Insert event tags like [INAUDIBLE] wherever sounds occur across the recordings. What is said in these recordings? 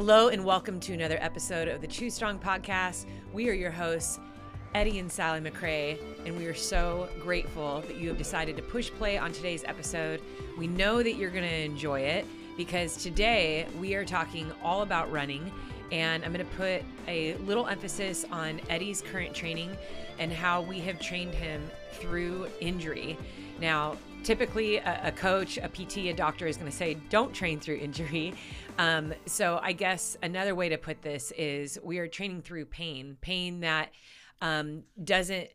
Hello, and welcome to another episode of the Choose Strong podcast. We are your hosts, Eddie and Sally McRae, and we are so grateful that you have decided to push play on today's episode. We know that you're going to enjoy it because today we are talking all about running, and I'm going to put a little emphasis on Eddie's current training and how we have trained him through injury. Now, typically a, coach, a PT, a doctor is going to say, don't train through injury. Um, so I guess another way to put this is we are training through pain, pain that um, doesn't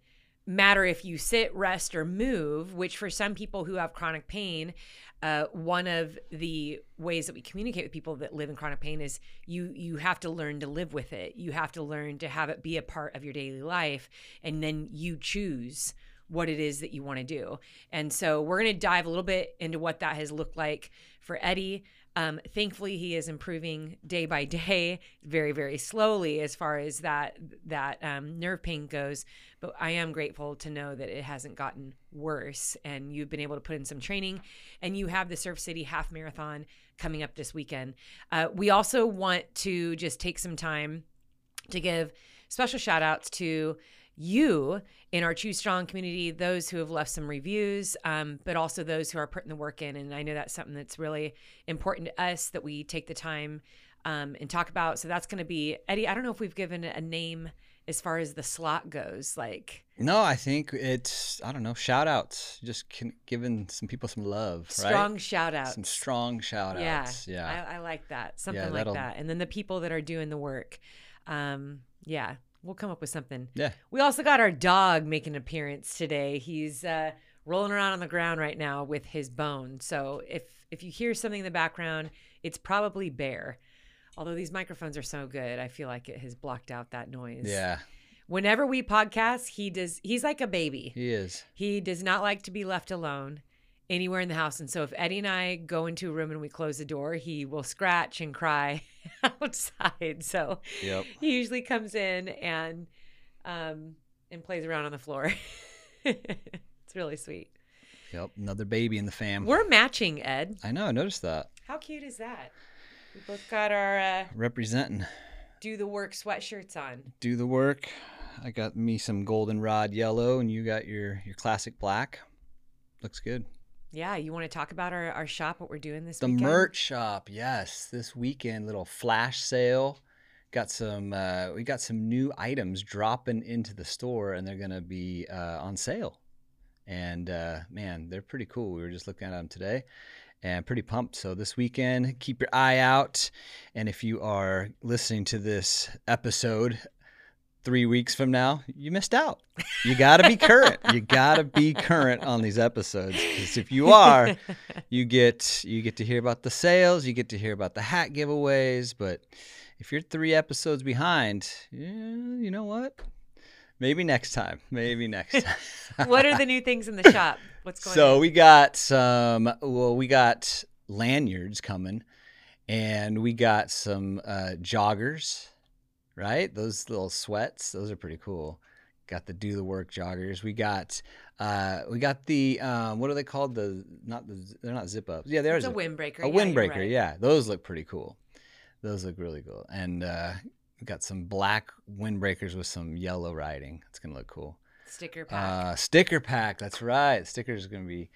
matter if you sit, rest, or move, which for some people who have chronic pain, uh, one of the ways that we communicate with people that live in chronic pain is you you have to learn to live with it. You have to learn to have it be a part of your daily life, and then you choose what it is that you want to do. And so we're going to dive a little bit into what that has looked like for Eddie. Um, thankfully, he is improving day by day, very, very slowly as far as that that um, nerve pain goes. But I am grateful to know that it hasn't gotten worse, and you've been able to put in some training, and you have the Surf City Half Marathon coming up this weekend. Uh, we also want to just take some time to give special shout outs to you in our Choose Strong community, those who have left some reviews, um, but also those who are putting the work in. And I know that's something that's really important to us that we take the time um, and talk about. So that's going to be Eddie. I don't know if we've given a name as far as the slot goes. Like, no, I think it's I don't know shout outs, just giving some people some love. Strong right? shout outs. Some strong shout outs. Yeah, yeah. I, I like that. Something yeah, like that. And then the people that are doing the work. Um, yeah, we'll come up with something. Yeah. We also got our dog making an appearance today. He's uh, rolling around on the ground right now with his bone. So if if you hear something in the background, it's probably Bear. Although these microphones are so good, I feel like it has blocked out that noise. Yeah. Whenever we podcast, he does. He's like a baby. He is. He does not like to be left alone anywhere in the house. And so if Eddie and I go into a room and we close the door, he will scratch and cry [LAUGHS] outside. So yep. he usually comes in and um and plays around on the floor. [LAUGHS] it's really sweet. Yep, another baby in the fam. We're matching, Ed. I know, I noticed that. How cute is that? We both got our uh representing do the work sweatshirts on. Do the work. I got me some goldenrod yellow and you got your your classic black. Looks good. Yeah, you want to talk about our, our shop, what we're doing this the weekend? merch shop, yes. This weekend, little flash sale. Got some uh, we got some new items dropping into the store and they're gonna be uh, on sale. And uh, man, they're pretty cool. We were just looking at them today and pretty pumped. So this weekend, keep your eye out. And if you are listening to this episode three weeks from now, you missed out. You got to be current. you got to be current on these episodes because if you are, you get you get to hear about the sales, you get to hear about the hat giveaways. But if you're three episodes behind, yeah, you know what? Maybe next time. Maybe next [LAUGHS] time. what are the new things in the shop? What's going so on? So we got some. Well, we got lanyards coming, and we got some uh, joggers right? Those little sweats, those are pretty cool. Got the do the work joggers. We got uh we got the um what are they called? The not the they're not zip ups. Yeah, there's a windbreaker. A yeah, windbreaker, right. yeah. Those look pretty cool. Those look really cool. And uh we got some black windbreakers with some yellow writing. It's gonna look cool. Sticker pack. Uh sticker pack, that's right. Stickers are gonna be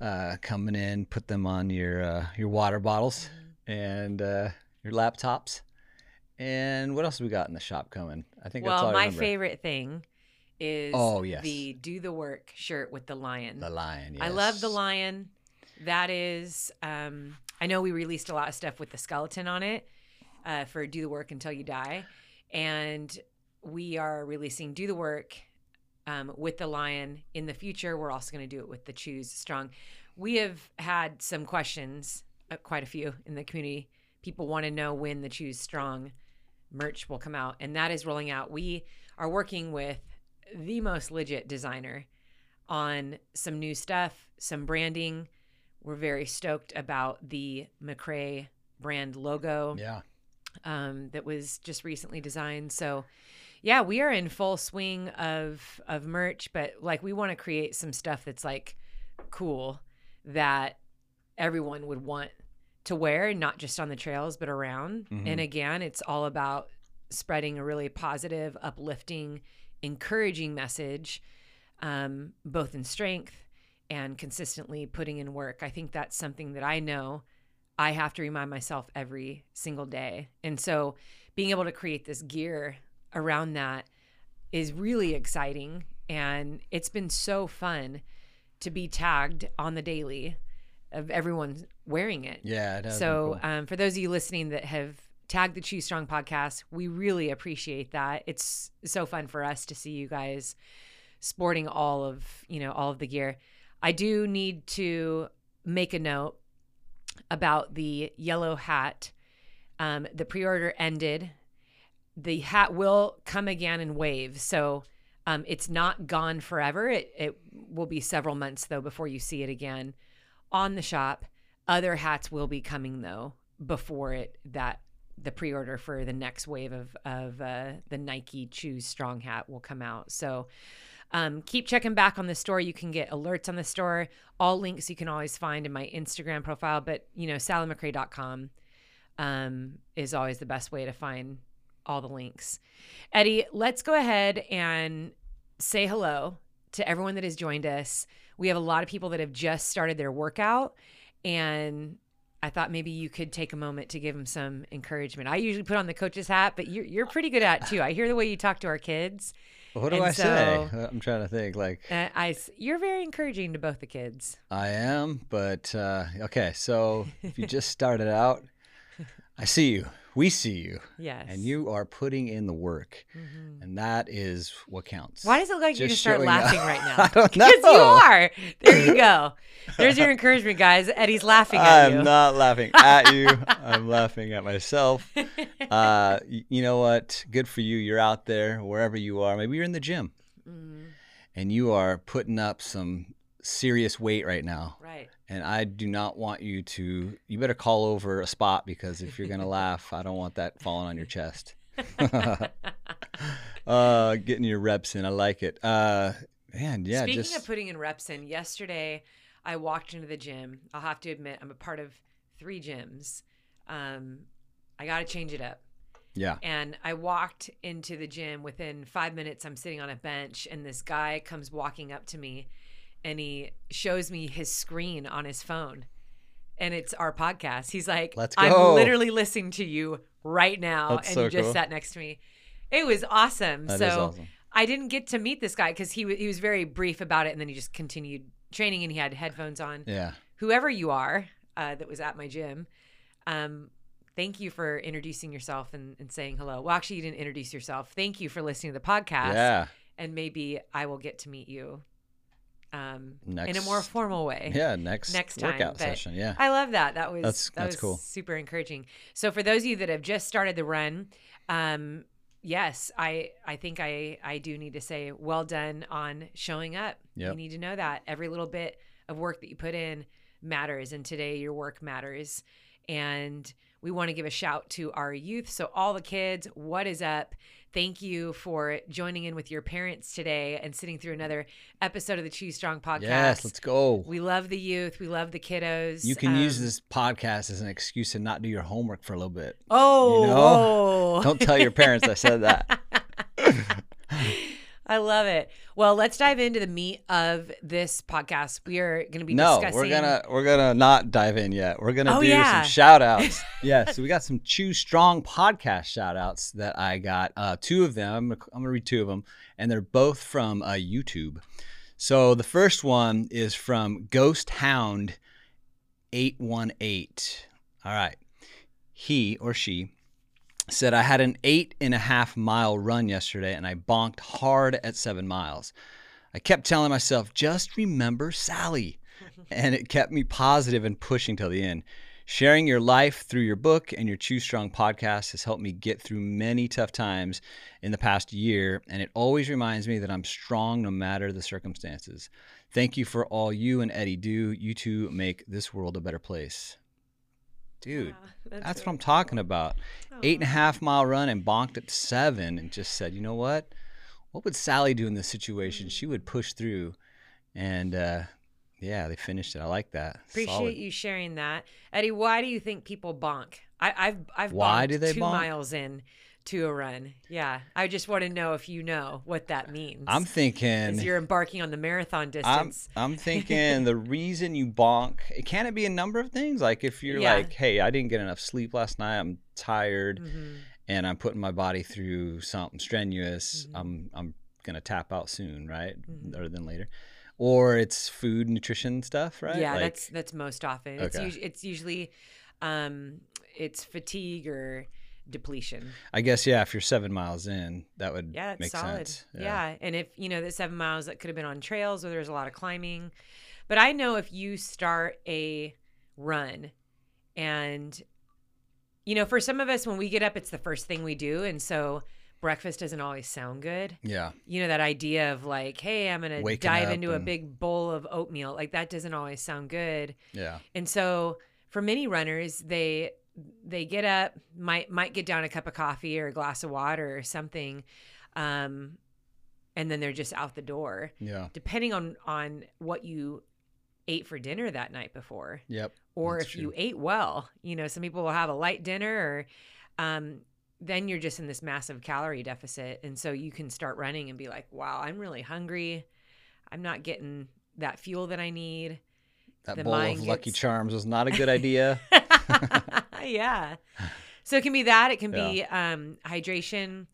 uh coming in, put them on your uh your water bottles mm-hmm. and uh your laptops. And what else we got in the shop coming? I think well, that's all my favorite thing is oh yes the do the work shirt with the lion. The lion. Yes. I love the lion. That is, um, I know we released a lot of stuff with the skeleton on it uh, for do the work until you die, and we are releasing do the work um, with the lion in the future. We're also going to do it with the choose strong. We have had some questions, uh, quite a few in the community. People want to know when the choose strong merch will come out, and that is rolling out. We are working with the most legit designer on some new stuff, some branding. We're very stoked about the McRae brand logo. Yeah. Um, that was just recently designed. So, yeah, we are in full swing of of merch, but like we want to create some stuff that's like cool that everyone would want to wear, not just on the trails, but around. Mhm. And again, it's all about spreading a really positive, uplifting, encouraging message, um, both in strength and consistently putting in work. I think that's something that I know I have to remind myself every single day. And so being able to create this gear around that is really exciting. And it's been so fun to be tagged on the daily of everyone wearing it. Yeah. It So, cool. um, for those of you listening that have tagged the Choose Strong podcast, we really appreciate that. It's so fun for us to see you guys sporting all of you know all of the gear. I do need to make a note about the yellow hat. Um, the pre-order ended. The hat will come again in waves, so um, it's not gone forever. It it will be several months though before you see it again on the shop. Other hats will be coming though before it that the pre-order for the next wave of of uh, the Nike Choose Strong hat will come out. So um, keep checking back on the store. You can get alerts on the store. All links you can always find in my Instagram profile, but you know sallymcrae.com um, is always the best way to find all the links. Eddie, let's go ahead and say hello to everyone that has joined us. We have a lot of people that have just started their workout, and I thought maybe you could take a moment to give them some encouragement. I usually put on the coach's hat, but you're, you're pretty good at it too. I hear the way you talk to our kids. what do and I say? I'm trying to think. Like Uh, I, you're very encouraging to both the kids. I am, but uh, okay. So if you just started out, I see you. We see you, Yes. and you are putting in the work, Mhm. and that is what counts. Why does it look like you Just just start showing up. laughing right [LAUGHS] now? I don't [LAUGHS] Because you are. There you go. [LAUGHS] There's your encouragement, guys. Eddie's laughing at you. I'm not laughing at you. I'm laughing at myself. Uh, you know what? Good for you. You're out there, wherever you are. Maybe you're in the gym, Mhm. and you are putting up some serious weight right now. Right. And I do not want you to. You better call over a spot because if you're gonna [LAUGHS] laugh, I don't want that falling on your chest. [LAUGHS] [LAUGHS] uh, getting your reps in, I like it. Uh, man, yeah. Speaking just of putting in reps in, yesterday I walked into the gym. I'll have to admit, I'm a part of three gyms. Um, I got to change it up. yeah. And I walked into the gym. Within five minutes, I'm sitting on a bench, and this guy comes walking up to me and he shows me his screen on his phone. And it's our podcast. He's like, Let's go. I'm literally listening to you right now. That's and so you just cool. sat next to me. It was awesome. That so awesome. I didn't get to meet this guy because he, wa- he was very brief about it. And then he just continued training and he had headphones on. Yeah. Whoever you are uh, that was at my gym, um, thank you for introducing yourself and, and saying hello. Well, actually, you didn't introduce yourself. Thank you for listening to the podcast. Yeah. And maybe I will get to meet you um, in a more formal way. Yeah. Next. Next time, workout but session. Yeah. I love that. That was That's- that that's was cool. super encouraging. So for those of you that have just started the run, um, yes, I I think I I do need to say well done on showing up. You need to know that every little bit of work that you put in matters, and today your work matters. And we want to give a shout to our youth. So all the kids, what is up? Thank you for joining in with your parents today and sitting through another episode of the Choose Strong podcast. Yes. Let's go. We love the youth. We love the kiddos. You can use Um, this podcast as an excuse to not do your homework for a little bit. Oh, you know? [LAUGHS] Don't tell your parents I said that. [LAUGHS] [LAUGHS] I love it. Well, let's dive into the meat of this podcast. We are going to be No, discussing. we're gonna we're gonna not dive in yet. We're gonna Oh, do yeah. some shout outs. [LAUGHS] yeah, so we got some Choose Strong podcast shout outs that I got. Uh, two of them. I'm gonna, I'm gonna read two of them, and they're both from uh, YouTube. So the first one is from Ghost Hound 818. All right. He or she said, I had an eight and a half mile run yesterday and I bonked hard at seven miles. I kept telling myself, just remember Sally. [LAUGHS] and it kept me positive and pushing till the end. Sharing your life through your book and your Choose Strong podcast has helped me get through many tough times in the past year, and it always reminds me that I'm strong no matter the circumstances. Thank you for all you and Eddie do. You two make this world a better place. Dude, Wow, that's what I'm talking about. Eight and a half mile run and bonked at seven and just said, you know what? What would Sally do in this situation? She would push through. And uh, Yeah, they finished it. I like that. Appreciate Solid. you sharing that, Eddie. Why do you think people bonk? I, I've I've Why bonked do they two bonk? miles in to a run. Yeah, I just want to know if you know what that means. I'm as thinking. you're embarking on the marathon I'm, distance. I'm [LAUGHS] thinking the reason you bonk it can it be a number of things like if you're Yeah. like hey i didn't get enough sleep last night i'm tired Mhm. and i'm putting my body through something strenuous Mhm. i'm i'm gonna tap out soon right Mhm. rather than later or it's food nutrition stuff right Yeah, like, that's that's most often. It's Okay. us- it's usually um it's fatigue or depletion. i guess yeah if you're seven miles in that would Yeah, make solid. sense Yeah. and if you know that seven miles that could have been on trails where there's a lot of climbing, but I know if you start a run, and you know, for some of us when we get up, it's the first thing we do, and so breakfast doesn't always sound good. yeah You know that idea of like, hey, I'm gonna Waking dive into a big bowl of oatmeal, like that doesn't always sound good. yeah And so for many runners, they they get up, might might get down a cup of coffee or a glass of water or something, um, and then they're just out the door. yeah Depending on on what you ate for dinner that night before, yep or if you ate well. You know, some people will have a light dinner, or um, then you're just in this massive calorie deficit, and so you can start running and be like, "Wow, I'm really hungry. I'm not getting that fuel that I need." that the bowl of mind lucky charms was not a good [LAUGHS] idea [LAUGHS] [LAUGHS] yeah. So it can be that. It can be um, hydration,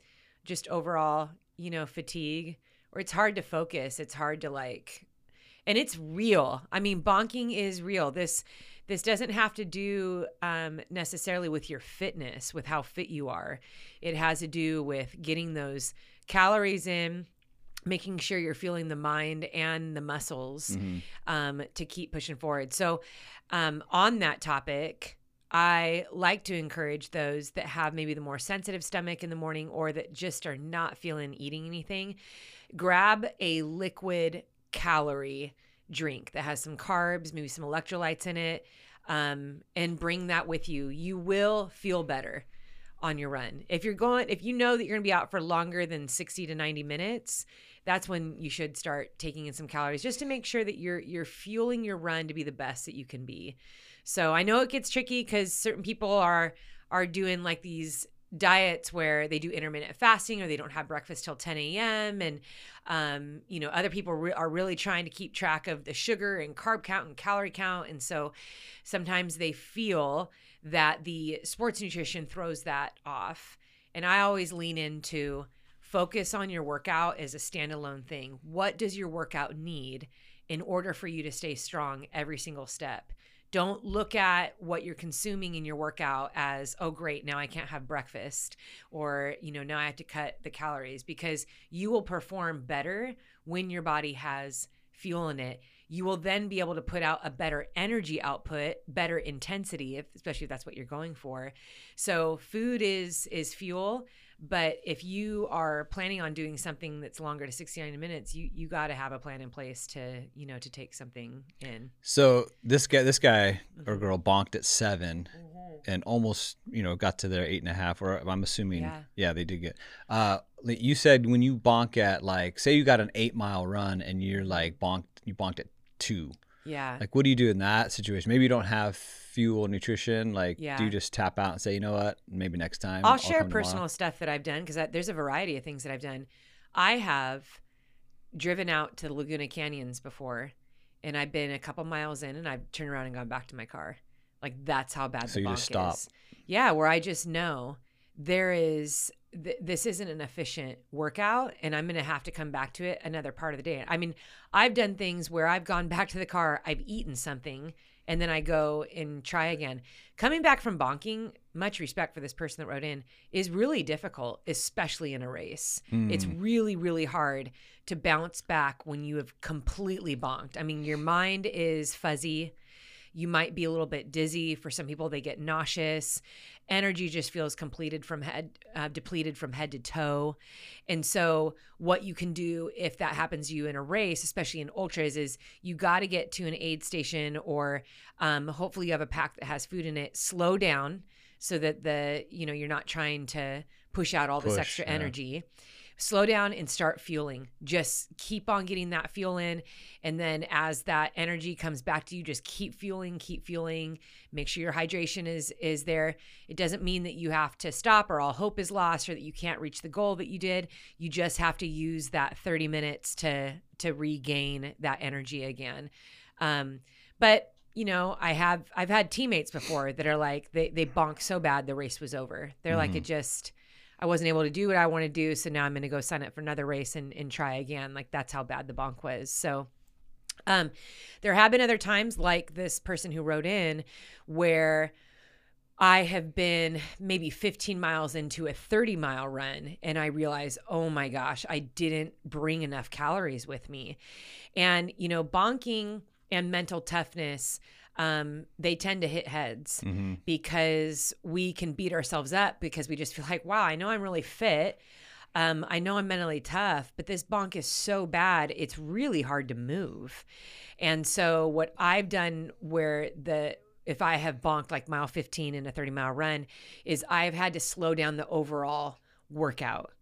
just overall, you know, fatigue, or it's hard to focus. It's hard to like, and it's real. I mean, bonking is real. This this doesn't have to do um, necessarily with your fitness, with how fit you are. It has to do with getting those calories in, making sure you're feeling the mind and the muscles Mhm. um, to keep pushing forward. So, um, on that topic, I like to encourage those that have maybe the more sensitive stomach in the morning or that just are not feeling eating anything. Grab a liquid calorie drink that has some carbs, maybe some electrolytes in it, um, and bring that with you. You will feel better on your run. If you're going, if you know that you're going to be out for longer than 60 to 90 minutes, that's when you should start taking in some calories just to make sure that you're you're fueling your run to be the best that you can be. So I know it gets tricky because certain people are are doing like these diets where they do intermittent fasting or they don't have breakfast till 10 a.m. and um, you know other people re- are really trying to keep track of the sugar and carb count and calorie count and so sometimes they feel that the sports nutrition throws that off and I always lean into focus on your workout as a standalone thing. What does your workout need in order for you to stay strong every single step? Don't look at what you're consuming in your workout as, oh, great, now I can't have breakfast, or, you know, now I have to cut the calories because you will perform better when your body has fuel in it. You will then be able to put out a better energy output, better intensity, if, especially if that's what you're going for. So, food is is fuel, but if you are planning on doing something that's longer to 69 minutes, you you got to have a plan in place to, you know, to take something in. So this guy, this guy or Mhm. girl bonked at seven and almost, you know, got to their eight and a half. Or I'm assuming, Yeah. yeah, they did get. Uh, you said when you bonk at like, say you got an eight mile run and you're like bonked, you bonked at two. Yeah. Like, what do you do in that situation? Maybe you don't have fuel nutrition. Like, do you just tap out and say, you know what, maybe next time? I'll share come tomorrow? personal stuff that I've done because there's a variety of things that I've done. I have driven out to the Laguna Canyons before, and I've been a couple miles in, and I've turned around and gone back to my car. Like that's how bad So the you bonk just stop. is. Yeah, where I just know there is th- this isn't an efficient workout, and I'm gonna have to come back to it another part of the day. I mean, I've done things where I've gone [LAUGHS] back to the car, I've eaten something, and then I go and try again. Coming back from bonking, much respect for this person that wrote in, is really difficult, especially in a race. It's Mm. really, really hard to bounce back when you have completely bonked. I mean, your mind is fuzzy. You might be a little bit dizzy. For some people, they get nauseous. Energy just feels completed from head, uh, depleted from head to toe. And so, what you can do if that happens to you in a race, especially in ultras, is you got to get to an aid station or um, hopefully you have a pack that has food in it. Slow down so that the you know you're not trying to push out all this Push, extra yeah. energy. Slow down and start fueling. Just keep on getting that fuel in. And then as that energy comes back to you, just keep fueling, keep fueling. Make sure your hydration is is there. It doesn't mean that you have to stop or all hope is lost or that you can't reach the goal that you did. You just have to use that 30 minutes to to regain that energy again. Um, but you know, I have I've had teammates before that are like they they bonk so bad the race was over. They're mm-hmm. like it just I wasn't able to do what I want to do, so now I'm going to go sign up for another race and and try again. Like that's how bad the bonk was. So um there have been other times like this person who wrote in where I have been maybe 15 miles into a 30 mile run and I realize, oh my gosh, I didn't bring enough calories with me. And, you know, bonking and mental toughness um, they tend to hit heads mm-hmm. because we can beat ourselves up because we just feel like, wow, I know I'm really fit. Um, I know I'm mentally tough, but this bonk is so bad, it's really hard to move. And so, what I've done where the if I have bonked like mile 15 in a 30 mile run, is I've had to slow down the overall workout.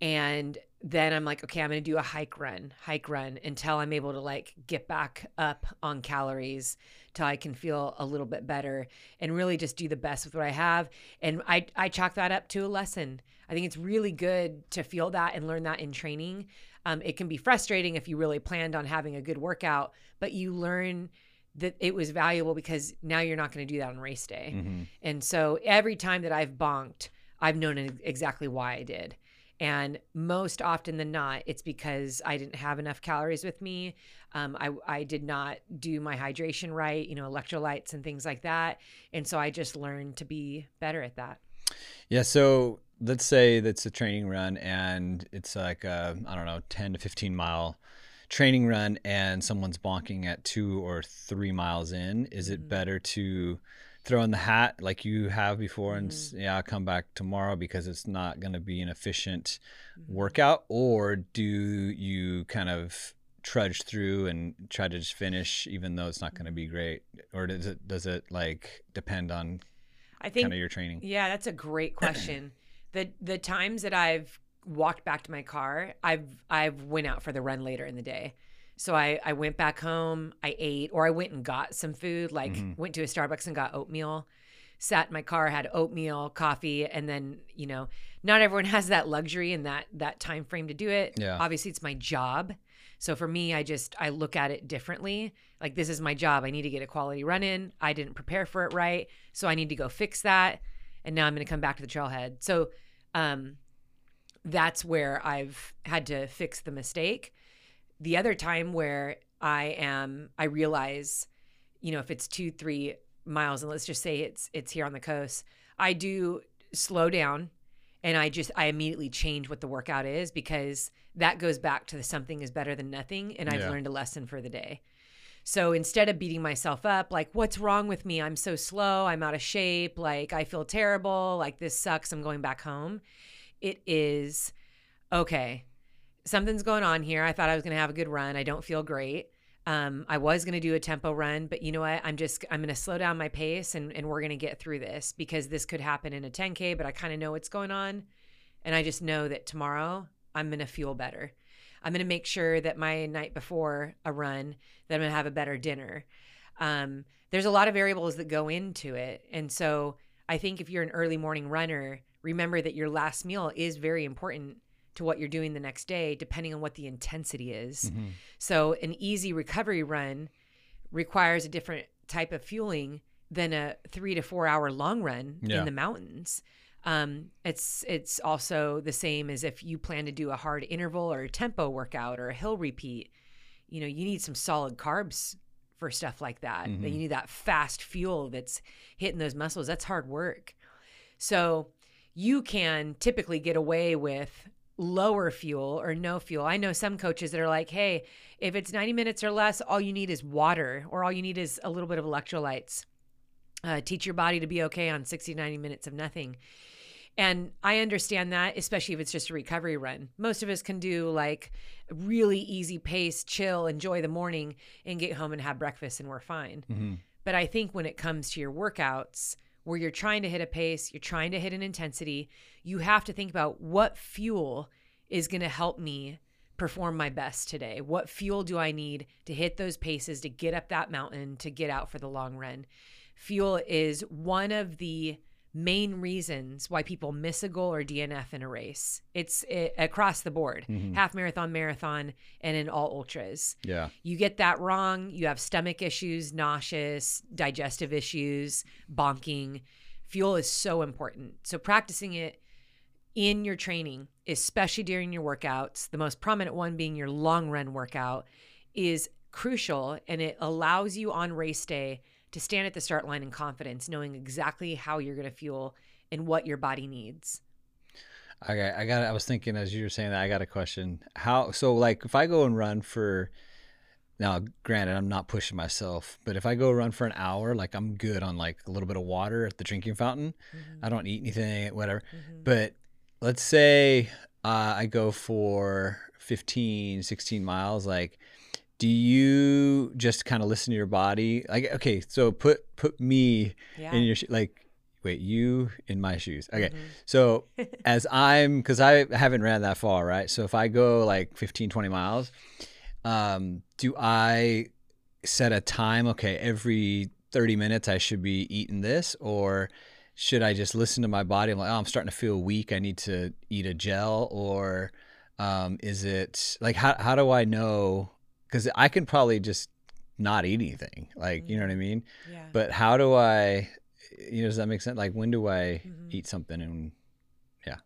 And then I'm like, okay, I'm going to do a hike run, hike run until I'm able to like get back up on calories till I can feel a little bit better and really just do the best with what I have. And I, I chalk that up to a lesson. I think it's really good to feel that and learn that in training. Um, it can be frustrating if you really planned on having a good workout, but you learn that it was valuable because now you're not going to do that on race day. Mm-hmm. And so every time that I've bonked, I've known exactly why I did. And most often than not, it's because I didn't have enough calories with me. Um, I, I did not do my hydration right, you know, electrolytes and things like that. And so I just learned to be better at that. Yeah. So let's say that's a training run and it's like a, I don't know, 10 to 15 mile training run and someone's bonking at two or three miles in. Is it mm-hmm. better to throw in the hat like you have before and mm-hmm. yeah, I'll come back tomorrow because it's not going to be an efficient mm-hmm. workout? Or do you kind of trudge through and try to just finish even though it's not going to be great? Or does it, does it like depend on I think kind of your training? Yeah, that's a great question. [CLEARS THROAT] the, the times that I've walked back to my car, I've, I've went out for the run later in the day. So I, I went back home, I ate, or I went and got some food, like mm-hmm. went to a Starbucks and got oatmeal, sat in my car, had oatmeal, coffee, and then, you know, not everyone [LAUGHS] has that luxury and that that time frame to do it. Yeah. Obviously it's my job. So for me, I just I look at it differently. Like this is my job. I need to get a quality run in. I didn't prepare for it right. So I need to go fix that. And now I'm gonna come back to the trailhead. So um that's where I've had to fix the mistake the other time where I am, I realize, you know, if it's two, three miles, and let's just say it's it's here on the coast, I do slow down, and I just I immediately change what the workout is because that goes back to the something is better than nothing, and I've yeah. learned a lesson for the day. So instead of beating myself up, like, what's wrong with me? I'm so slow. I'm out of shape. Like, I feel terrible. Like, this sucks. I'm going back home. It is okay something's going on here. I thought I was going to have a good run. I don't feel great. Um, I was going to do a tempo run, but you know what? I'm just, I'm going to slow down my pace and, and we're going to get through this because this could happen in a 10K, but I kind of know what's going on. And I just know that tomorrow I'm going to feel better. I'm going to make sure that my night before a run, that I'm going to have a better dinner. Um, there's a lot of variables that go into it. And so I think if you're an early morning runner, remember that your last meal is very important to what you're doing the next day, depending on what the intensity is. Mm-hmm. So, an easy recovery run requires a different type of fueling than a three to four hour long run yeah. in the mountains. Um, it's it's also the same as if you plan to do a hard interval or a tempo workout or a hill repeat. You know, you need some solid carbs for stuff like that. Mm-hmm. You need that fast fuel that's hitting those muscles. That's hard work. So you can typically get away with lower fuel or no fuel. I know some coaches that are like, hey, if it's 90 minutes or less, all you need is water or all you need is a little bit of electrolytes. Uh, teach your body to be okay on 60, 90 minutes of nothing. And I understand that, especially if it's just a recovery run. Most of us can do like really easy pace, chill, enjoy the morning, and get home and have breakfast, and we're fine. Mm-hmm. But I think when it comes to your workouts, where you're trying to hit a pace, you're trying to hit an intensity, you have to think about what fuel is going to help me perform my best today? What fuel do I need to hit those paces, to get up that mountain, to get out for the long run? Fuel is one of the main reasons why people miss a goal or DNF in a race. It's it, across the board mm-hmm. half marathon, marathon, and in all ultras. Yeah. You get that wrong, you have stomach issues, nauseous, digestive issues, bonking. Fuel is so important. So, practicing it in your training, especially during your workouts, the most prominent one being your long run workout, is crucial and it allows you on race day to stand at the start line in confidence, knowing exactly how you're going to fuel and what your body needs. Okay, I got. I was thinking as you were saying that. I got a question. How? So, like, if I go and run for, now, granted, I'm not pushing myself, but if I go run for an hour, like, I'm good on like a little bit of water at the drinking fountain. I don't eat anything, whatever. But let's say uh, I go for 15, 16 miles. Like, do you just kind of listen to your body? Like, okay, so put put me Yeah. in your sh- like. Wait, you in my shoes. Okay. So [LAUGHS] as I'm, because I haven't ran that far, right? So if I go like 15, 20 miles, um, do I set a time? Okay, every 30 minutes I should be eating this, or should I just listen to my body? I'm like, oh, I'm starting to feel weak. I need to eat a gel, or um, is it like how how do I know? Because I can probably just not eat anything, like you know what I mean. yeah. But how do I? You know, does that make sense? Like, when do I Mhm. eat something and yeah.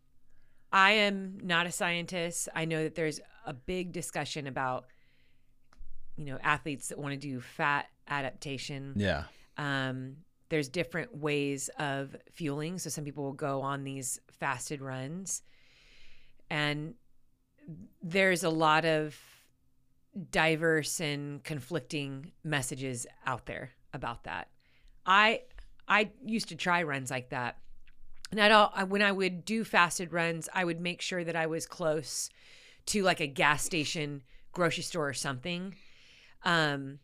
I am not a scientist. I know that there's a big discussion about, you know, athletes that want to do fat adaptation. yeah, Um, there's different ways of fueling. So some people will go on these fasted runs, and there's a lot of diverse and conflicting messages out there about that. I I used to try runs like that. And I'd all, when I would do fasted runs, I would make sure that I was close to like a gas station, grocery store, or something. Um,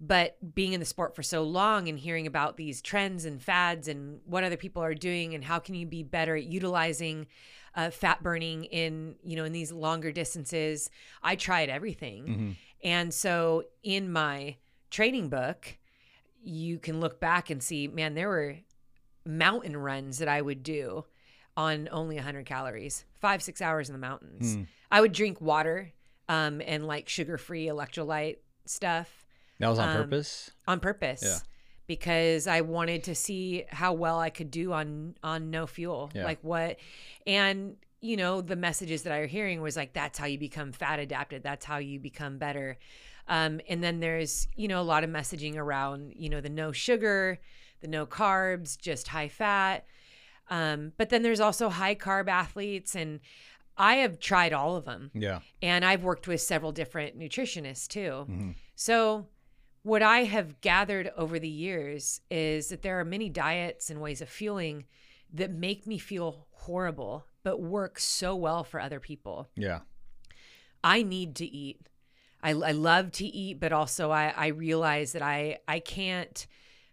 but being in the sport for so long and hearing about these trends and fads and what other people are doing and how can you be better at utilizing uh, fat burning in you know in these longer distances, I tried everything. Mhm. And so in my training book, you can look back and see, man, there were mountain runs that I would do on only 100 calories, five, six hours in the mountains. Mm. I would drink water um, and like sugar free electrolyte stuff that was on Um, purpose. on purpose. Yeah. Because I wanted to see how well I could do on on no fuel. Yeah. Like what and you know, the messages that I was hearing was like that's how you become fat adapted. That's how you become better. Um, and then there's, you know, a lot of messaging around, you know, the no sugar, the no carbs, just high fat. Um, but then there's also high carb athletes and I have tried all of them. Yeah. And I've worked with several different nutritionists too. Mhm. So, what I have gathered over the years is that there are many diets and ways of fueling that make me feel horrible, but work so well for other people. Yeah. I need to eat. I, I love to eat, but also I, I realize that I, I can't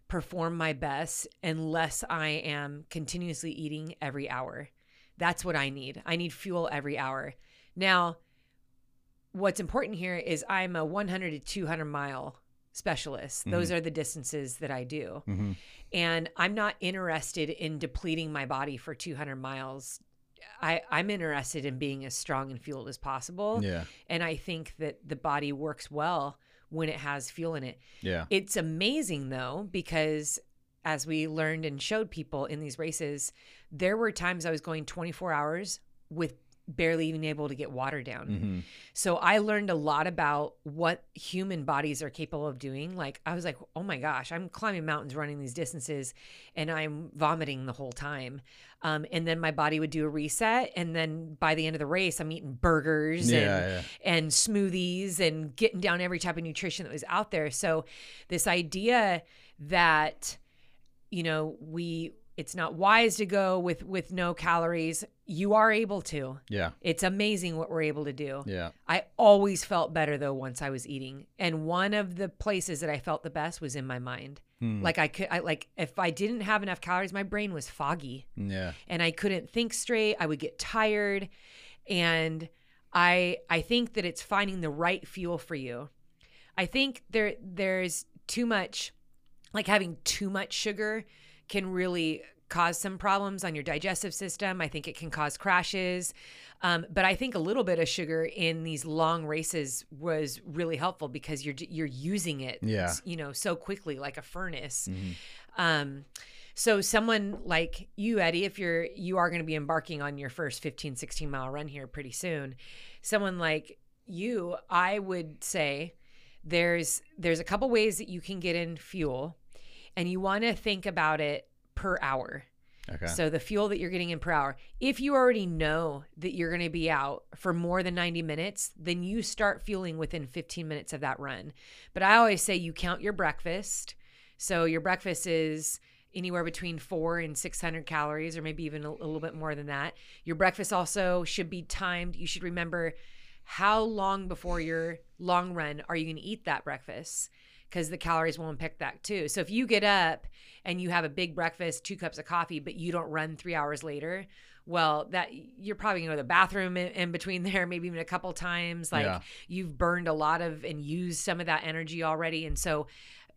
perform my best unless I am continuously eating every hour. That's what I need. I need fuel every hour. Now, what's important here is I'm a 100 to 200 mile specialist. Those are the distances that I do. hmm And I'm not interested in depleting my body for 200 miles. I, I'm interested in being as strong and fueled as possible. Yeah. And I think that the body works well when it has fuel in it. Yeah. It's amazing though, because as we learned and showed people in these races, there were times I was going 24 hours with barely even able to get water down. hmm So I learned a lot about what human bodies are capable of doing. Like I was like, "Oh my gosh, I'm climbing mountains running these distances and I'm vomiting the whole time." Um, and then my body would do a reset and then by the end of the race, I'm eating burgers Yeah. and Yeah. and smoothies and getting down every type of nutrition that was out there. So this idea that you know, we it's not wise to go with with no calories. You are able to. Yeah. It's amazing what we're able to do. Yeah. I always felt better though once I was eating. And one of the places that I felt the best was in my mind. Hmm. Like I could I like if I didn't have enough calories, my brain was foggy Yeah. and I couldn't think straight. I would get tired. and I I think that it's finding the right fuel for you. I think there there's too much like having too much sugar can really cause some problems on your digestive system. I think it can cause crashes. Um, but I think a little bit of sugar in these long races was really helpful because you're you're using it, Yeah. you know, so quickly like a furnace. Mhm. Um, so someone like you, Eddie, if you're you are going to be embarking on your first 15, 16 mile run here pretty soon, someone like you, I would say there's there's a couple ways that you can get in fuel, and you want to think about it per hour. Okay. So the fuel that you're getting in per hour. If you already know that you're going to be out for more than 90 minutes, then you start fueling within 15 minutes of that run. But I always say you count your breakfast. So your breakfast is anywhere between 4 and 600 calories or maybe even a, a little bit more than that. Your breakfast also should be timed. You should remember how long before your long run are you going to eat that breakfast? Because the calories will impact that too. So if you get up and you have a big breakfast, two cups of coffee, but you don't run three hours later, well, that you're probably gonna go to the bathroom in, in between [LAUGHS] there, maybe even a couple times. Like Yeah. you've burned a lot of and used some of that energy already. And so,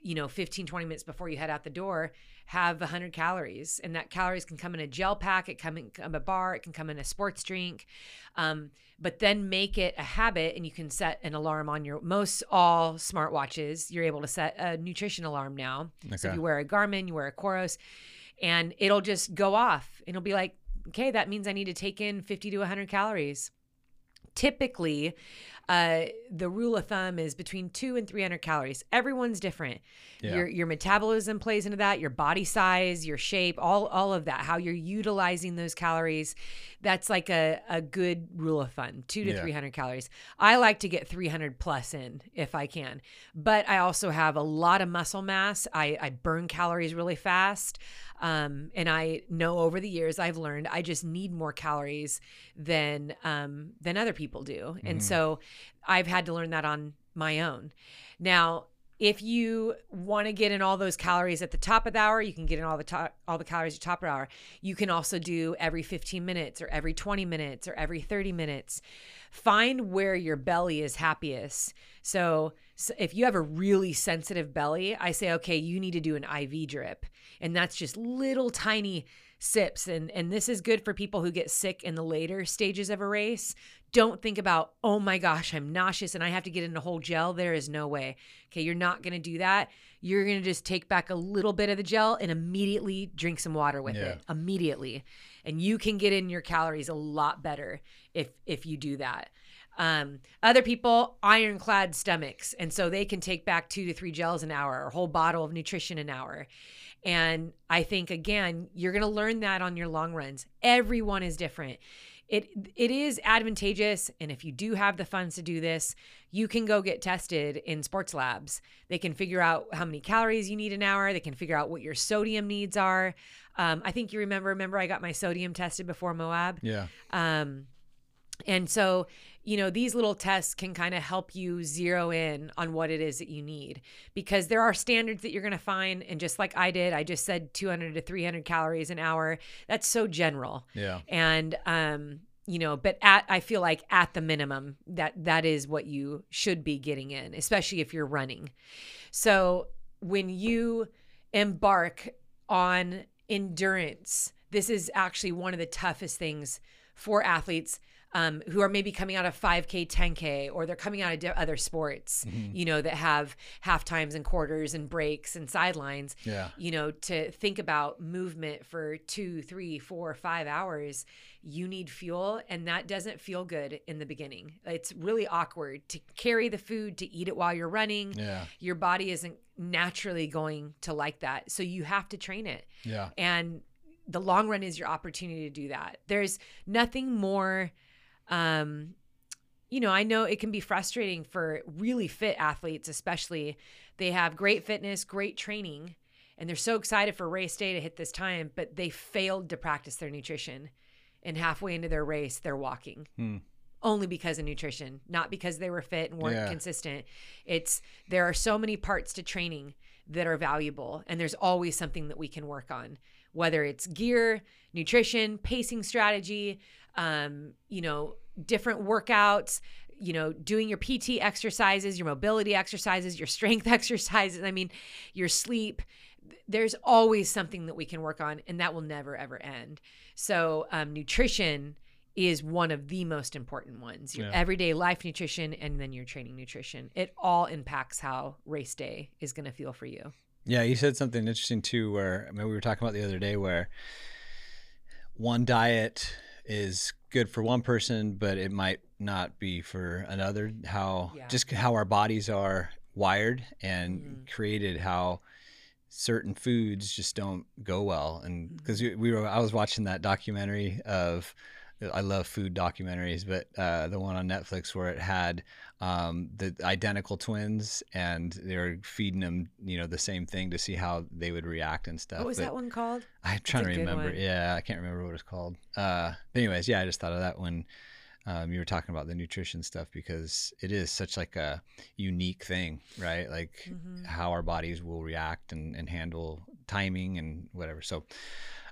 you know, 15, 20 minutes before you head out the door, have 100 calories. And that calories can come in a gel pack, it can come in a bar, it can come in a sports drink. Um, but then make it a habit and you can set an alarm on your most all smartwatches you're able to set a nutrition alarm now so if you wear a garmin you wear a Coros, and it'll just go off and it'll be like okay that means i need to take in 50 to 100 calories typically uh, the rule of thumb is between two and 300 calories. Everyone's different. Yeah. your your metabolism plays into that your body size your shape all all of that how you're utilizing those calories. That's like a, a good rule of thumb two to Yeah. 300 calories. I like to get 300 plus in if i can but i also have a lot of muscle mass. I, I burn calories really fast um, and i know over the years i've learned i just need more calories than um, than other people do and Mhm. so i've had to learn that on my own now if you want to get in all those calories at the top of the hour, you can get in all the top, all the calories at the top of the hour. You can also do every 15 minutes or every 20 minutes or every 30 minutes. Find where your belly is happiest. So, so if you have a really sensitive belly, I say, okay, you need to do an IV drip. And that's just little tiny sips. And, and this is good for people who get sick in the later stages of a race. Don't think about, oh my gosh, I'm nauseous and I have to get in a whole gel. There is no way. Okay, you're not going to do that. You're going to just take back a little bit of the gel and immediately drink some water with Yeah. it. Immediately. And you can get in your calories a lot better if if you do that. Um, other people, ironclad stomachs, and so they can take back two to three gels an hour or a whole bottle of nutrition an hour. And I think again, you're going to learn that on your long runs. Everyone is different. It it is advantageous, and if you do have the funds to do this, you can go get tested in sports labs. They can figure out how many calories you need an hour. They can figure out what your sodium needs are. Um, I think you remember. Remember, I got my sodium tested before Moab. Yeah. Um, and so, you know, these little tests can kind of help you zero in on what it is that you need because there are standards that you're going to find. And just like I did, I just said 200 to 300 calories an hour. That's so general. Yeah. And, um, you know, but at, I feel like at the minimum that that is what you should be getting in, especially if you're running. So when you embark on endurance, this is actually one of the toughest things for athletes um, who are maybe coming out of 5K, 10K, or they're coming out of di- other sports, you know, that have half times and quarters and breaks and sidelines. Yeah. You know, to think about movement for two, three, four, five hours, you need fuel, and that doesn't feel good in the beginning. It's really awkward to carry the food, to eat it while you're running. Yeah. Your body isn't naturally going to like that. So you have to train it. Yeah. And the long run is your opportunity to do that. There's nothing more um you know, I know it can be frustrating for really fit athletes, especially. They have great fitness, great training, and they're so excited for race day to hit this time, but they failed to practice their nutrition. And halfway into their race, they're walking Hmm. only because of nutrition, not because they were fit and weren't Yeah. consistent. It's there are so many parts to training that are valuable, and there's always something that we can work on, whether it's gear, nutrition, pacing strategy, um, you know, different workouts, you know, doing your PT exercises, your mobility exercises, your [LAUGHS] strength exercises. I mean, your sleep. There's always something that we can work on, and that will never ever end. So, um, nutrition is one of the most important ones. Your Yeah. everyday life nutrition, and then your training nutrition. It all impacts how race day is going to feel for you. Yeah, you said something interesting too, where I mean, we were talking about the other day, where one diet is good for one person, but it might not be for another. How Yeah. just how our bodies are wired and Mhm. created, how certain foods just don't go well. And Mm-hmm. because we, we were, I was watching that documentary of. I love food documentaries, but uh, the one on Netflix where it had um, the identical twins and they're feeding them, you know, the same thing to see how they would react and stuff. What was But that one called? I'm trying a to remember. Yeah, I can't remember what it's called. Uh, but anyways, yeah, I just thought of that when um, you were talking about the nutrition stuff because it is such like a unique thing, right? Like Mhm. how our bodies will react and, and handle timing and whatever. So,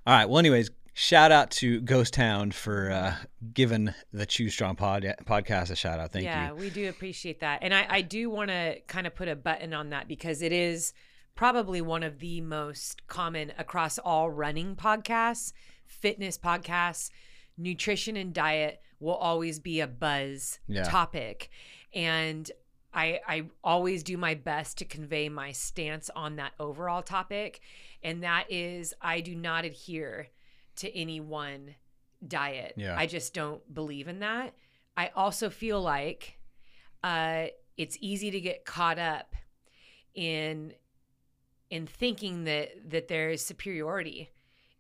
all right. Well, anyways, shout out to Ghost Town for uh, giving the Choose Strong pod, podcast a shout out. Thank yeah, you. Yeah, we do appreciate that. And I, I do want to kind of put a button on that because it is probably one of the most common across all running podcasts, fitness podcasts. Nutrition and diet will always be a buzz Yeah. topic. And I, I always do my best to convey my stance on that overall topic. And that is, I do not adhere to any one diet. Yeah. I just don't believe in that. I also feel like uh, it's easy to get caught up in in thinking that that there is superiority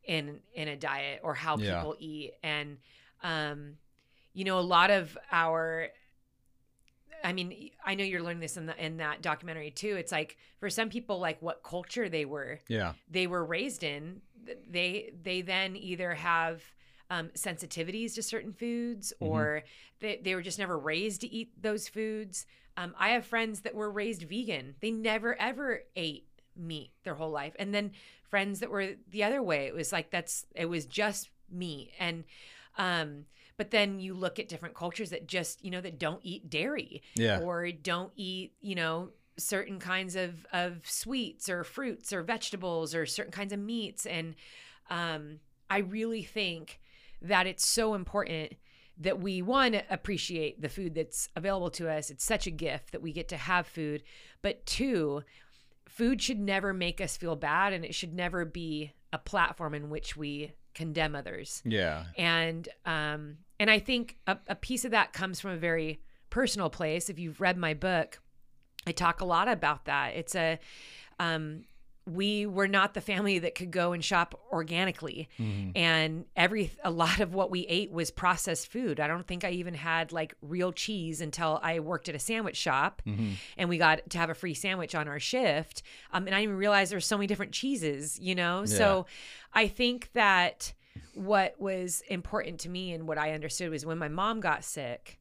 in in a diet or how Yeah. people eat and um you know a lot of our I mean, I know you're learning this in the in that documentary too. It's like for some people, like what culture they were Yeah. they were raised in, they they then either have um, sensitivities to certain foods Mhm. or they, they were just never raised to eat those foods. Um, I have friends that were raised vegan. They never ever ate meat their whole life. And then friends that were the other way. It was like that's it was just meat. And um but then you look at different cultures that just, you know, that don't eat dairy Yeah. or don't eat, you know, certain kinds of of sweets or fruits or vegetables or certain kinds of meats and um I really think that it's so important that we one appreciate the food that's available to us. It's such a gift that we get to have food, but two, food should never make us feel bad and it should never be a platform in which we condemn others Yeah. and um and i think a, a piece of that comes from a very personal place if you've read my book i talk a lot about that it's a um we were not the family that could go and shop organically Mhm. and every a lot of what we ate was processed food i don't think i even had like real cheese until i worked at a sandwich shop Mhm. and we got to have a free sandwich on our shift. Um, and I didn't even realize there's so many different cheeses, you know? So I think that what was important to me and what I understood was when my mom got sick,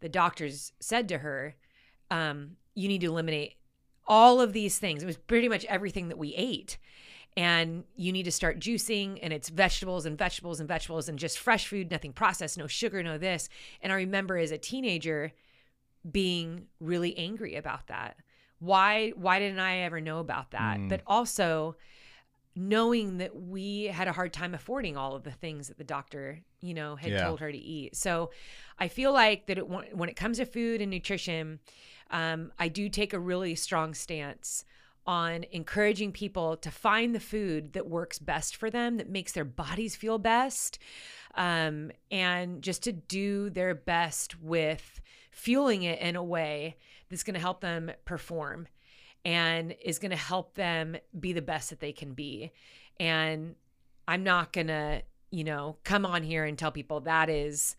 the doctors said to her, um, you need to eliminate all of these things. It was pretty much everything that we ate. And you need to start juicing, and it's vegetables and vegetables and vegetables and just fresh food, nothing processed, no sugar, no this. And I remember as a teenager, being really angry about that. Why why didn't I ever know about that? Mm. But also knowing that we had a hard time affording all of the things that the doctor, you know, had Yeah. told her to eat. So I feel like that it, when it comes to food and nutrition, um, I do take a really strong stance on encouraging people to find the food that works best for them, that makes their bodies feel best, um, and just to do their best with fueling it in a way that's going to help them perform and is going to help them be the best that they can be. And I'm not going to, you know, come on here and tell people that is,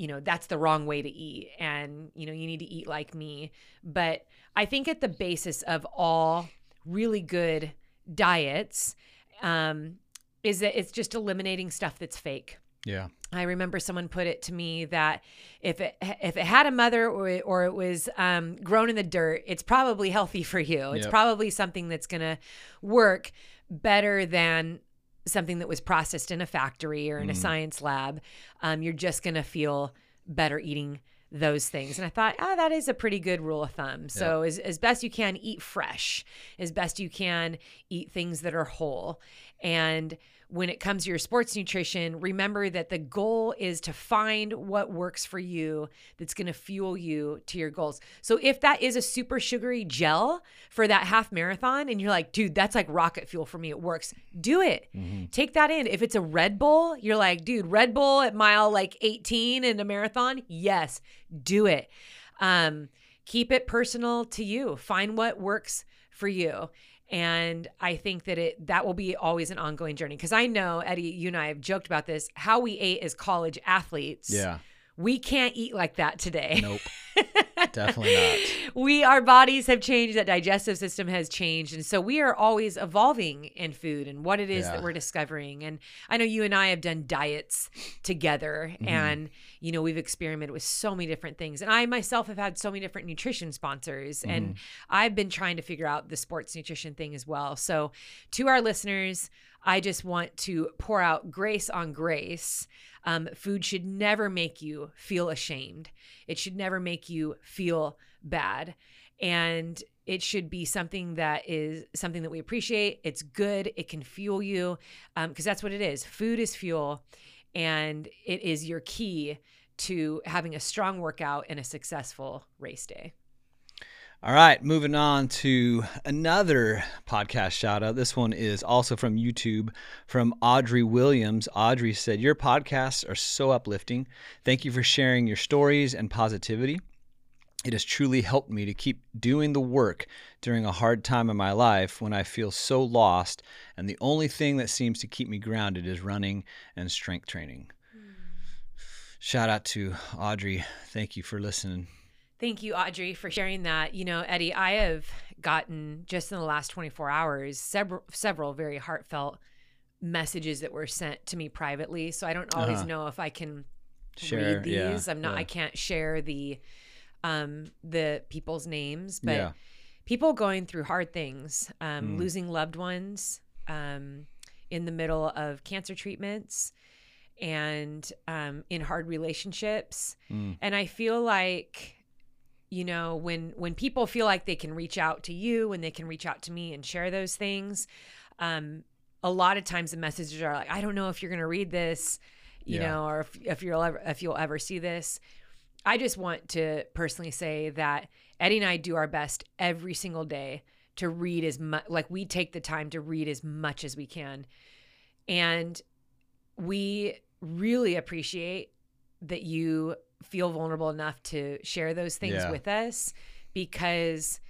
you know, that's the wrong way to eat and, you know, you need to eat like me. But I think at the basis of all really good diets um, is that it's just eliminating stuff that's fake. Yeah. I remember someone put it to me that if it if it had a mother or it, or it was um, grown in the dirt, it's probably healthy for you. It's Yep. probably something that's gonna work better than something that was processed in a factory or in a Mhm. science lab. Um, you're just gonna feel better eating those things. And I thought, ah, that is a pretty good rule of thumb. So, as, as best you can, eat fresh, as best you can, eat things that are whole. And when it comes to your sports nutrition, remember that the goal is to find what works for you that's going to fuel you to your goals. So if that is a super sugary gel for that half marathon and you're like, dude, that's like rocket fuel for me, it works, do it. Mm-hmm. Take that in. If it's a Red Bull, you're like, dude, Red Bull at mile like 18 in a marathon, yes, do it. Um, keep it personal to you. Find what works for you and i think that it that will be always an ongoing journey because i know eddie you and i have joked about this how we ate as college athletes yeah we can't eat like that today. Nope. [LAUGHS] Definitely not. [LAUGHS] We our bodies have changed, that digestive system has changed. And so we are always evolving in food and what it is yeah. that we're discovering. And I know you and I have done diets together mm-hmm. and you know, we've experimented with so many different things. And I myself have had so many different nutrition sponsors mm-hmm. and I've been trying to figure out the sports nutrition thing as well. So to our listeners, I just want to pour out grace on grace. Um, food should never make you feel ashamed. It should never make you feel bad. And it should be something that is something that we appreciate. It's good. It can fuel you because um, that's what it is. Food is fuel, and it is your key to having a strong workout and a successful race day. All right, moving on to another podcast shout out. This one is also from YouTube from Audrey Williams. Audrey said, Your podcasts are so uplifting. Thank you for sharing your stories and positivity. It has truly helped me to keep doing the work during a hard time in my life when I feel so lost, and the only thing that seems to keep me grounded is running and strength training. Mm. Shout out to Audrey. Thank you for listening. Thank you, Audrey, for sharing that. You know, Eddie, I have gotten just in the last 24 hours several several very heartfelt messages that were sent to me privately. So I don't always uh-huh. know if I can share, read these. Yeah, I'm not. Yeah. I can't share the um the people's names, but yeah. people going through hard things, um, mm. losing loved ones, um, in the middle of cancer treatments and um, in hard relationships. Mm. And I feel like you know when when people feel like they can reach out to you and they can reach out to me and share those things um a lot of times the messages are like i don't know if you're going to read this you yeah. know or if, if you'll ever if you'll ever see this i just want to personally say that eddie and i do our best every single day to read as much like we take the time to read as much as we can and we really appreciate that you feel vulnerable enough to share those things yeah. with us because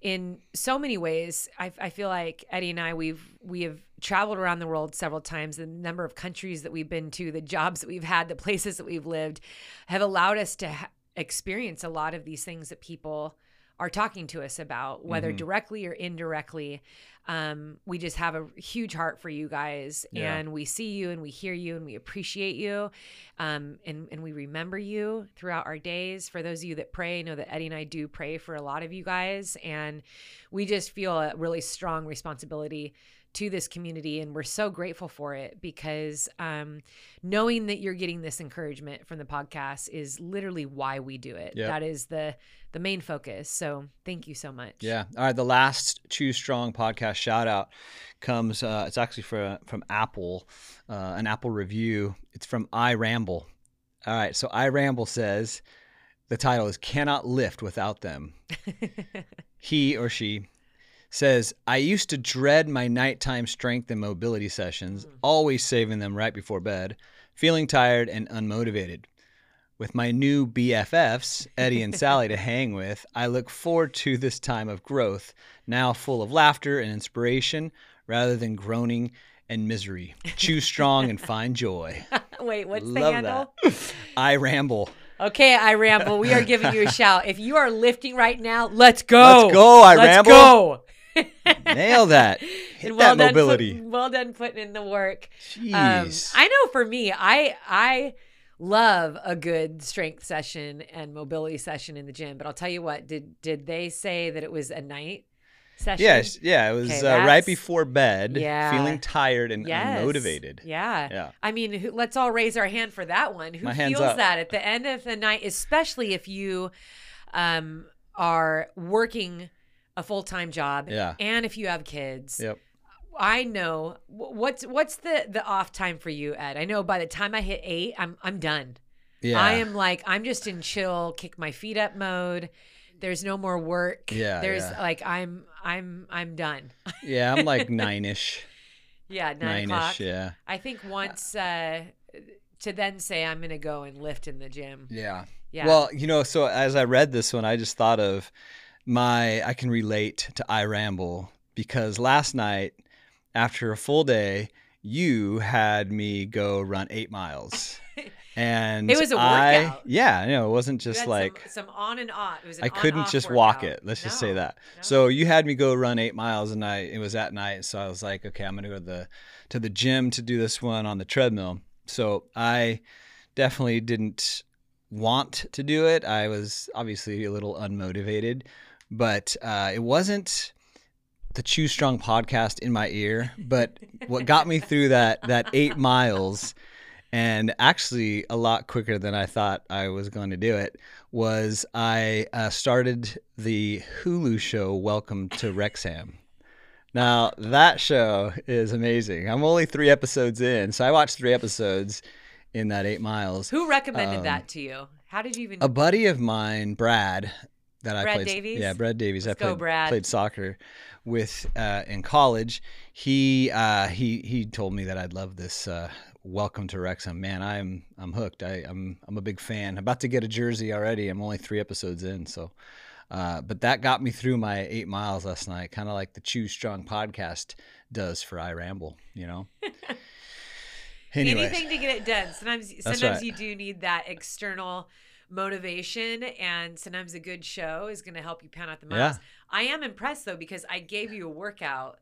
in so many ways I, I, feel like eddie and i we've we have traveled around the world several times the number of countries that we've been to the jobs that we've had the [LAUGHS] places that we've lived have allowed us to ha- experience a lot of these things that people are talking to us about, whether mm-hmm. directly or indirectly. Um, we just have a huge heart for you guys, yeah. and we see you and we hear you and we appreciate you, um, and and we remember you throughout our days. For those of you that pray, know that Eddie and I do pray for a lot of you guys, and we just feel a really strong responsibility to this community and we're so grateful for it because um, knowing that you're getting this encouragement from the podcast is literally why we do it. Yep. that is the the main focus. So thank you so much. Yeah. All right. The last choose strong podcast shout out comes uh, it's actually from from apple uh, an apple review. It's from i ramble all right. So i ramble says the title is cannot lift without them. [LAUGHS] He or she says, I used to dread my nighttime strength and mobility sessions, mm. always saving them right before bed, feeling tired and unmotivated. With my new BFFs, Eddie and Sally, to hang with, I look forward to this time of growth, now full of laughter and inspiration rather than groaning and misery. Choose strong and find joy. [LAUGHS] Wait, what's Love the handle? That. I ramble. Okay, I ramble. We are giving you a [LAUGHS] shout. If you are lifting right now, let's go. Let's go. I let's ramble. Go. Nail that. [LAUGHS] Hit well that mobility. Put, well done putting in the work. Jeez. Um, I know for me, I I love a good strength session and mobility session in the gym. But I'll tell you what, did did they say that it was a night session? Yes, yeah, it was Okay, uh, right before bed, Yeah. feeling tired and Yes. unmotivated. Yeah. Yeah. I mean, who, let's all raise our hand for that one. Who My hand's feels up. that at the end of the night, especially if you um, are working a full time job Yeah. and if you have kids? Yep. I know what's what's the the off time for you, Ed. I know by the time I hit eight, I'm I'm done. Yeah. I am like I'm just in chill, kick my feet up mode. There's no more work. Yeah, There's yeah. like I'm I'm I'm done. Yeah, I'm like [LAUGHS] nine ish. yeah, nine o'clock. ish, yeah. I think once uh, to then say I'm gonna go and lift in the gym. Yeah. Yeah. Well, you know, so as I read this one, I just thought of my I can relate to I ramble because last night after a full day, you had me go run eight miles. [LAUGHS] And It was a workout. yeah, you know, it wasn't just like some, some on and off. It was I couldn't just walk it. Let's just say that. no. So you had me go run eight miles, and I it was at night, so I was like, okay, I'm gonna go to the to the gym to do this one on the treadmill. So I definitely didn't want to do it. I was obviously a little unmotivated, but uh, it wasn't the Choose Strong podcast in my ear. But what got me through that that eight miles, and actually a lot quicker than I thought I was going to do it, was I uh, started the Hulu show Welcome to Wrexham. Now that show is amazing. I'm only three episodes in, so I watched three episodes in that eight miles. Who recommended Um, that to you? How did you even? A buddy of mine, Brad, that I Brad played. Davies? Yeah, Brad Davies. Let's I go, played, Brad. played soccer with uh, in college. He uh, he he told me that I'd love this. Uh, Welcome to Wrexham, man. I'm I'm hooked. I, I'm I'm a big fan. about to get a jersey already. I'm only three episodes in, so. Uh, but that got me through my eight miles last night, kind of like the Choose Strong podcast does for I Ramble, you know. [LAUGHS] Anyways, anything to get it done. Sometimes, sometimes right. you do need that external motivation, and sometimes a good show is going to help you pound out the Yeah. miles. I am impressed though because I gave you a workout,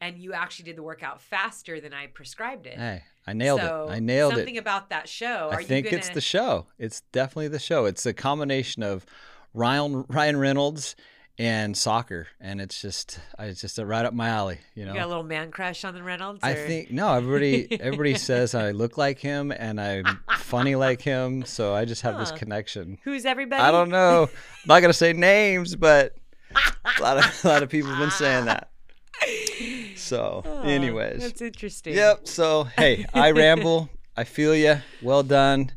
and you actually did the workout faster than I prescribed it. hey, I nailed so it. I nailed it. something about that show. Are I think gonna, it's the show. It's definitely the show. It's a combination of Ryan Ryan Reynolds and soccer, and it's just it's just right up my alley. You know, You got a little man crush on the Reynolds. I think no. Everybody [LAUGHS] everybody says I look like him and I'm funny like him, so I just have this connection. who's everybody? I don't know. I'm not gonna say names, but a lot of a lot of people have been saying that. [LAUGHS] So, Oh, anyways, that's interesting. Yep. So, hey, I ramble. I feel you. Well done.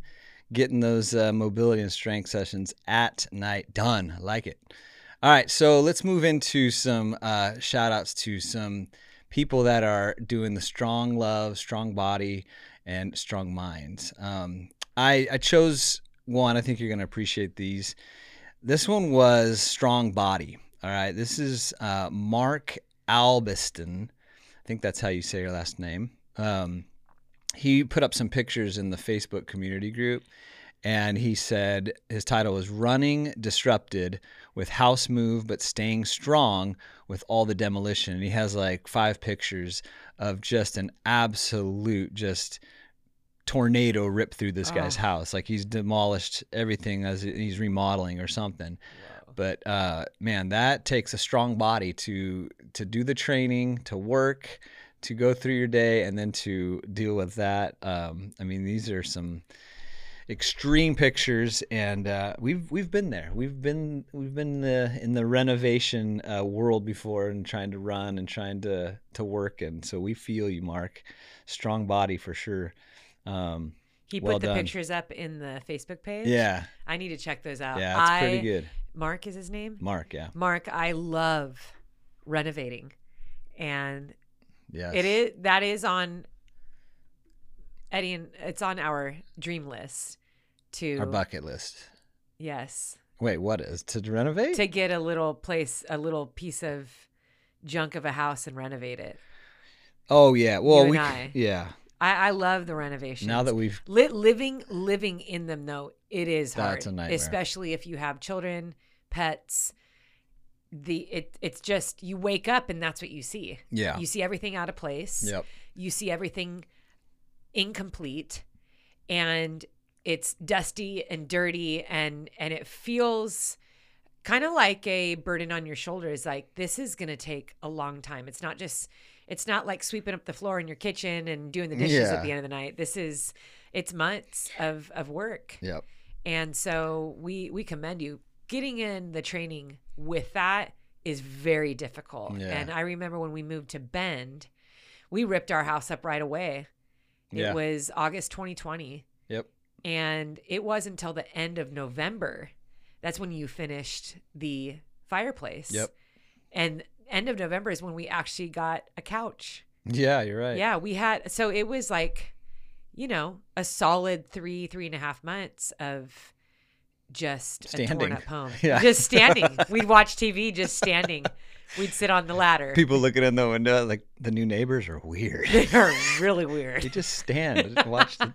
Getting those uh, mobility and strength sessions at night done. I like it. All right. So let's move into some uh, shout outs to some people that are doing the strong love, strong body, and strong minds. Um, I, I chose one. I think you're going to appreciate these. This one was strong body. All right. This is uh, Mark Albiston. I think that's how you say your last name. Um, he put up some pictures in the Facebook community group, and he said his title was "Running Disrupted with House Move, but Staying Strong with All the Demolition." And he has like five pictures of just an absolute just tornado rip through this guy's Oh. house. Like he's demolished everything as he's remodeling or something but uh, man, that takes a strong body to to do the training, to work, to go through your day, and then to deal with that. Um, I mean, these are some extreme pictures, and uh, we've we've been there. We've been we've been the, in the renovation uh, world before, and trying to run and trying to to work, and so we feel you, Mark. Strong body for sure. Um, He put Well the done. pictures up in the Facebook page. yeah, I need to check those out. yeah, that's I, pretty good. Mark is his name. Mark, yeah, Mark, I love renovating, and yeah, it is that is on Eddie and it's on our dream list to our bucket list. yes Wait, what is to renovate? to get a little place, a little piece of junk of a house and renovate it. Oh yeah. Well, we I. yeah. I, I love the renovations. Now that we've Li- living living in them though it is hard That's a nightmare. especially if you have children pets the it it's just you wake up and that's what you see yeah. you see everything out of place Yep. you see everything incomplete and it's dusty and dirty and and it feels kind of like a burden on your shoulders. Like this is going to take a long time. It's not just, it's not like sweeping up the floor in your kitchen and doing the dishes Yeah. at the end of the night. This is, it's months of, of work. Yep. And so we, we commend you getting in the training with that is very difficult. Yeah. And I remember when we moved to Bend, we ripped our house up right away. It Yeah. was August 2020. Yep. And it was until the end of November. That's when you finished the fireplace. Yep. And end of November is when we actually got a couch. Yeah, you're right. Yeah, we had so it was like, you know, a solid three, three and a half months of just a torn Standing. up home. [LAUGHS] Yeah. Just standing. We'd watch TV just standing. [LAUGHS] We'd sit on the ladder. People looking in the window like the new neighbors are weird. [LAUGHS] they are really weird. they just stand and watch the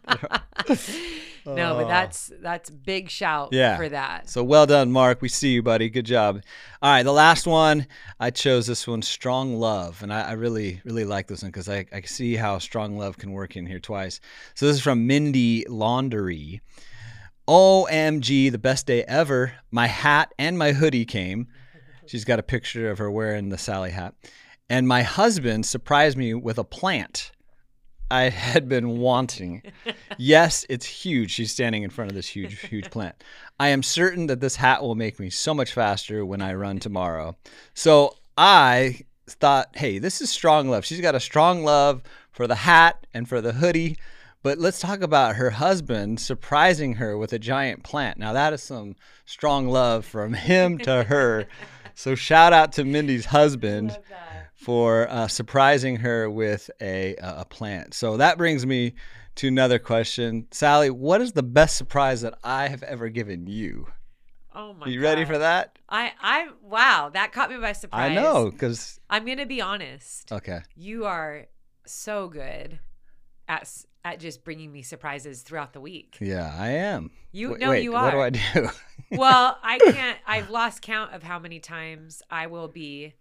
[LAUGHS] No, but that's that's big shout Yeah. for that. So well done, Mark. We see you, buddy. Good job. All right, the last one. I chose this one, Strong Love. And I, I really, really like this one because I, I see how strong love can work in here twice. So this is from Mindy Laundry. OMG, the best day ever. My hat and my hoodie came. She's got a picture of her wearing the Sally hat. And my husband surprised me with a plant I had been wanting. [LAUGHS] yes, it's huge. She's standing in front of this huge, huge [LAUGHS] plant. I am certain that this hat will make me so much faster when I run tomorrow. So I thought, hey, this is strong love. She's got a strong love for the hat and for the hoodie. But let's talk about her husband surprising her with a giant plant. Now, that is some strong love from him to her. [LAUGHS] So, shout out to Mindy's husband for uh, surprising her with a, a plant. So, that brings me to another question. Sally, what is the best surprise that I have ever given you? Oh my you ready for that? I I wow, that caught me by surprise. I know, because, I'm going to be honest. okay. You are so good at at just bringing me surprises throughout the week. Yeah, I am. You wait, you What do are. I do? [LAUGHS] well, I can't. I've lost count of how many times I will be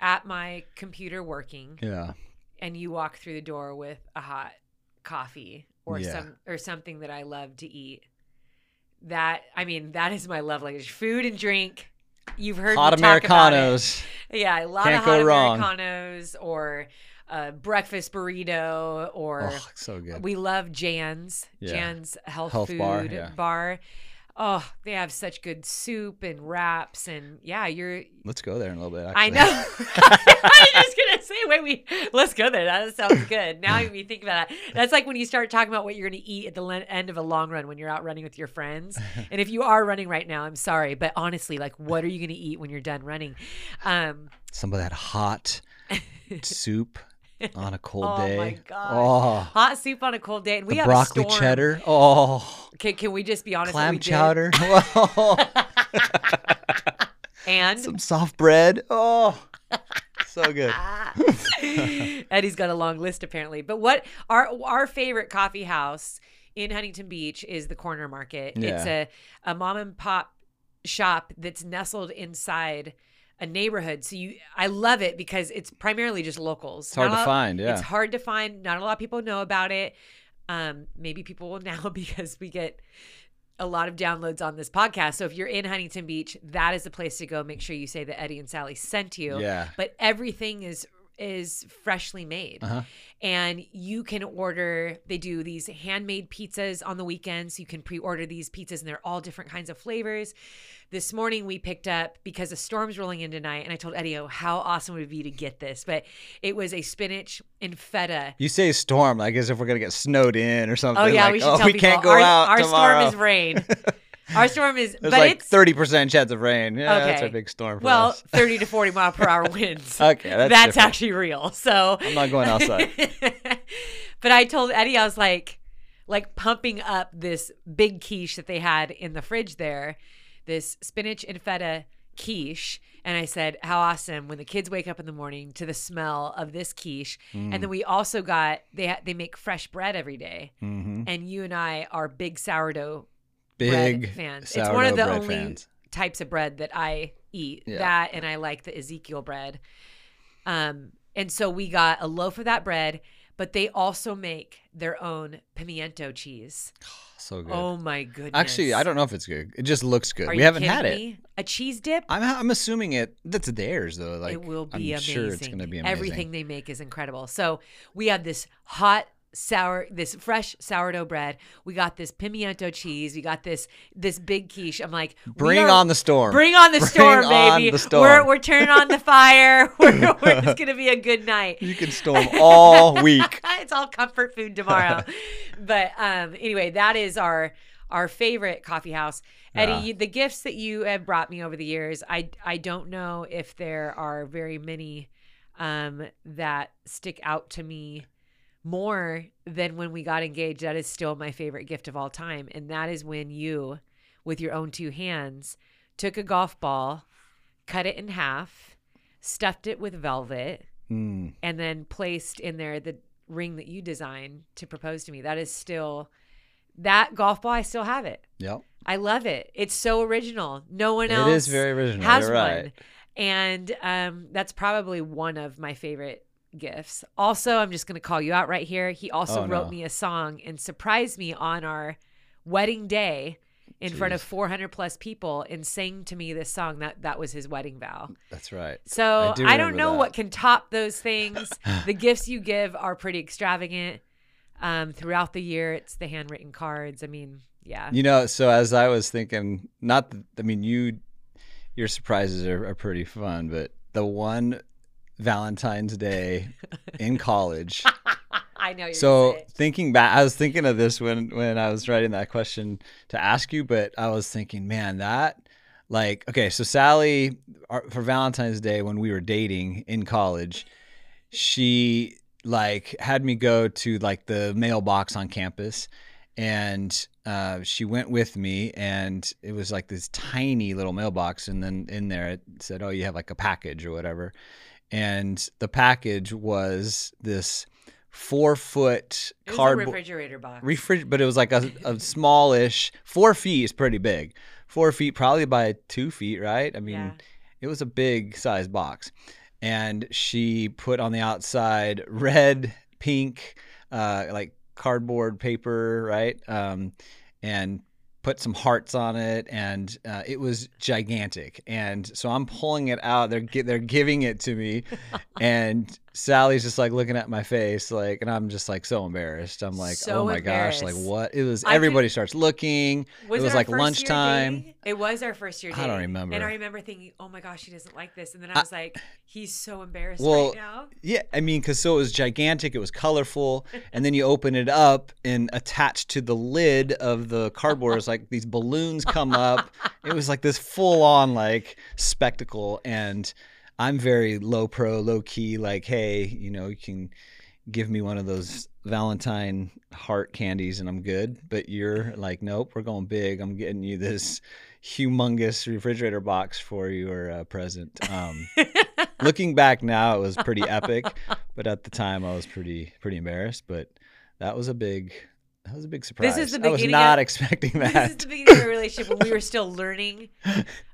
at my computer working, yeah. and you walk through the door with a hot coffee or Yeah. some or something that I love to eat. That I mean, that is my love language: food and drink. You've heard Hot me talk about it. Americanos. Yeah, a lot Can't of hot go wrong. Americanos or a breakfast burrito or Oh, so good. we love Jan's, Yeah. Jan's health, Health food bar, yeah. bar. Oh, they have such good soup and wraps and yeah, you're Let's go there in a little bit. I know. [LAUGHS] [LAUGHS] I was just gonna say, wait, we let's go there. That sounds good. Now you think about that. That's like when you start talking about what you're gonna eat at the end of a long run when you're out running with your friends. [LAUGHS] And if you are running right now, I'm sorry, but honestly, like, what are you gonna eat when you're done running? Um, Some of that hot soup [LAUGHS] on a cold Oh day. my gosh. Oh, hot soup on a cold day, and we the have broccoli cheddar. Oh, Can, can we just be honest? clam chowder. Oh, [LAUGHS] and some soft bread. Oh, so good. [LAUGHS] Eddie's got a long list apparently. But what our our favorite coffee house in Huntington Beach is the Corner Market. It's a a mom and pop shop that's nestled inside a neighborhood. So you I love it because it's primarily just locals. It's hard Not to find. Yeah. It's hard to find. Not a lot of people know about it. Um, maybe people will [LAUGHS] now because we get a lot of downloads on this podcast. So if you're in Huntington Beach, that is the place to go. Make sure you say that Eddie and Sally sent you. Yeah. But everything is is freshly made. Uh-huh. And you can order, they do these handmade pizzas on the weekends. You can pre order these pizzas, and they're all different kinds of flavors. This morning, we picked up because a storm's rolling in tonight, and I told Eddie, oh, how awesome would it be to get this? But it was a spinach and feta. You say storm, like as if we're gonna get snowed in or something. Oh, yeah, like, we should oh, tell we people. can't go our, out Our tomorrow. storm is rain. [LAUGHS] [LAUGHS] Our storm is, There's but like it's thirty percent chance of rain. Yeah, that's a big storm for well, us. [LAUGHS] 30 to 40 mile per hour winds. [LAUGHS] Okay, that's, That's, actually real. So I'm not going outside. but I told Eddie, I was like, like pumping up this big quiche that they had in the fridge there, this spinach and feta quiche. And I said, how awesome when the kids wake up in the morning to the smell of this quiche. And Mm. then we also got, they, ha- they make fresh bread every day. hmm And you and I are big sourdough Big fans. It's one of the only fans. types of bread that I eat. Yeah. That and I like the Ezekiel bread. Um, and so we got a loaf of that bread, but they also make their own pimiento cheese. [SIGHS] So good. Oh my goodness! Actually, I don't know if it's good. It just looks good. Are we haven't had it. me? A cheese dip. I'm I'm assuming it. That's theirs though. Like it will be I'm amazing. sure it's going to be amazing. Everything they make is incredible. So we have this hot sour this fresh sourdough bread we got this pimiento cheese we got this this big quiche i'm like Bring are- on the storm. bring on the Bring storm on baby the storm. we're we're turning on the fire [LAUGHS] we're, we're, it's gonna be a good night you can storm all week. [LAUGHS] it's all comfort food tomorrow. [LAUGHS] but um, anyway, that is our our favorite coffee house. Eddie, Yeah. you, the gifts that you have brought me over the years, I I don't know if there are very many um, that stick out to me more than when we got engaged. That is still my favorite gift of all time, and that is when you, with your own two hands, took a golf ball, cut it in half, stuffed it with velvet Mm, and then placed in there the ring that you designed to propose to me. That is still that golf ball. I still have it. yep. I love it. It's so original. No one else is very original. has You're right. one, and um, that's probably one of my favorite gifts. Also, I'm just going to call you out right here. He also Oh, wrote no. me a song and surprised me on our wedding day in front of 400 plus people and sang to me this song that that was his wedding vow. That's right. So I do I, don't know that. what can top those things. [LAUGHS] the gifts you give are pretty extravagant. Um, throughout the year, it's the handwritten cards. I mean, yeah. You know, so as I was thinking, not, I mean, you, your surprises are, are pretty fun, but the one Valentine's Day in [LAUGHS] college. I know you're so gonna say it. thinking back, I was thinking of this when when I was writing that question to ask you, but I was thinking, man, that like okay, so Sally our- for Valentine's Day when we were dating in college, she like had me go to like the mailbox on campus and uh, she went with me and it was like this tiny little mailbox and then in there it said oh you have like a package or whatever and the package was this four foot It was a cardboard refrigerator box. refrig- but it was like a, a smallish four feet is pretty big four feet probably by two feet right i mean Yeah. it was a big size box and she put on the outside red pink uh, like cardboard paper right um, and put some hearts on it and uh, it was gigantic. And so i'm pulling it out. They're they're giving it to me. [LAUGHS] And sally's just like looking at my face like and i'm just like so embarrassed i'm like So oh my gosh like what it was I could- everybody starts looking Was it was like lunchtime? It was our first year. I don't remember. And I remember thinking, "Oh my gosh, he doesn't like this." And then I I- was like, "He's so embarrassed Well, right now." Yeah, I mean, because so it was gigantic, it was colorful, and then you open it up, and attached to the lid of the cardboard is like these balloons come up. It was like this full on like spectacle, and I'm very low pro, low key. Like, hey, you know, you can give me one of those Valentine heart candies, and I'm good. But you're like, nope, we're going big. I'm getting you this humongous refrigerator box for your uh, present. Um, looking back now, it was pretty epic, but at the time, I was pretty pretty embarrassed. But that was a big that was a big surprise. This is the I was beginning not of- expecting that. This is the beginning of a relationship when we were still [LAUGHS] learning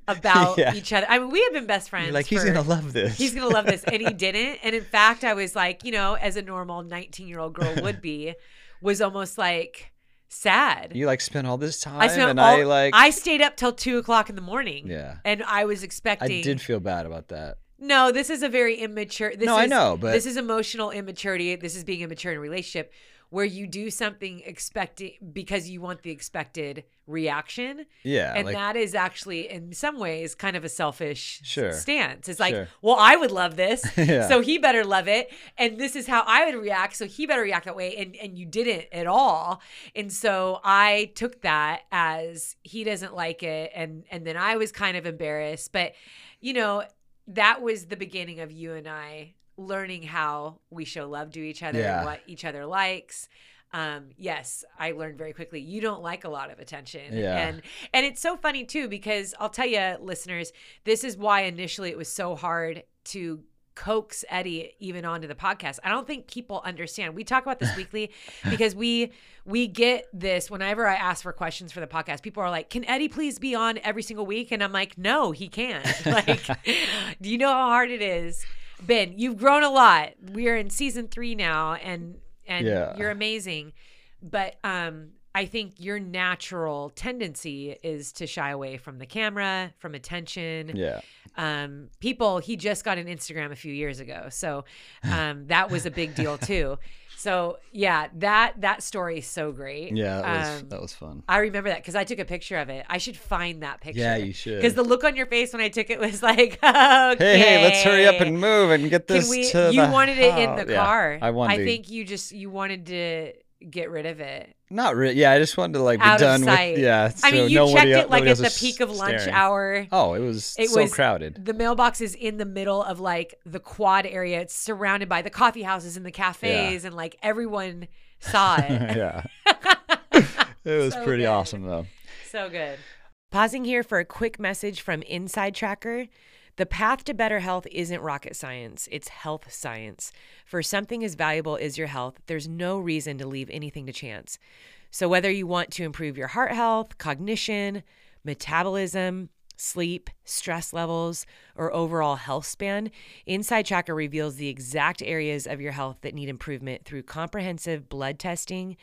about Yeah. each other. I mean, we have been best friends. You're like he's gonna love this. He's gonna love this, and he [LAUGHS] didn't. And in fact, I was like, you know, as a normal 19 year old girl would be, [LAUGHS] was almost like sad. You like spent all this time, I spent and all, I like I stayed up till two o'clock in the morning. yeah. and I was expecting. I did feel bad about that. No, this is a very immature. This No, is, I know, but- this is emotional immaturity. This is being immature in a relationship where you do something expecting because you want the expected reaction, Yeah, and like that is actually in some ways kind of a selfish Sure. stance. It's like, Sure. well, I would love this, [LAUGHS] Yeah. so he better love it, and this is how I would react, so he better react that way, and and you didn't at all, and so I took that as he doesn't like it, and and then I was kind of embarrassed, but you know that was the beginning of you and I learning how we show love to each other Yeah. and what each other likes. Um, yes, I learned very quickly. You don't like a lot of attention. Yeah. And and it's so funny too because I'll tell you listeners, this is why initially it was so hard to coax Eddie even onto the podcast. I don't think people understand. We talk about this [LAUGHS] weekly because we we get this whenever I ask for questions for the podcast. People are like, "Can Eddie please be on every single week?" And I'm like, "No, he can't." [LAUGHS] Like, [LAUGHS] do you know how hard it is? Ben, you've grown a lot. We're in season 3 now and and Yeah. you're amazing. But um, I think your natural tendency is to shy away from the camera, from attention. Yeah. Um, people, he just got an Instagram a few years ago, so um, that was a big deal too. So yeah, that that story is so great. Yeah. That was Um, that was fun. I remember that because I took a picture of it. I should find that picture. Yeah, you should. Because the look on your face when I took it was [LAUGHS] like, okay. Hey, hey, let's hurry up and move and get this we? to You wanted it in house. the Yeah, car. I wanted. I think you just you wanted to get rid of it. not really. Yeah, I just wanted to like be Out of done sight. with. Yeah. I mean, so you nobody checked it like at the peak of lunch staring. hour. Oh, it was It so was- crowded. The mailbox is in the middle of like the quad area. It's surrounded by the coffee houses and the cafes, and like everyone saw [LAUGHS] it. yeah. [LAUGHS] It was So pretty good. awesome though. So good. Pausing here for a quick message from Inside Tracker. The path to better health isn't rocket science, it's health science. For something as valuable as your health, there's no reason to leave anything to chance. So, whether you want to improve your heart health, cognition, metabolism, sleep, stress levels, or overall health span, Inside Tracker reveals the exact areas of your health that need improvement through comprehensive blood testing,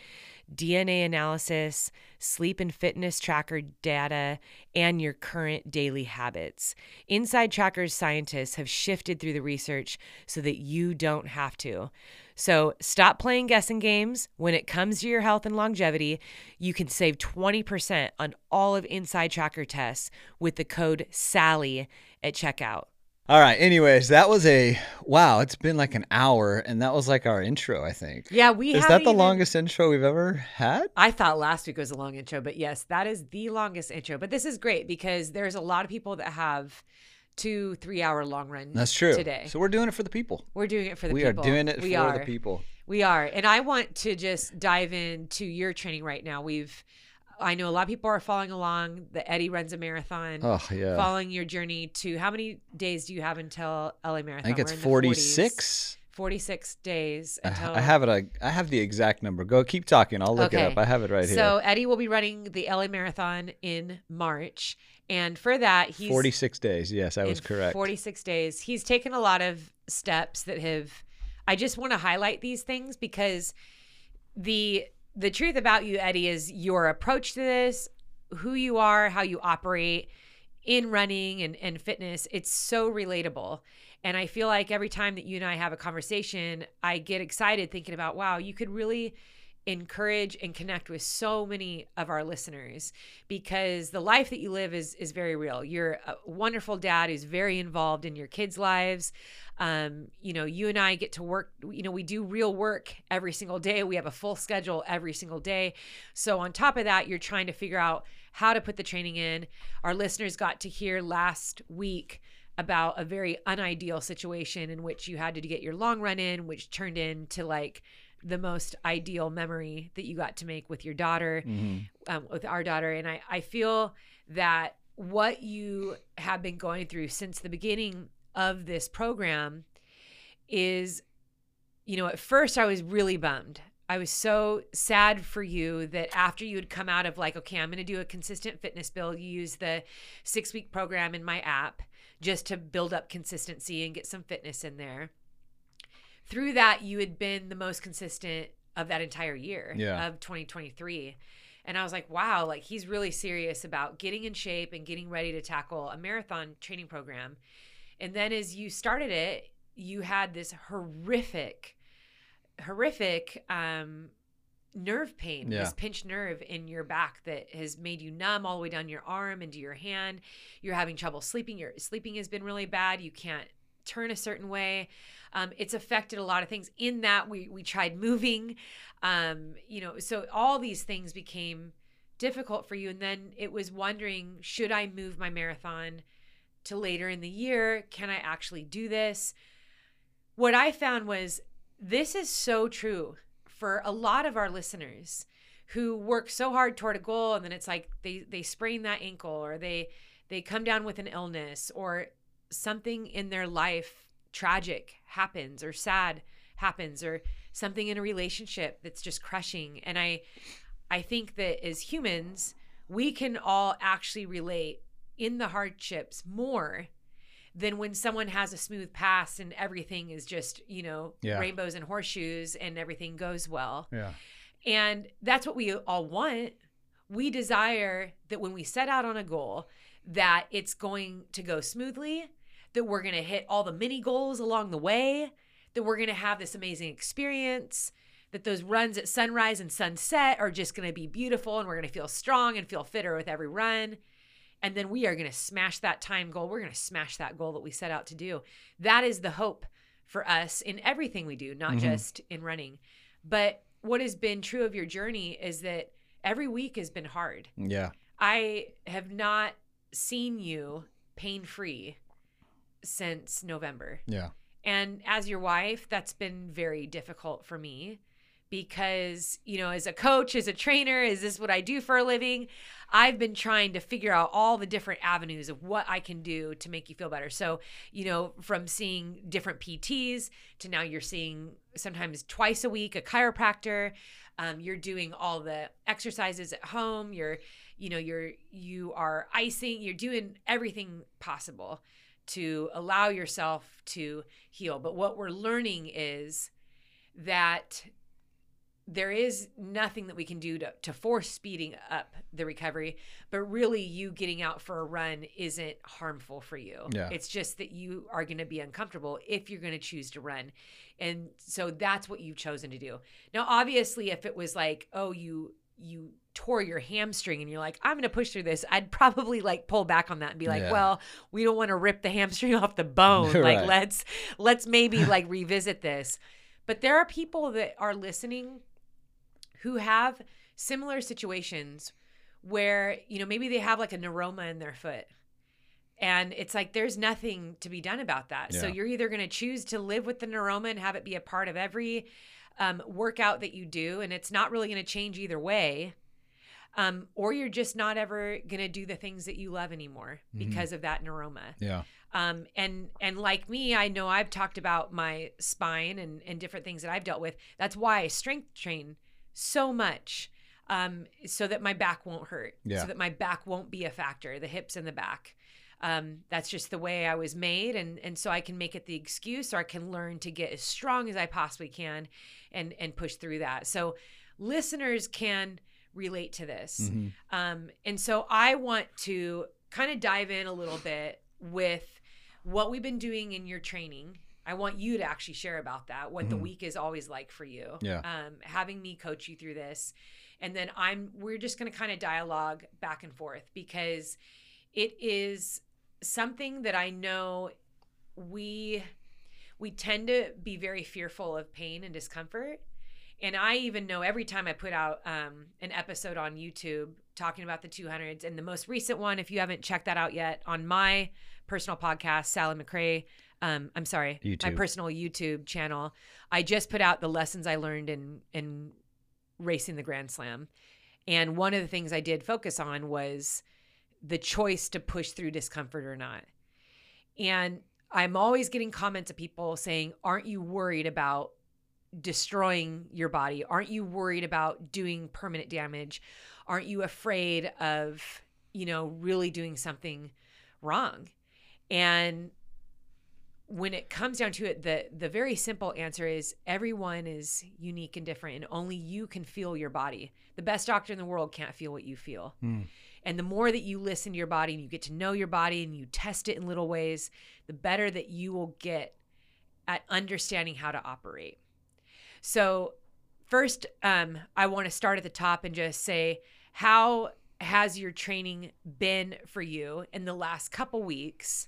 DNA analysis, sleep and fitness tracker data, and your current daily habits. Inside Tracker's scientists have shifted through the research so that you don't have to. So stop playing guessing games. When it comes to your health and longevity, you can save 20% on all of Inside Tracker tests with the code SALLY at checkout. All right. Anyways, that was a wow. It's been like an hour, and that was like our intro. I think. Yeah, we Is that the even- longest intro we've ever had? I thought last week was a long intro, but yes, that is the longest intro. But this is great because there's a lot of people that have two, three hour long run. That's true. Today, So we're doing it for the people. we're doing it for the we people. are doing it we for are. the people. We are, and I want to just dive into your training right now. We've, I know a lot of people are following along. The Eddie runs a marathon. Oh yeah. Following your journey to how many days do you have until LA Marathon? I think it's the 40s. 46. 46 days I- until I have it. I, I have the exact number. Go keep talking. I'll look it up. I have it right So here. So Eddie will be running the LA Marathon in March, and for that he's 46 days. Yes, I was correct. 46 days. He's taken a lot of steps that have. I just want to highlight these things because the the truth about you, Eddie, is your approach to this, who you are, how you operate in running and, and fitness. It's so relatable. And I feel like every time that you and I have a conversation, I get excited thinking about, wow, you could really encourage and connect with so many of our listeners because the life that you live is is very real. You're a wonderful dad who's very involved in your kids' lives. Um, you know, you and I get to work, you know, we do real work every single day. We have a full schedule every single day. So on top of that, you're trying to figure out how to put the training in. Our listeners got to hear last week about a very unideal situation in which you had to get your long run in, which turned into like the most ideal memory that you got to make with your daughter, Mhm. um, with our daughter. And I, I feel that what you have been going through since the beginning of this program is, you know, at first I was really bummed. I was so sad for you that after you had come out of like, okay, I'm going to do a consistent fitness build, you use the six week program in my app just to build up consistency and get some fitness in there. Through that, you had been the most consistent of that entire year Yeah. of 2023. And I was like, wow, like he's really serious about getting in shape and getting ready to tackle a marathon training program. And then as you started it, you had this horrific, horrific um, nerve pain, Yeah. this pinched nerve in your back that has made you numb all the way down your arm into your hand. You're having trouble sleeping. Your sleeping has been really bad. You can't turn a certain way. Um, it's affected a lot of things. In that, we we tried moving, um, you know, so all these things became difficult for you. And then it was wondering, should I move my marathon to later in the year? Can I actually do this? What I found was this is so true for a lot of our listeners who work so hard toward a goal and then it's like they they sprain that ankle or they they come down with an illness or something in their life tragic happens or sad happens or something in a relationship that's just crushing and i i think that as humans we can all actually relate in the hardships more than when someone has a smooth pass and everything is just, you know, Yeah. rainbows and horseshoes and everything goes well. Yeah. And that's what we all want. We desire that when we set out on a goal, that it's going to go smoothly, that we're going to hit all the mini goals along the way, that we're going to have this amazing experience, that those runs at sunrise and sunset are just going to be beautiful and we're going to feel strong and feel fitter with every run. And then we are going to smash that time goal. We're going to smash that goal that we set out to do. That is the hope for us in everything we do, not Mhm. just in running. But what has been true of your journey is that every week has been hard. Yeah. I have not seen you pain free since November. Yeah. And as your wife, that's been very difficult for me because, you know, as a coach, as a trainer, is this what I do for a living? I've been trying to figure out all the different avenues of what I can do to make you feel better. So, you know, from seeing different PTs to now you're seeing sometimes twice a week a chiropractor. Um, you're doing all the exercises at home. You're, you know, you're you are icing. You're doing everything possible to allow yourself to heal. But what we're learning is that there is nothing that we can do to, to force speeding up the recovery, but really you getting out for a run isn't harmful for you. Yeah. It's just that you are going to be uncomfortable if you're going to choose to run. And so that's what you've chosen to do. Now, obviously, if it was like, oh, you, you, tore your hamstring and you're like i'm going to push through this i'd [LAUGHS] probably like pull back on that and be like Yeah. well we don't want to rip the hamstring [LAUGHS] off the bone [LAUGHS] Right. like let's let's maybe like revisit this but there are people that are listening who have similar situations where you know maybe they have like a neuroma in their foot and it's like there's nothing to be done about that so you're either going to choose to live with the neuroma and have it be a part of every um, workout that you do and it's not really going to change either way um, or you're just not ever going to do the things that you love anymore Mhm. because of that neuroma Yeah. um, and and like me i know i've talked about my spine and and different things that i've dealt with that's why i strength train so much um, so that my back won't hurt Yeah. so that my back won't be a factor the hips and the back um, that's just the way i was made and and so i can make it the excuse or i can learn to get as strong as i possibly can and and push through that so listeners can relate to this Mhm. um, and so I want to kind of dive in a little bit with what we've been doing in your training. I want you to actually share about that, what the Mhm. week is always like for you. Yeah. Um, having me coach you through this. And then I'm we're just gonna kind of dialogue back and forth because it is something that I know we we tend to be very fearful of pain and discomfort. And I even know every time I put out um, an episode on YouTube talking about the 200s, and the most recent one, if you haven't checked that out yet, on my personal podcast, Sally McRae, um, I'm sorry, my personal YouTube channel, I just put out the lessons I learned in in racing the Grand Slam, and one of the things I did focus on was the choice to push through discomfort or not. And I'm always getting comments of people saying, "Aren't you worried about destroying your body? Aren't you worried about doing permanent damage? Aren't you afraid of, you know, really doing something wrong?" And when it comes down to it, the the very simple answer is everyone is unique and different, and only you can feel your body. The best doctor in the world can't feel what you feel. Mm. And the more that you listen to your body and you get to know your body and you test it in little ways, the better that you will get at understanding how to operate. So, first, um, I want to start at the top and just say, how has your training been for you in the last couple weeks?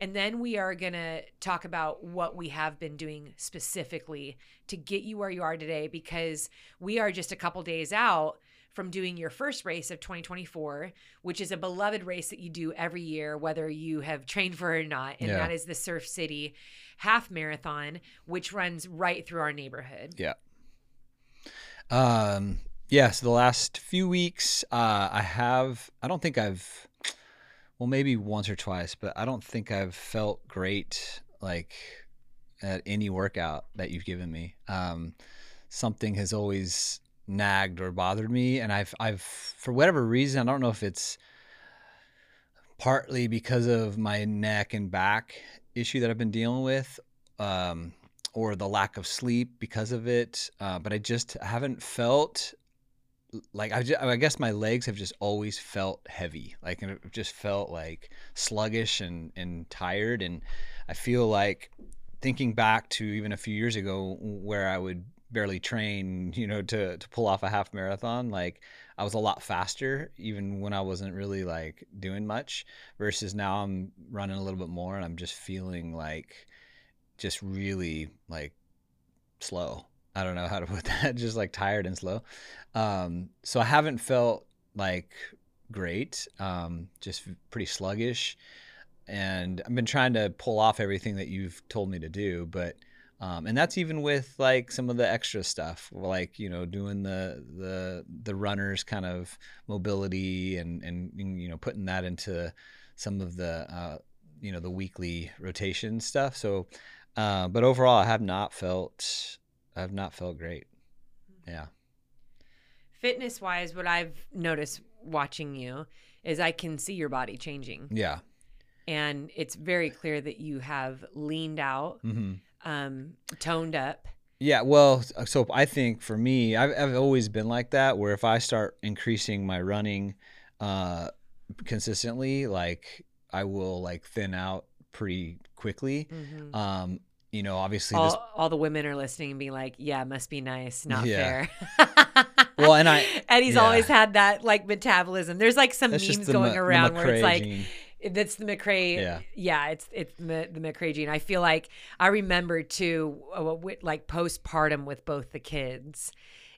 And then we are going to talk about what we have been doing specifically to get you where you are today because we are just a couple days out from doing your first race of 2024, which is a beloved race that you do every year, whether you have trained for it or not. And Yeah. that is the Surf City Half Marathon, which runs right through our neighborhood. Yeah. Um, yeah, so the last few weeks, uh, I have, I don't think I've, well, maybe once or twice, but I don't think I've felt great like at any workout that you've given me. Um, something has always nagged or bothered me. And I've, I've, for whatever reason, I don't know if it's partly because of my neck and back issue that I've been dealing with, um, or the lack of sleep because of it. Uh, but I just haven't felt like I, just, I guess my legs have just always felt heavy, like and it just felt like sluggish and and tired. And I feel like thinking back to even a few years ago where I would barely train, you know, to to pull off a half marathon, like I was a lot faster even when I wasn't really like doing much versus now I'm running a little bit more and I'm just feeling like just really like slow. I don't know how to put [LAUGHS] that, just like tired and slow. Um, so I haven't felt like great, um, just pretty sluggish. And I've been trying to pull off everything that you've told me to do, but um, and that's even with like some of the extra stuff, like you know, doing the the the runners kind of mobility and and you know putting that into some of the uh, you know the weekly rotation stuff. So, uh, but overall, I have not felt I have not felt great. Yeah. Fitness wise, what I've noticed watching you is I can see your body changing. Yeah. And it's very clear that you have leaned out. Mm-hmm um, toned up. Yeah, well, so I think for me, I've, I've always been like that. Where if I start increasing my running uh, consistently, like I will like thin out pretty quickly. Mm-hmm. Um, you know, obviously, all, this... all, the women are listening and be like, "Yeah, must be nice, not yeah. fair." [LAUGHS] well, and I [LAUGHS] Eddie's yeah. always had that like metabolism. There's like some That's memes going around where it's like. Gene that's the McRae. Yeah, yeah. It's it's the, the McRae gene. I feel like I remember too, uh, like postpartum with both the kids,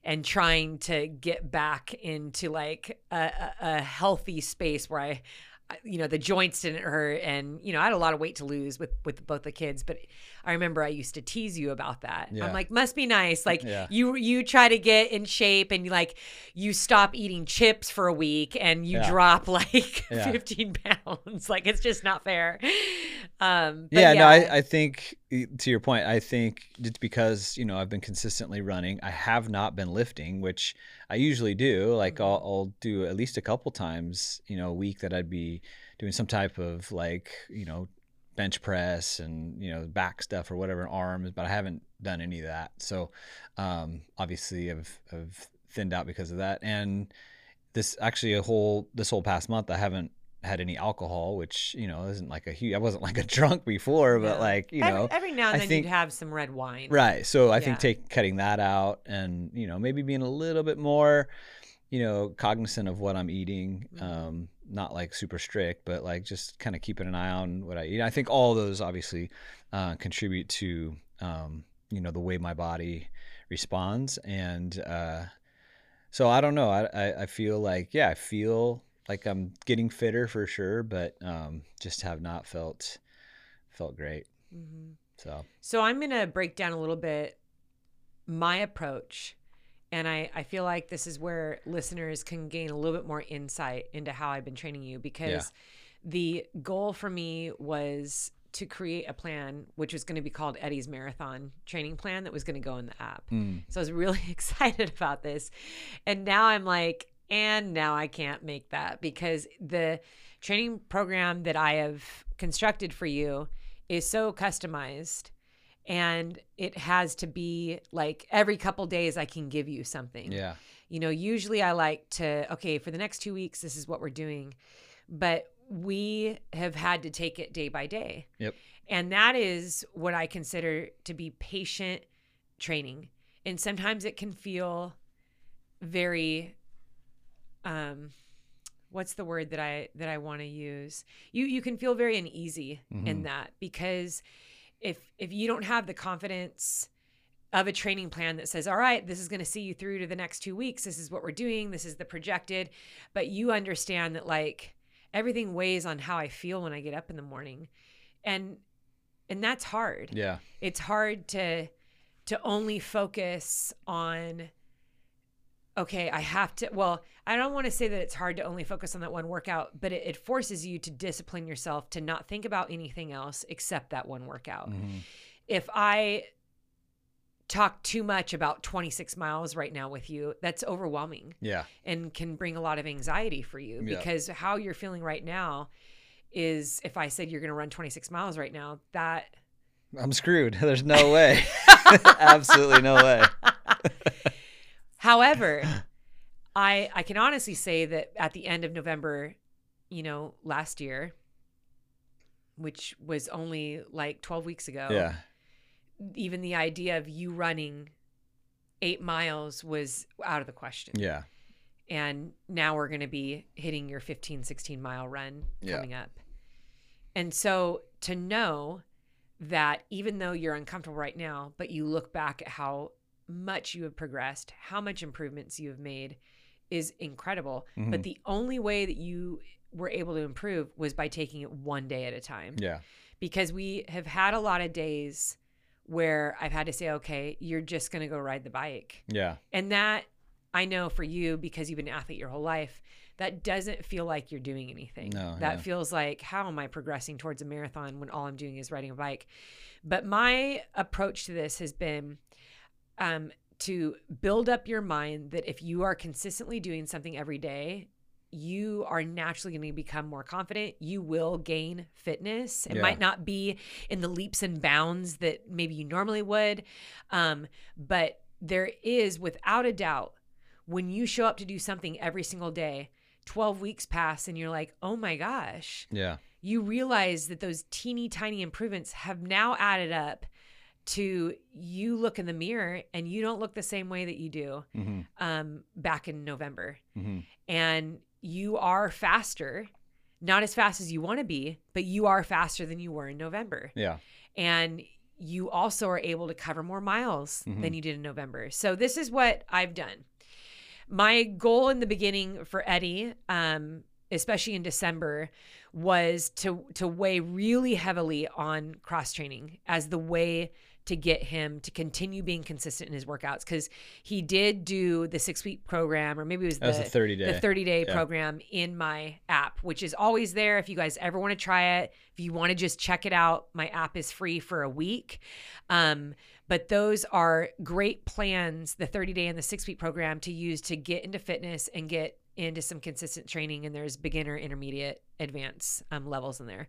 and trying to get back into like a, a healthy space where I you know the joints didn't hurt and you know i had a lot of weight to lose with with both the kids but i remember i used to tease you about that yeah. i'm like must be nice like yeah. you you try to get in shape and you like you stop eating chips for a week and you yeah. drop [LAUGHS] like 15 pounds [LAUGHS] like it's just not fair um yeah, no I, I think to your point i think it's because you know i've been consistently running i have not been lifting which I usually do. Like mm-hmm. I'll, I'll do at least a couple times, you know, a week that I'd be doing some type of like, you know, bench press and you know back stuff or whatever arms but i haven't done any of that so um, obviously i've, I've thinned out because of that and this actually a whole this whole past month i haven't had any alcohol, which you know isn't like a huge. I wasn't [LAUGHS] like a drunk before, but yeah. like you know, every, every now and I then think, you'd have some red wine, right? So I yeah. think take cutting that out, and you know maybe being a little bit more, you know, cognizant of what I'm eating. Mm-hmm. Um, not like super strict, but like just kind of keeping an eye on what I eat. I think all those obviously uh, contribute to um, you know the way my body responds, and uh, so I don't know. I, I I feel like yeah, I feel like I'm getting fitter for sure, but um, just have not felt felt great. Mm-hmm. So so I'm gonna break down a little bit my approach, and I I feel like this is where listeners can gain a little bit more insight into how I've been training you because yeah. the goal for me was to create a plan which was going to be called Eddie's marathon training plan that was going to go in the app. Mm. So I was really [LAUGHS] excited about this. And now I'm like and now I can't make that because the training program that I have constructed for you is so customized and it has to be like every couple days I can give you something. Yeah. You know, usually I like to, okay, for the next two weeks, this is what we're doing. But we have had to take it day by day. Yep. And that is what I consider to be patient training. And sometimes it can feel very um what's the word that I that I want to use? You you can feel very uneasy mm-hmm. in that because if if you don't have the confidence of a training plan that says, all right, this is going to see you through to the next two weeks. This is what we're doing. This is the projected. But you understand that like everything weighs on how I feel when I get up in the morning. And and that's hard. Yeah. It's hard to to only focus on okay, I have to. Well, I don't want to say that it's hard to only focus on that one workout, but it, it forces you to discipline yourself to not think about anything else except that one workout. Mm-hmm. If I talk too much about 26 miles right now with you, that's overwhelming. Yeah. And can bring a lot of anxiety for you yeah. because how you're feeling right now is if I said you're going to run 26 miles right now, that I'm screwed. [LAUGHS] There's no [LAUGHS] way. [LAUGHS] Absolutely no way. However, [LAUGHS] I I can honestly say that at the end of November, you know, last year, which was only like 12 weeks ago, Yeah. even the idea of you running 8 miles was out of the question. Yeah. And now we're going to be hitting your 15 16 mile run Yeah. coming up. And so to know that even though you're uncomfortable right now, but you look back at how much you have progressed, how much improvements you have made is incredible. But Mhm. the only way that you were able to improve was by taking it one day at a time. Yeah. Because we have had a lot of days where I've had to say, okay, you're just going to go ride the bike. Yeah. And that I know for you, because you've been an athlete your whole life, that doesn't feel like you're doing anything. No, that yeah. feels like, how am I progressing towards a marathon when all I'm doing is riding a bike? But my approach to this has been um, to build up your mind that if you are consistently doing something every day, you are naturally going to become more confident. You will gain fitness. It Yeah. might not be in the leaps and bounds that maybe you normally would, um, but there is, without a doubt, when you show up to do something every single day, 12 weeks pass and you're like, oh my gosh, Yeah. you realize that those teeny tiny improvements have now added up to you look in the mirror and you don't look the same way that you do hmm um, back in November. hmm And you are faster, not as fast as you want to be, but you are faster than you were in November. Yeah. And you also are able to cover more miles than you did in November. So this is what I've done. My goal in the beginning for Eddie, um, especially in December, was to to weigh really heavily on cross training as the way to get him to continue being consistent in his workouts because he did do the six week program or maybe it was was the 30 day. the 30 day Yeah. program in my app, which is always there. If you guys ever want to try it, if you want to just check it out, my app is free for a week. Um, but those are great plans, the 30 day and the six week program to use to get into fitness and get into some consistent training. And there's beginner, intermediate, advanced um, levels in there.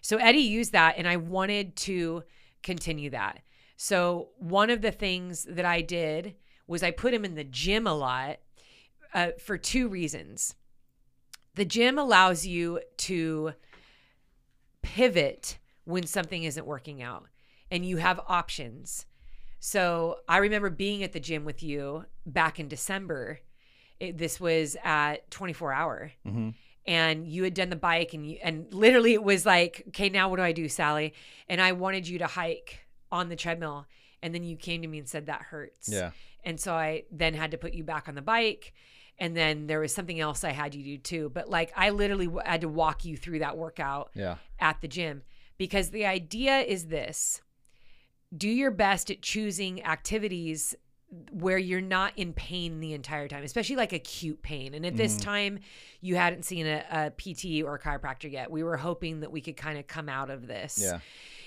So Eddie used that, and I wanted to continue that. So one of the things that I did was I put him in the gym a lot uh, for two reasons. The gym allows you to pivot when something isn't working out and you have options. So I remember being at the gym with you back in December. It, this was at 24 hour Mhm. and you had done the bike and you and literally it was like okay now what do i do sally and i wanted you to hike on the treadmill and then you came to me and said that hurts Yeah. and so i then had to put you back on the bike and then there was something else i had you do too but like i literally w- had to walk you through that workout Yeah. at the gym because the idea is this do your best at choosing activities where you're not in pain the entire time, especially like acute pain. And at this Mhm. time, you hadn't seen a, a PT or a chiropractor yet. We were hoping that we could kind of come out of this. Yeah.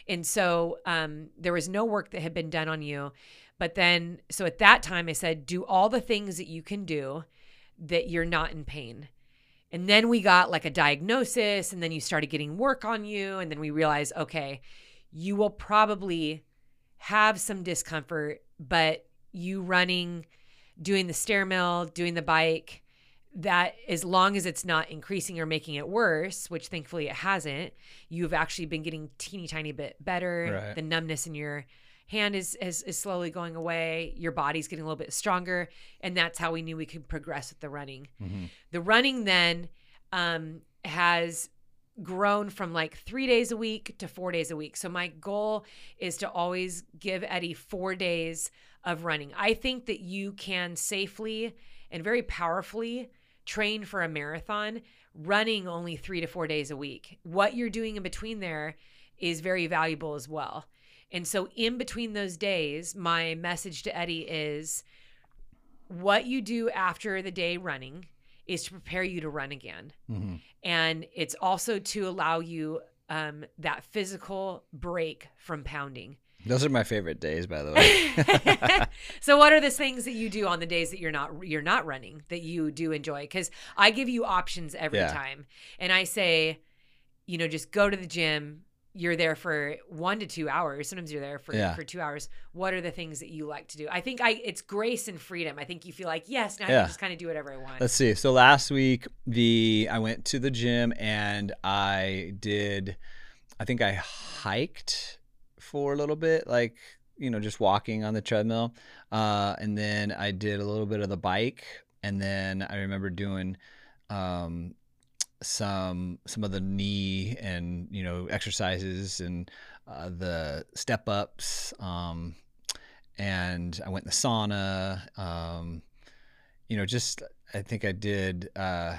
And so um, there was no work that had been done on you. But then, so at that time, I said, do all the things that you can do that you're not in pain. And then we got like a diagnosis, and then you started getting work on you. And then we realized, okay, you will probably have some discomfort, but you running, doing the stair mill, doing the bike, that as long as it's not increasing or making it worse, which thankfully it hasn't, you've actually been getting teeny tiny bit better. Right. The numbness in your hand is, is is slowly going away. Your body's getting a little bit stronger, and that's how we knew we could progress with the running. Mhm. The running then um, has grown from like three days a week to four days a week. So my goal is to always give Eddie four days of running. I think that you can safely and very powerfully train for a marathon running only three to four days a week. What you're doing in between there is very valuable as well. And so, in between those days, my message to Eddie is what you do after the day running is to prepare you to run again. Mhm. And it's also to allow you um, that physical break from pounding. Those are my favorite days, by the way. [LAUGHS] so what are the things that you do on the days that you're not you're not running that you do enjoy cuz I give you options every Yeah. time and I say you know, just go to the gym. You're there for one to two hours. Sometimes you're there for Yeah. for two hours. What are the things that you like to do? I think I it's grace and freedom. I think you feel like yes, now I can just kind of do whatever I want. Let's see. So last week, the I went to the gym and I did. I think I hiked for a little bit, like you know, just walking on the treadmill, uh, and then I did a little bit of the bike, and then I remember doing um, some some of the knee and you know exercises and uh, the step ups. Um, and I went in the sauna. Um, you know, just I think I did uh,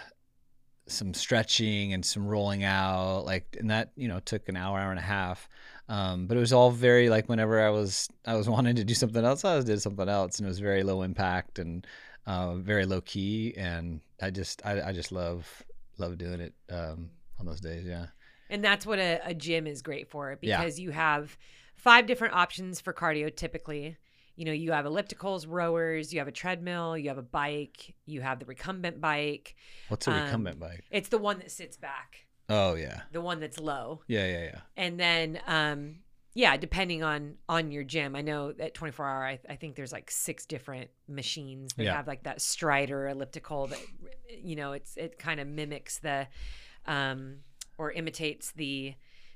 some stretching and some rolling out, like, and that you know took an hour, hour and a half. Um, but it was all very like whenever I was I was [LAUGHS] wanting to do something else, I was did something else, and it was very low impact and uh, very low key. And I just I, I just love love doing it um, on those days. Yeah. And that's what a, a gym is great for Yeah. because you have five different options for cardio typically. You know, you have ellipticals, rowers, you have a treadmill, you have a bike, you have the recumbent bike. What's a Um, recumbent bike? It's the one that sits back, Oh yeah. the one that's low. Yeah yeah yeah. And then um yeah, depending on on your gym. I know at 24 hour I, I think there's like six different machines that Yeah. have like that strider elliptical that you know, it's it kind of mimics the um or imitates the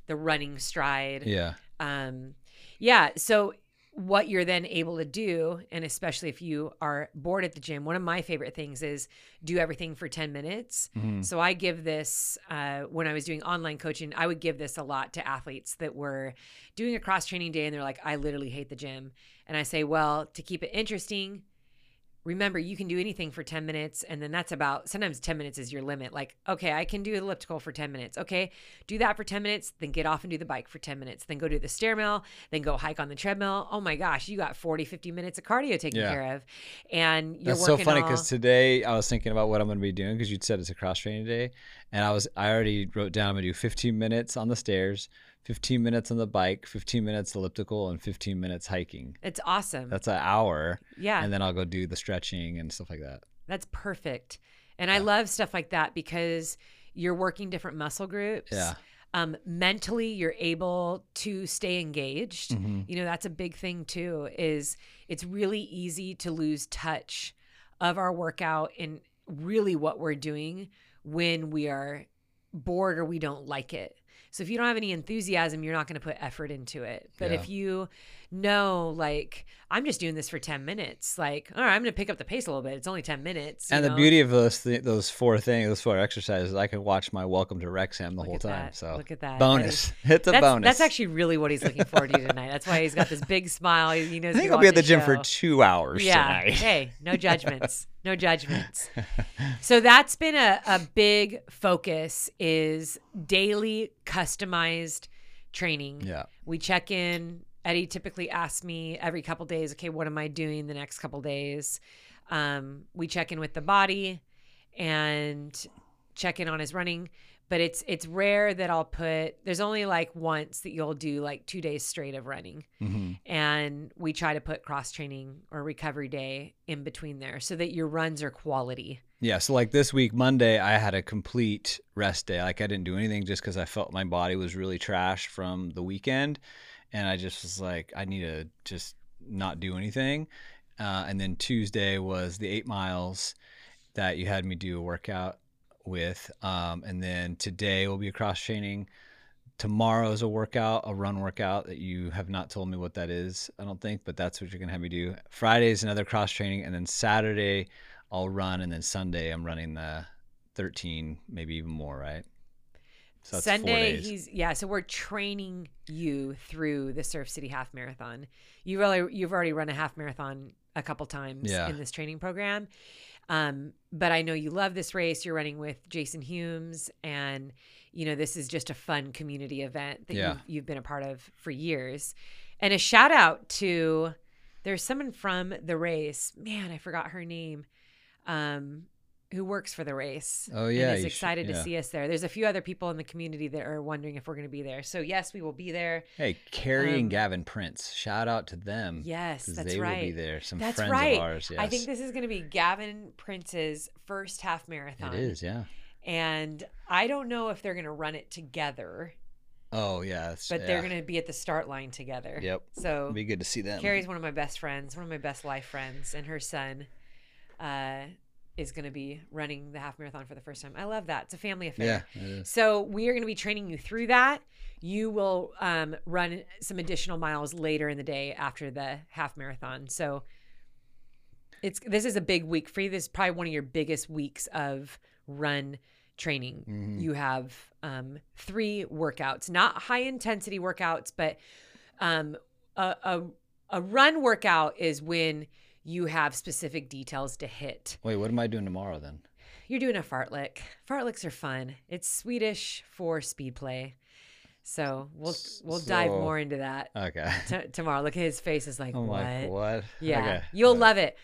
the running stride Yeah. um yeah so what you're then able to do and especially if you are bored at the gym one of my favorite things is do everything for 10 minutes Mhm. so i give this uh, when i was doing online coaching i would give this a lot to athletes that were doing a cross training day and they're like i literally hate the gym and i say well to keep it interesting remember you can do anything for 10 minutes and then that's about sometimes 10 minutes is your limit. Like okay i can do elliptical for 10 minutes. Okay do that for 10 minutes then get off and do the bike for 10 minutes then go do the stairmill then go hike on the treadmill. Oh my gosh you got 40 50 minutes of cardio taken Yeah. care of and you're That's so funny all- because today I was thinking about what I'm going to be doing because you'd said it's a cross training day, and I was I already wrote down I'm going to do 15 minutes on the stairs, 15 minutes on the bike, 15 minutes elliptical, and 15 minutes hiking. it's awesome That's an hour, yeah and then I'll go do the stretching and stuff like that. That's perfect. And I love stuff like that because you're working different muscle groups. Yeah. Um, mentally, you're able to stay engaged. Mhm. You know, that's a big thing too, is it's really easy to lose touch of our workout and really what we're doing when we are bored or we don't like it. So if you don't have any enthusiasm, you're not going to put effort into it. But Yeah. if you know, like, I'm just doing this for 10 minutes, like, all right, I'm going to pick up the pace a little bit. It's only 10 minutes. And the beauty of those th- those four things, those four exercises, I can watch my Welcome to Wrexham the Look whole time. that. So Look at that. bonus. [LAUGHS] It's a that's, bonus. That's actually really what he's looking forward to tonight. That's why he's got this big smile. He knows I think I'll be at the gym for two hours yeah. tonight. hey, no [LAUGHS] judgments. No judgments. So that's been a, a big focus is daily customized training. yeah. We check in. Eddie typically asks me every couple days, okay, what am I doing the next couple days? Um, we check in with the body and check in on his running. But it's it's rare that I'll put there's only like once that you'll do like two days straight of running hmm and we try to put cross training or recovery day in between there so that your runs are quality. Yeah, so like this week, Monday, I had a complete rest day. Like I didn't do anything just because I felt my body was really trashed from the weekend, and I just was like, I need to just not do anything. Uh, and then Tuesday was the eight miles that you had me do a workout with, um, and then today will be a cross training. Tomorrow is a workout, a run workout that you have not told me what that is. I don't think, but that's what you're gonna have me do. Friday is another cross training, and then Saturday. I'll run, and then Sunday I'm running the 13, maybe even more, right? So Sunday he's yeah, so we're training you through the Surf City half marathon. You really you've already run a half marathon a couple times Yeah. in this training program. Um, but I know you love this race. You're running with Jason Humes and you know this is just a fun community event that Yeah. you've, you've been a part of for years. And a shout out to there's someone from the race. Man, I forgot her name. Um, who works for the race Oh, yeah, and is you should- excited to see us there. There's a few other people in the community that are wondering if we're going to be there. So yes, we will be there. Hey, Carrie Um, and Gavin Prince, shout out to them. Yes, that's they right. will be there. Some That's friends right. of ours. Yes. I think this is going to be Gavin Prince's first half marathon. it is. Yeah. and I don't know if they're going to run it together, Oh yeah, but they're going to be at the start line together. Yep. So It'd be good to see them. Carrie's one of my best friends, one of my best life friends, and her son uh, is going to be running the half marathon for the first time. I love that. It's a family affair. Yeah. So we are going to be training you through that. You will um, run some additional miles later in the day after the half marathon. So it's this is a big week for you. This is probably one of your biggest weeks of run training. Mhm. You have um, three workouts, not high intensity workouts, but um, a, a a run workout is when you have specific details to hit. Wait, what am I doing tomorrow then? You're doing a fartlek. Fartleks are fun. It's Swedish for speed play. So we'll we'll dive more into that Okay. [LAUGHS] t- tomorrow. Look at his face. Is like I'm what? like, what? Yeah, Okay. you'll Uh, love it.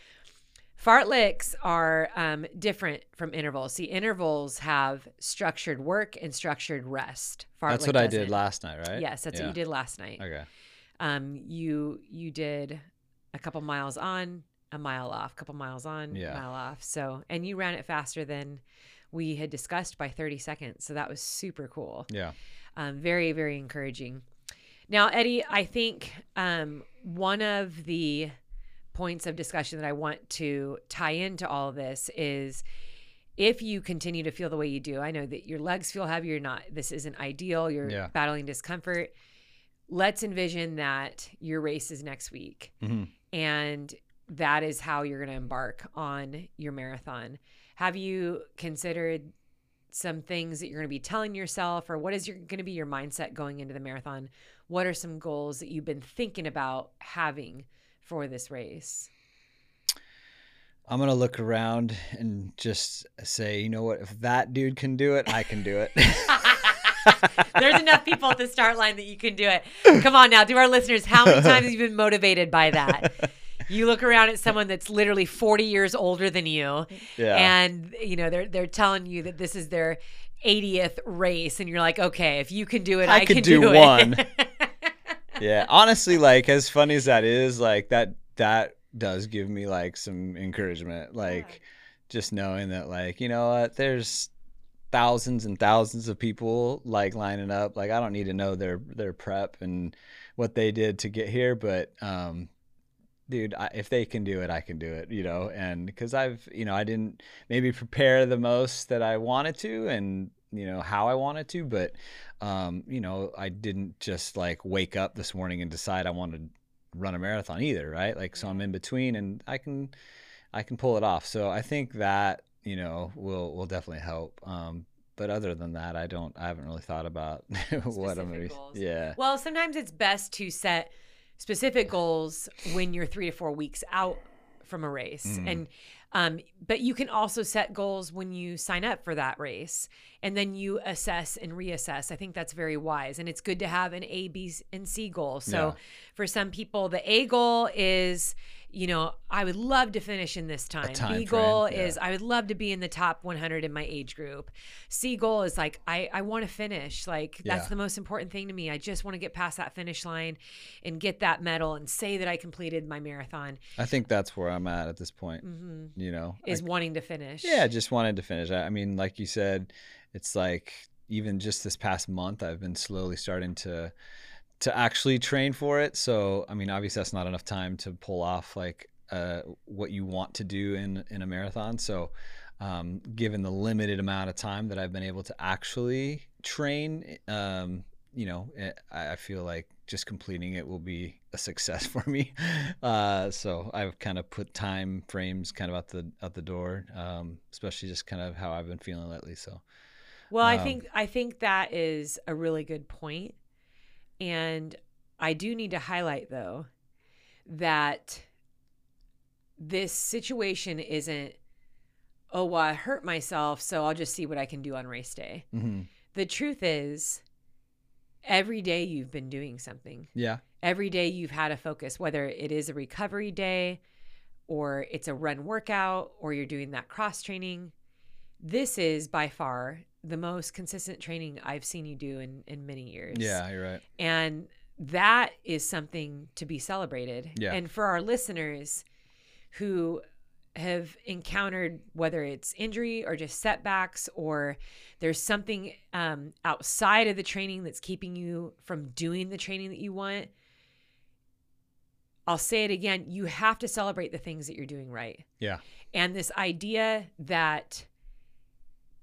Fartleks are um, different from intervals. See, intervals have structured work and structured rest. Fartlek That's what I did last night, right? Yes, that's what you did last night. Okay. Um, you you did a couple miles on, a mile off, a couple miles on, Yeah. mile off. So, and you ran it faster than we had discussed by 30 seconds. So that was super cool. Yeah. Um, very, very encouraging. Now, Eddie, I think um, one of the points of discussion that I want to tie into all of this is if you continue to feel the way you do, I know that your legs feel heavy, you're not, this isn't ideal, you're Yeah. battling discomfort. Let's envision that your race is next week Mhm. and that is how you're going to embark on your marathon. Have you considered some things that you're going to be telling yourself, or what is your, going to be your mindset going into the marathon? What are some goals that you've been thinking about having for this race? I'm gonna look around and just say, you know what? If that dude can do it, I can do it. [LAUGHS] There's enough people at the start line that you can do it. [LAUGHS] Come on now, do our listeners, how many times have you been motivated by that? You look around at someone that's literally 40 years older than you, yeah. and you know they're they're telling you that this is their 80th race, and you're like, okay, if you can do it, I, I can do do, one. it. [LAUGHS] yeah. Honestly, like as funny as that is, like that that does give me like some encouragement. Like just knowing that like, you know what, there's thousands and thousands of people like lining up. Like I don't need to know their their prep and what they did to get here, but um dude, I, if they can do it, I can do it, you know. And because I've, you know, I didn't maybe prepare the most that I wanted to, and you know how I wanted to, but um, you know, I didn't just like wake up this morning and decide I wanted to run a marathon either, right? Like, so I'm in between, and I can, I can pull it off. So I think that you know will will definitely help. Um, but other than that, I don't. I haven't really thought about [LAUGHS] what I'm gonna. Be, yeah. Well, sometimes it's best to set specific goals when you're three to four weeks out from a race. Mm. And um, but you can also set goals when you sign up for that race and then you assess and reassess. I think that's very wise. And it's good to have an A, B, and C goal. So Yeah. for some people, the A goal is, you know, I would love to finish in this time. time B goal yeah. is I would love to be in the top 100 in my age group. C goal is like I I want to finish. Like that's Yeah. the most important thing to me. I just want to get past that finish line and get that medal and say that I completed my marathon. I think that's where I'm at at this point. hmm You know, Is I- wanting to finish. Yeah, just wanted to finish. I I mean, like you said, it's like even just this past month, I've been slowly starting to to actually train for it. So, I mean, obviously, that's not enough time to pull off like uh, what you want to do in in a marathon. So, um, given the limited amount of time that I've been able to actually train, um, you know, it, I I feel like just completing it will be a success [LAUGHS] for me. Uh, so I've kind of put time frames kind of out the out the door, um, especially just kind of how I've been feeling lately. So Well, I Um, think I think that is a really good point. And I do need to highlight though that this situation isn't oh well, I hurt myself, so I'll just see what I can do on race day. mhm. The truth is every day you've been doing something. yeah, Every day you've had a focus, whether it is a recovery day or it's a run workout or you're doing that cross training. This is by far the most consistent training I've seen you do in, in many years. yeah, you're right. And that is something to be celebrated. Yeah. And for our listeners who have encountered whether it's injury or just setbacks or there's something um, outside of the training that's keeping you from doing the training that you want i'll say it again you have to celebrate the things that you're doing right Yeah. and this idea that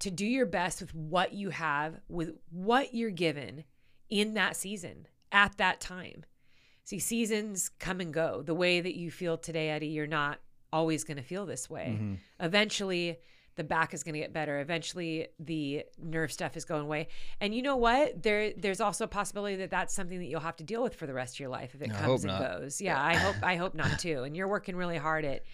to do your best with what you have with what you're given in that season at that time. See seasons come and go. The way that you feel today eddie you're not always going to feel this way. Mhm. eventually the back is going to get better. Eventually the nerve stuff is going away. And you know what? There there's also a possibility that that's something that you'll have to deal with for the rest of your life if it I comes and not. goes. Yeah i hope i hope not too. And you're working really hard at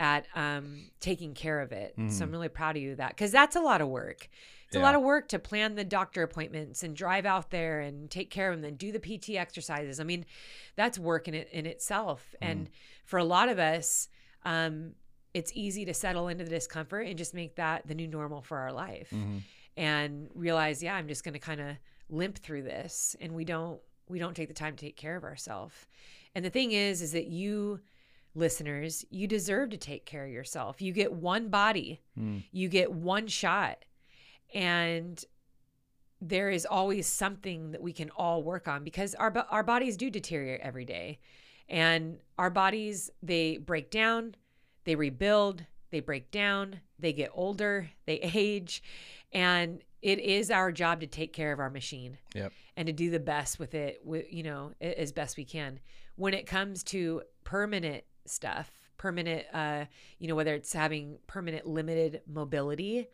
at um, taking care of it. So i'm really proud of you that because that's a lot of work. It's a lot of work to plan the doctor appointments and drive out there and take care of them and do the pt exercises. I mean that's work in it in itself. And for a lot of us um, it's easy to settle into the discomfort and just make that the new normal for our life Mhm. and realize yeah i'm just going to kind of limp through this and we don't we don't take the time to take care of ourselves and the thing is is that you listeners you deserve to take care of yourself. You get one body. Mm. you get one shot. And there is always something that we can all work on because our our bodies do deteriorate every day. And our bodies they break down they rebuild they break down they get older they [LAUGHS] age and it is our job to take care of our machine Yep. and to do the best with it you know as best we can. When it comes to permanent stuff permanent uh you know whether it's having permanent limited mobility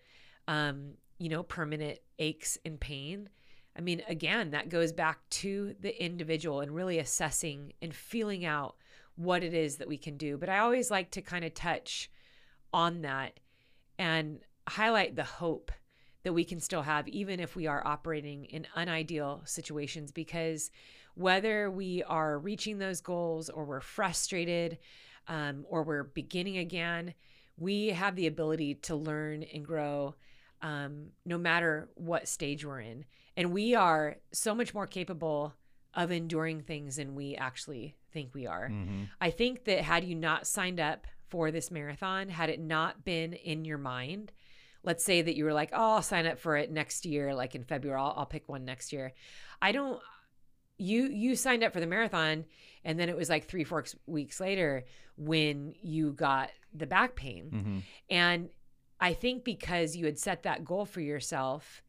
um you know permanent aches and pain i mean again that goes back to the individual and really assessing and feeling out what it is that we can do but i always like to kind of touch on that and highlight the hope that we can still have, even if we are operating in unideal situations. Because whether we are reaching those goals or we're frustrated um, or we're beginning again, we have the ability to learn and grow um, no matter what stage we're in. And we are so much more capable of enduring things than we actually think we are. Mhm. I think that had you not signed up for this marathon, had it not been in your mind, let's say that you were like, oh, I'll sign up for it next year, like in February, I'll, I'll pick one next year. I don't, you, you signed up for the marathon and then it was like three, four weeks later when you got the back pain. Mhm. And I think because you had set that goal for yourself,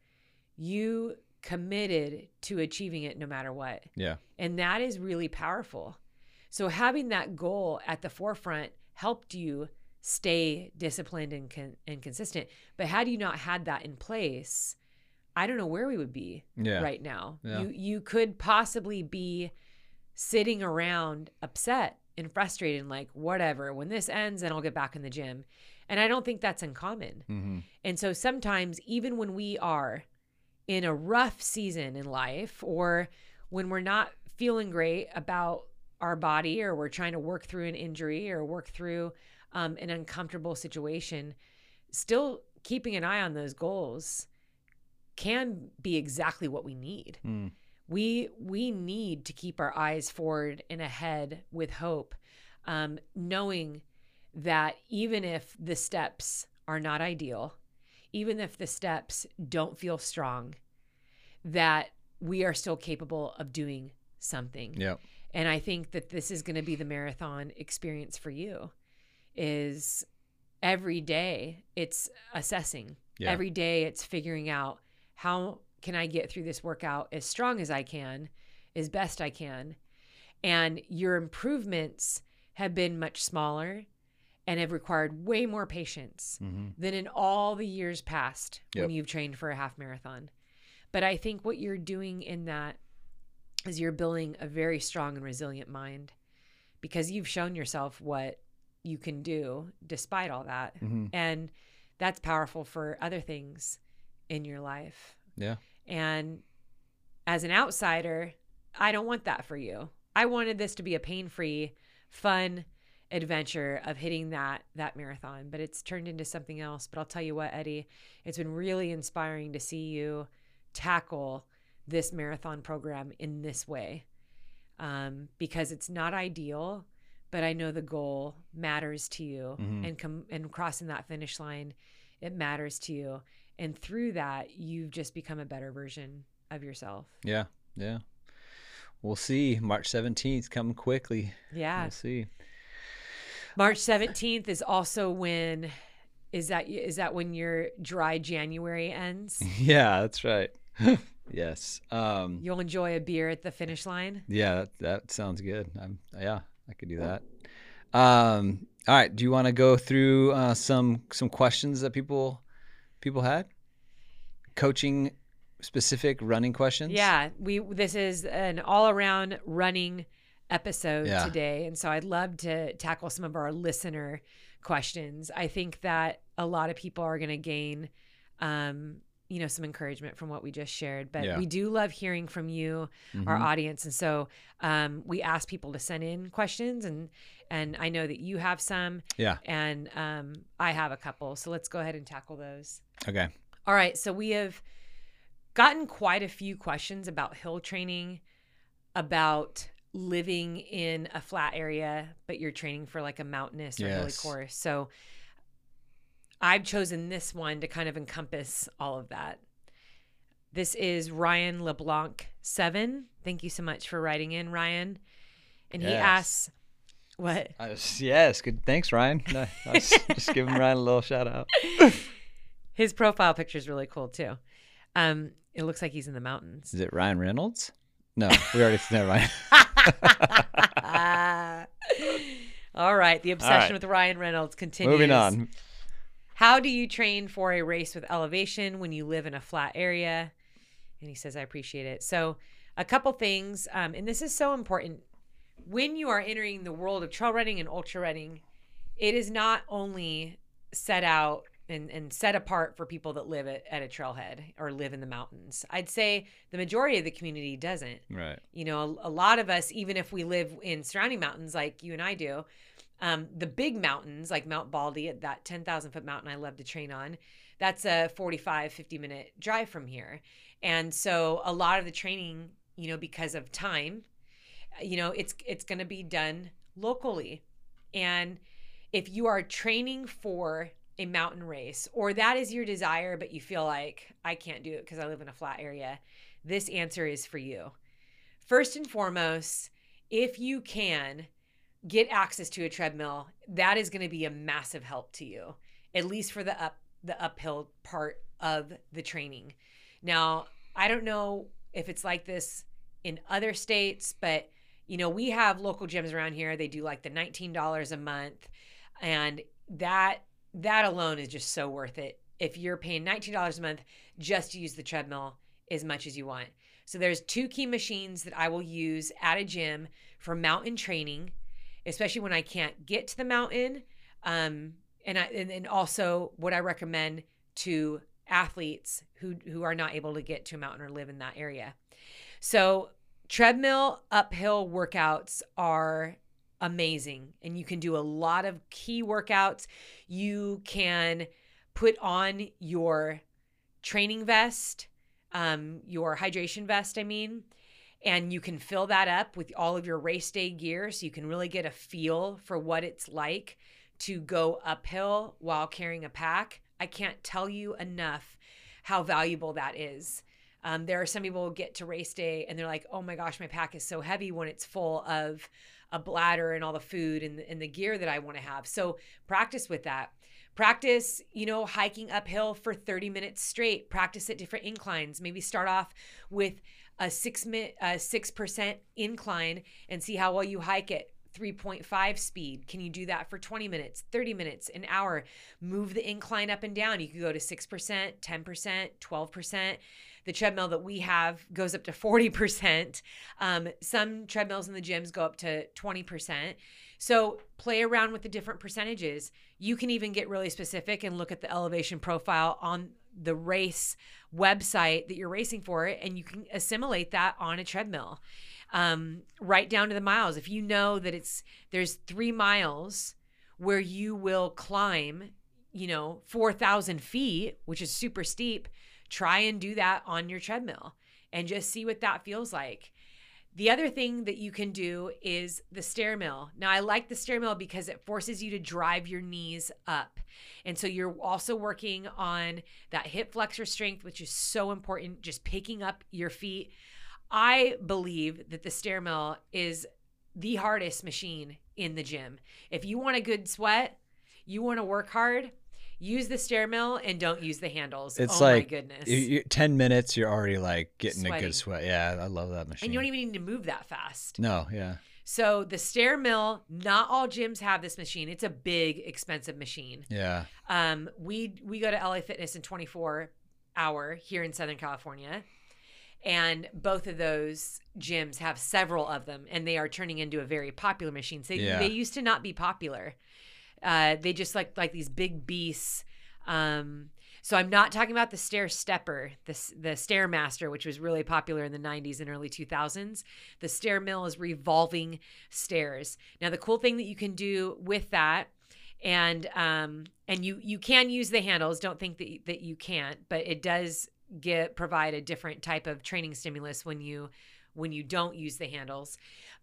you committed to achieving it no matter what. Yeah. And that is really powerful. So having that goal at the forefront helped you stay disciplined and con- and consistent. But had you not had that in place, I don't know where we would be Yeah. right now. Yeah. You you could possibly be sitting around upset and frustrated and like whatever. When this ends, then I'll get back in the gym. And I don't think that's uncommon. Mhm. And so sometimes, even when we are in a rough season in life, or when we're not feeling great about our body, or we're trying to work through an injury or work through um, an uncomfortable situation, still keeping an eye on those goals can be exactly what we need. Mm. We we need to keep our eyes forward and ahead with hope, um, knowing that even if the steps are not ideal, even if the steps don't feel strong, that we are still capable of doing something. Yep. And I think that this is going to be the marathon experience for you is every day it's assessing. Yeah. Every day it's figuring out how can I get through this workout as strong as I can, as best I can. And your improvements have been much smaller and have required way more patience Mhm. than in all the years past when you've trained for a half marathon. But I think what you're doing in that is you're building a very strong and resilient mind because you've shown yourself what you can do despite all that. Mhm. And that's powerful for other things in your life. Yeah. And as an outsider, I don't want that for you. I wanted this to be a pain-free, fun adventure of hitting that that marathon, but it's turned into something else. But I'll tell you what, Eddie, it's been really inspiring to see you tackle this marathon program in this way. Um, because it's not ideal, but I know the goal matters to you Mhm. and com- and crossing that finish line it matters to you and through that you've just become a better version of yourself. Yeah, yeah. We'll see. March seventeenth, coming quickly. Yeah. We'll see. March 17th is also when is that is that when your dry January ends? [LAUGHS] Yeah, that's right. [LAUGHS] yes. Um, You'll enjoy a beer at the finish line. yeah, that, that sounds good. I'm, yeah, I could do that. Um, all right. Do you want to go through uh, some some questions that people people had? Coaching specific running questions. Yeah, we this is an all-around running episode Yeah. today, and so I'd love to tackle some of our listener questions. I think that a lot of people are going to gain, um, you know, some encouragement from what we just shared. But Yeah. we do love hearing from you, our Mhm. audience, and so um, we ask people to send in questions, and and I know that you have some, Yeah. and um, I have a couple. So let's go ahead and tackle those. Okay. All right, so we have gotten quite a few questions about hill training, about living in a flat area, but you're training for like a mountainous or hilly Yes. course. So I've chosen this one to kind of encompass all of that. This is Ryan LeBlanc seven. Thank you so much for writing in, Ryan. And he asks, "What? I was, yes. Good. Thanks, Ryan. No, I was [LAUGHS] just giving Ryan a little shout out. [LAUGHS] His profile picture is really cool too. Um, it looks like he's in the mountains. Is it Ryan Reynolds? No, we already never Ryan. [LAUGHS] All right, the obsession right. with Ryan Reynolds continues. Moving on. How do you train for a race with elevation when you live in a flat area? And he says, I appreciate it. So, a couple things, um, and this is so important. When you are entering the world of trail running and ultra running, it is not only set out and, and set apart for people that live at, at a trailhead or live in the mountains. I'd say the majority of the community doesn't Right. you know a, a lot of us even if we live in surrounding mountains like you and i do um, the big mountains like mount baldy at that 10000 foot mountain i love to train on that's a 45 50 minute drive from here. And so a lot of the training you know because of time you know it's it's going to be done locally. And if you are training for a mountain race or that is your desire but you feel like i can't do it because i live in a flat area this answer is for you. First and foremost, if you can get access to a treadmill, that is going to be a massive help to you, at least for the up the uphill part of the training. Now, I don't know if it's like this in other states, but you know, we have local gyms around here. They do like the $19 a month and that that alone is just so worth it. If you're paying $19 a month just to use the treadmill as much as you want. So there's two key machines that I will use at a gym for mountain training, especially when I can't get to the mountain. Um, and I and, and also what I recommend to athletes who who are not able to get to a mountain or live in that area. So treadmill uphill workouts are amazing and you can do a lot of key workouts. You can put on your training vest um, your hydration vest, I mean, and you can fill that up with all of your race day gear so you can really get a feel for what it's like to go uphill while carrying a pack. I can't tell you enough how valuable that is. Um, there are some people who get to race day and they're like, oh my gosh, my pack is so heavy when it's full of a bladder and all the food and, and the gear that I want to have. So practice with that practice you know hiking uphill for 30 minutes straight practice at different inclines maybe start off with a six minute a six percent incline and see how well you hike it 3.5 speed. Can you do that for 20 minutes 30 minutes an hour? Move the incline up and down. You could go to 6% 10% 12% the treadmill that we have goes up to 40% um, some treadmills in the gyms go up to 20% so play around with the different percentages. You can even get really specific and look at the elevation profile on the race website that you're racing for, and you can assimilate that on a treadmill. Um, right down to the miles. If you know that it's there's three miles where you will climb, you know, four thousand feet, which is super steep, try and do that on your treadmill and just see what that feels like The other thing that you can do is the stair mill. Now, I like the stair mill because it forces you to drive your knees up. And so you're also working on that hip flexor strength, which is so important, just picking up your feet. I believe that the stair mill is the hardest machine in the gym. If you want a good sweat, you want to work hard, use the stair mill and don't use the handles. It's oh like my goodness. you- you- ten minutes, you're already like getting a good sweat. Yeah, I love that machine. and you don't even need to move that fast. no, yeah, So the stair mill, not all gyms have this machine. It's a big, expensive machine. yeah, Um, we we go to LA Fitness in 24 hour here in Southern California. And both of those gyms have several of them, and they are turning into a very popular machine. So Yeah. they used to not be popular. Uh, they just like like these big beasts. Um, so I'm not talking about the stair stepper, the the stairmaster, which was really popular in the 90s and early 2000s. The stair mill is revolving stairs. Now the cool thing that you can do with that and um and you you can use the handles don't think that that you can't but it does get provide a different type of training stimulus when you when you don't use the handles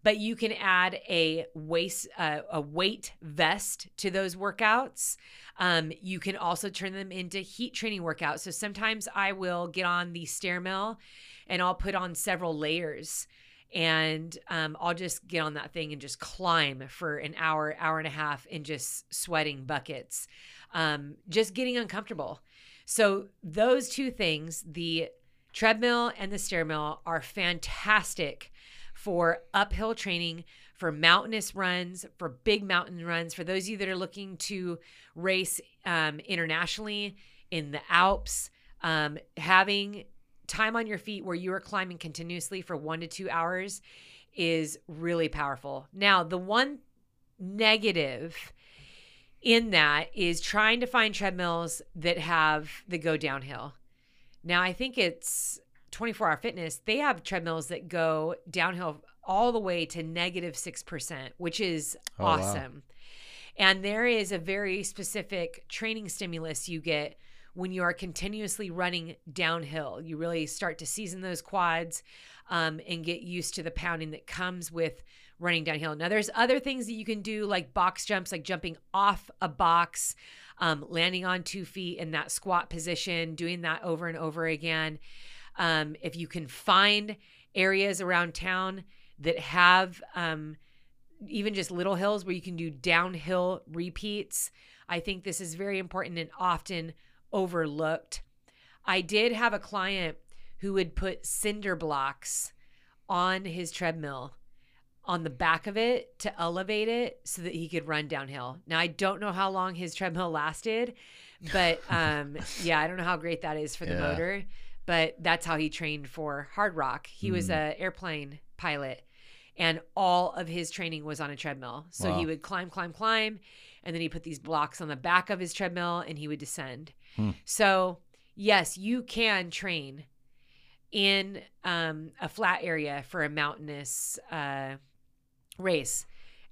but you can add a waist uh, a weight vest to those workouts. Um, you can also turn them into heat training workouts. So sometimes i will get on the stair mill and i'll put on several layers and um, I'll just get on that thing and just climb for an hour, hour and a half, and just sweating buckets, um, just getting uncomfortable. So those two things, the treadmill and the stairmill are fantastic for uphill training, for mountainous runs, for big mountain runs. For those of you that are looking to race um, internationally in the Alps, um, having time on your feet where you are climbing continuously for one to two hours is really powerful. Now, the one negative in that is trying to find treadmills that have that go downhill. Now, I think it's 24 hour fitness, they have treadmills that go downhill all the way to negative 6%, which is Oh, wow. awesome. And there is a very specific training stimulus you get when you are continuously running downhill. You really start to season those quads um, and get used to the pounding that comes with running downhill. Now, there's other things that you can do, like box jumps, like jumping off a box, um, landing on two feet in that squat position, doing that over and over again. Um, if you can find areas around town that have um, even just little hills where you can do downhill repeats, I think this is very important and often overlooked. I did have a client who would put cinder blocks on his treadmill on the back of it to elevate it so that he could run downhill. Now I don't know how long his treadmill lasted, but [LAUGHS] um yeah, I don't know how great that is for the Yeah. motor, but that's how he trained for Hardrock. He was Mm. a airplane pilot and all of his training was on a treadmill. So Wow. he would climb climb climb and then he put these blocks on the back of his treadmill and he would descend. Hmm. So, yes, you can train in um, a flat area for a mountainous uh, race.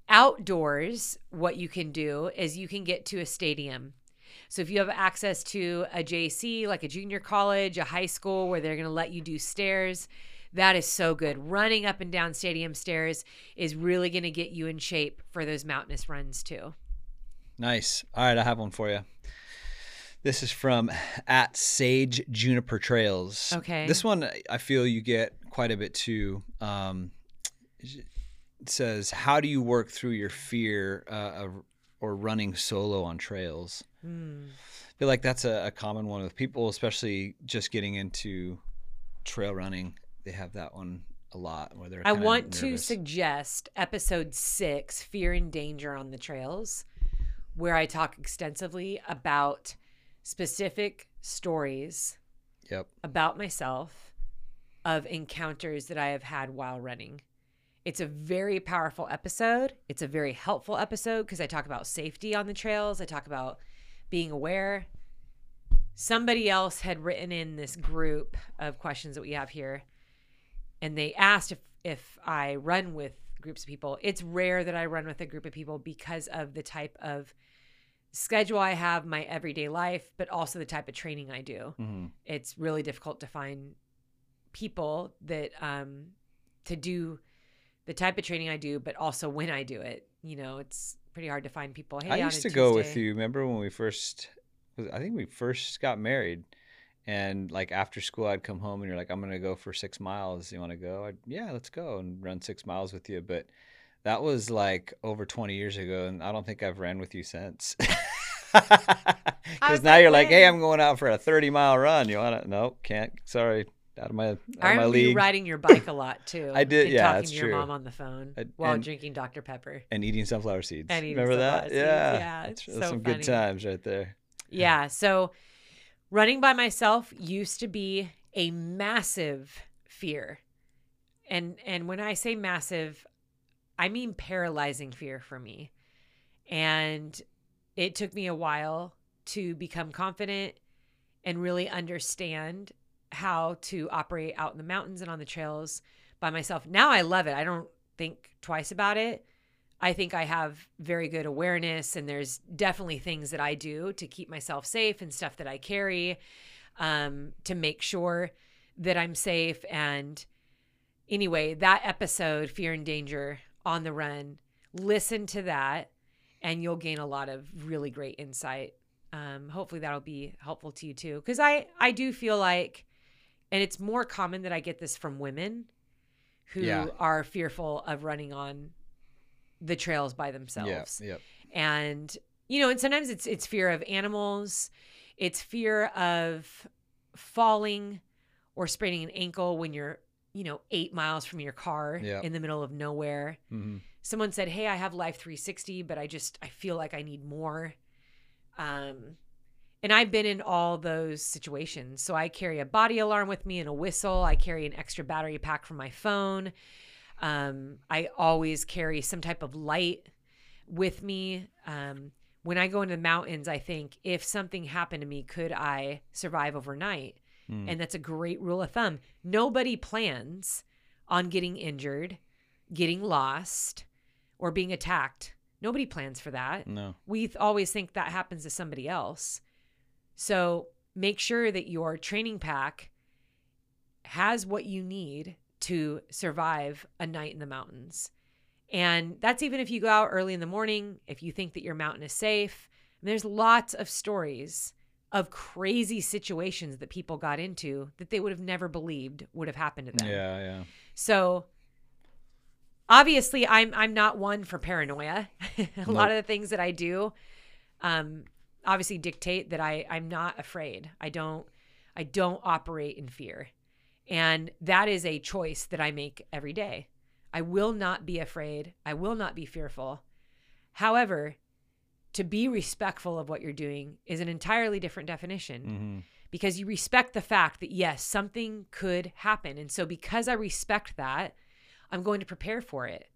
Outdoors, what you can do is you can get to a stadium. So if you have access to a JC, like a junior college, a high school where they're going to let you do stairs, that is so good. Running up and down stadium stairs is really going to get you in shape for those mountainous runs too. Nice. All right, I have one for you. This is from at Sage Juniper Trails. Okay. This one I feel you get quite a bit too. Um, says, "How do you work through your fear uh, of or running solo on trails?" Hmm. I feel like that's a, a common one with people, especially just getting into trail running. They have that one a lot where they're. I want to suggest episode six, Fear and Danger on the Trails, where I talk extensively about specific stories Yep. about myself of encounters that I have had while running. It's a very powerful episode. It's a very helpful episode because I talk about safety on the trails. I talk about being aware. Somebody else had written in this group of questions that we have here, and they asked if, if I run with groups of people. It's rare that I run with a group of people because of the type of schedule I have, my everyday life, but also the type of training I do hmm it's really difficult to find people that um to do the type of training I do, but also when I do it. You know, it's pretty hard to find people. Hey, I used to go with you. Remember when we first? I think we first got married, and like after school, I'd come home and you're like, "I'm gonna go for six miles. You want to go?" I'd, yeah, let's go and run six miles with you. But that was like over 20 years ago, and I don't think I've ran with you since. [LAUGHS] Because now like, you're like, "Hey. I'm going out for a 30 mile run. You want to?" Nope, can't. Sorry, out of my out I of my remember you riding your [LAUGHS] bike a lot too. I did, and yeah, talking that's to your true. mom on the phone I- while and- drinking Dr Pepper. and eating sunflower seeds. And eating Remember that? seeds, Yeah, yeah, That's, it's that's so some funny. good times right there. Yeah. So running by myself used to be a massive fear. And and when I say massive, I mean paralyzing fear for me. And it took me a while to become confident and really understand how to operate out in the mountains and on the trails by myself. Now I love it. I don't think twice about it. I think I have very good awareness, and there's definitely things that I do to keep myself safe and stuff that I carry um, to make sure that I'm safe. And anyway, that episode, Fear and Danger on the Run, listen to that, and you'll gain a lot of really great insight. Um, hopefully, that'll be helpful to you too. Because I, I do feel like, and it's more common that I get this from women who Yeah. are fearful of running on the trails by themselves Yeah, yep. and you know and sometimes it's it's fear of animals it's fear of falling or spraining an ankle when you're you know 8 miles from your car Yeah. in the middle of nowhere hmm someone said hey i have life 360 but i just i feel like i need more um and i've been in all those situations. So i carry a body alarm with me and a whistle. I carry an extra battery pack for my phone. Um i always carry some type of light with me. Um when i go into the mountains i think if something happened to me could i survive overnight? Mm. and that's a great rule of thumb. Nobody plans on getting injured getting lost or being attacked. Nobody plans for that. No. we th- always think that happens to somebody else. So make sure that your training pack has what you need to survive a night in the mountains. And that's even if you go out early in the morning, if you think that your mountain is safe. And there's lots of stories of crazy situations that people got into that they would have never believed would have happened to them. Yeah, yeah. So obviously I'm I'm not one for paranoia. [LAUGHS] a lot of the things that I do um obviously dictate that I I'm not afraid. I don't I don't operate in fear. And that is a choice that I make every day. I will not be afraid. I will not be fearful. However, to be respectful of what you're doing is an entirely different definition hmm because you respect the fact that yes, something could happen. And so because I respect that, I'm going to prepare for it.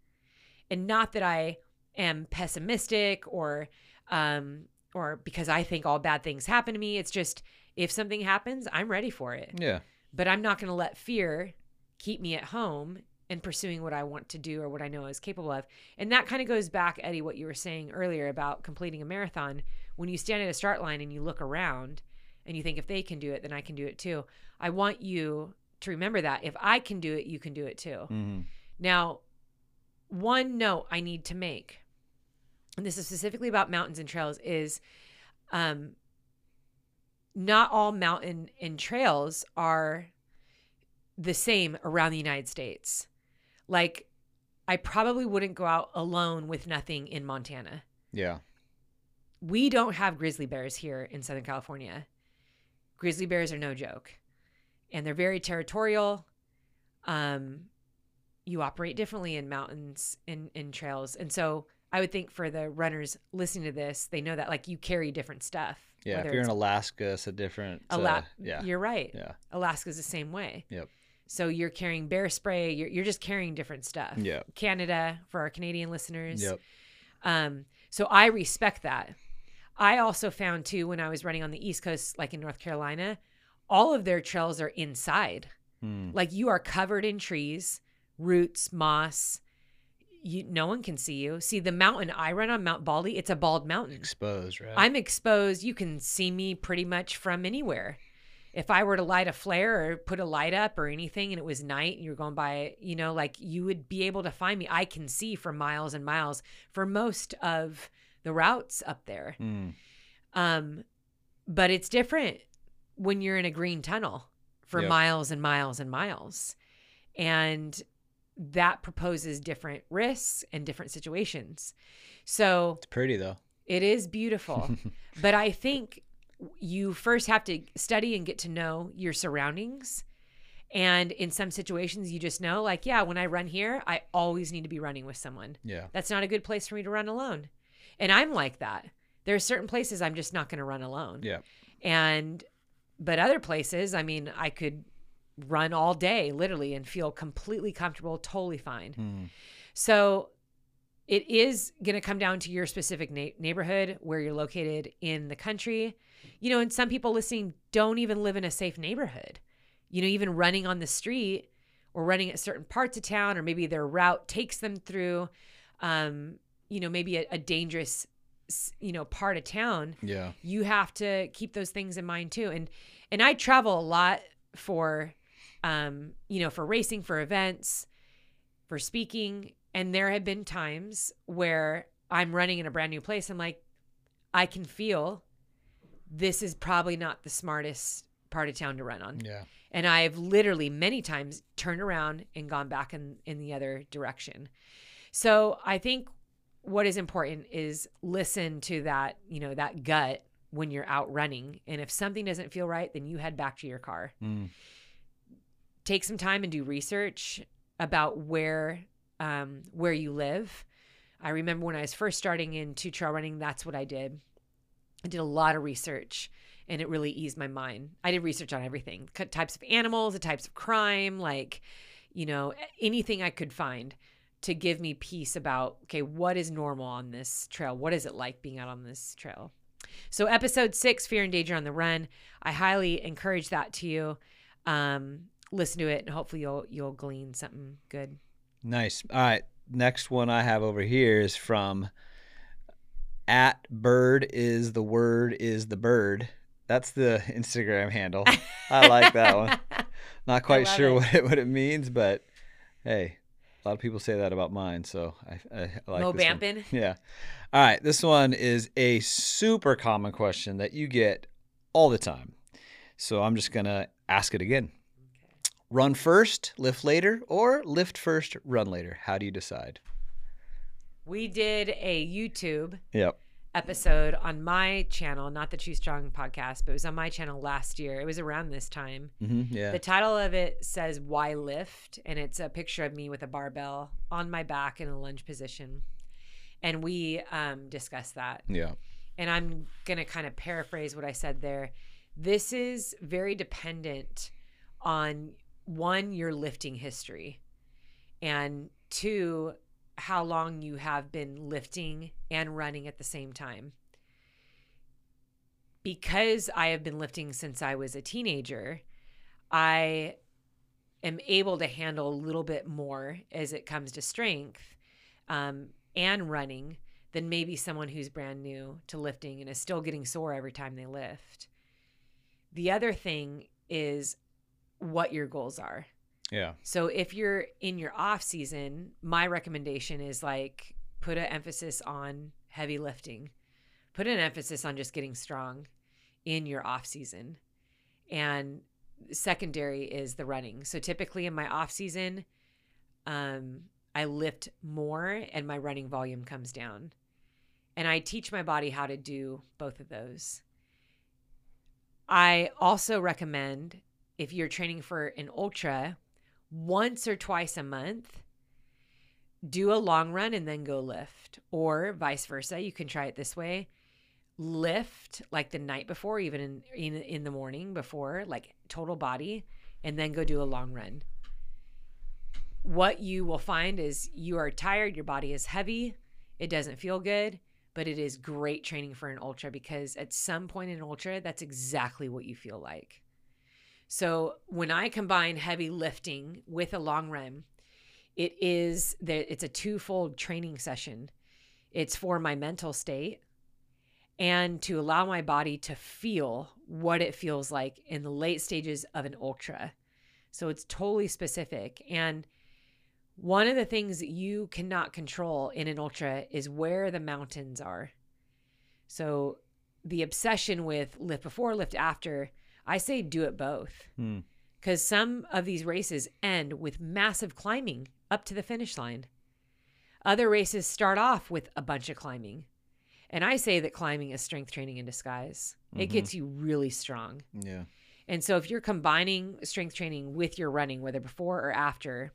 And not that I am pessimistic or um or because I think all bad things happen to me. It's just if something happens, I'm ready for it. Yeah. But I'm not going to let fear keep me at home and pursuing what I want to do or what I know I was capable of. And that kind of goes back, Eddie, what you were saying earlier about completing a marathon. When you stand at a start line and you look around and you think, if they can do it, then I can do it too. I want you to remember that. If I can do it, you can do it too. hmm Now, one note I need to make, and this is specifically about mountains and trails, is um, not all mountain and trails are the same around the United States. Like, I probably wouldn't go out alone with nothing in Montana. Yeah. We don't have grizzly bears here in Southern California. Grizzly bears are no joke, and they're very territorial. Um, you operate differently in mountains and in trails, and so I would think for the runners listening to this, they know that like you carry different stuff. Yeah. If you're in Alaska, it's a different. a uh, yeah. you're right. Yeah. Alaska's the same way. Yep. So you're carrying bear spray. You're you're just carrying different stuff. Yeah. Canada for our Canadian listeners. Yep. Um, so I respect that. I also found too when I was running on the East Coast, like in North Carolina, all of their trails are inside. Hmm. Like you are covered in trees, roots, moss. You, no one can see you. See the mountain I run on, Mount Baldy. It's a bald mountain. Exposed, right? I'm exposed. You can see me pretty much from anywhere. if I were to light a flare or put a light up or anything and it was night and you were going by, you know, like you would be able to find me. I can see for miles and miles for most of the routes up there. Mm. Um, but it's different when you're in a green tunnel for Yep. miles and miles and miles. And that proposes different risks and different situations. So It's pretty though. it is beautiful. [LAUGHS] but I think you first have to study and get to know your surroundings. And in some situations, you just know, like, yeah, when I run here, I always need to be running with someone. Yeah. That's not a good place for me to run alone. And I'm like that. There are certain places I'm just not going to run alone. Yeah. And, but other places, I mean, I could run all day literally and feel completely comfortable, totally fine. Mm. So it is going to come down to your specific na- neighborhood where you're located in the country. You know, and some people listening don't even live in a safe neighborhood. You know, even running on the street or running at certain parts of town, or maybe their route takes them through, um, you know, maybe a, a dangerous, you know, part of town Yeah. you have to keep those things in mind too and and i travel a lot for um you know for racing for events for speaking and there have been times where i'm running in a brand new place i'm like i can feel this is probably not the smartest part of town to run on Yeah. and I've literally many times turned around and gone back in, in the other direction. So I think what is important is listen to that, you know, that gut when you're out running. And if something doesn't feel right, then you head back to your car. Mm. Take some time and do research about where um, where you live. I remember when I was first starting into trail running, that's what I did. I did a lot of research and it really eased my mind. I did research on everything types of animals, the types of crime, like, you know, anything I could find to give me peace about, okay, what is normal on this trail? What is it like being out on this trail? So, episode six, Fear and Danger on the Run, I highly encourage that to you. Um, listen to it and hopefully you'll you'll glean something good. Nice. All right. Next one I have over here is from at bird is the word is the bird. That's the [LAUGHS] Instagram handle. I like that one. [LAUGHS] Not quite sure it. what it what it means, but hey, a lot of people say that about mine, so I, I, like Mo this one. Bampin. [LAUGHS] Yeah. All right. This one is a super common question that you get all the time. So I'm just going to ask it again. Run first, lift later, or lift first, run later? How do you decide? We did a YouTube Yep. episode on my channel, not the Choose Strong podcast, but it was on my channel last year. It was around this time. hmm Yeah. The title of it says Why Lift, and it's a picture of me with a barbell on my back in a lunge position. And we um, discussed that. yeah. And I'm going to kind of paraphrase what I said there. This is very dependent on one, your lifting history, and two, how long you have been lifting and running at the same time. Because I have been lifting since I was a teenager, I am able to handle a little bit more as it comes to strength um, and running than maybe someone who's brand new to lifting and is still getting sore every time they lift. The other thing is what your goals are. Yeah. So if you're in your off season, my recommendation is like put an emphasis on heavy lifting. Put an emphasis on just getting strong in your off season. And secondary is the running. So typically in my off season, um, I lift more and my running volume comes down. And I teach my body how to do both of those. I also recommend if you're training for an ultra, once or twice a month, do a long run and then go lift, or vice versa. You can try it this way lift like the night before, even in, in, in the morning before, like total body, and then go do a long run. What you will find is you are tired, your body is heavy, it doesn't feel good, but it is great training for an ultra because at some point in ultra, that's exactly what you feel like. So when I combine heavy lifting with a long run, it is that it's a twofold training session. It's for my mental state and to allow my body to feel what it feels like in the late stages of an ultra. So it's totally specific. And one of the things that you cannot control in an ultra is where the mountains are. So the obsession with lift before, lift after, I say do it both. Because some of these races end with massive climbing up to the finish line. Other races start off with a bunch of climbing. And I say that climbing is strength training in disguise. It Mhm. gets you really strong. Yeah. And so if you're combining strength training with your running, whether before or after,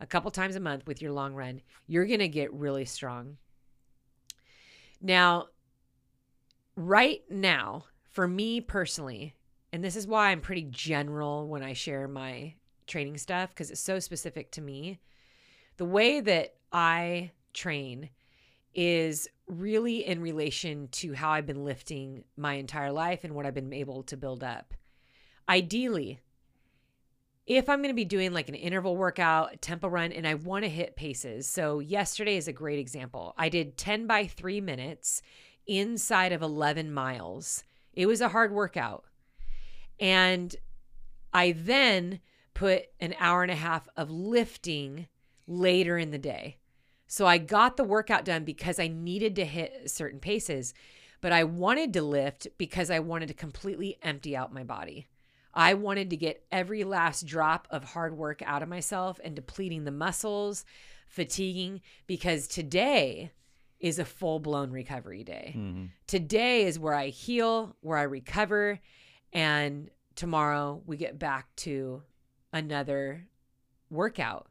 a couple times a month with your long run, you're going to get really strong. Now, right now, for me personally, and this is why I'm pretty general when I share my training stuff because it's so specific to me. The way that I train is really in relation to how I've been lifting my entire life and what I've been able to build up. Ideally, if I'm going to be doing like an interval workout, a tempo run, and I want to hit paces. So, yesterday is a great example. I did 10 by three minutes inside of 11 miles. It was a hard workout. And I then put an hour and a half of lifting later in the day. So I got the workout done because I needed to hit certain paces, but I wanted to lift because I wanted to completely empty out my body. I wanted to get every last drop of hard work out of myself and depleting the muscles, fatiguing, because today is a full blown recovery day. Mm-hmm. Today is where I heal, where I recover, and tomorrow we get back to another workout.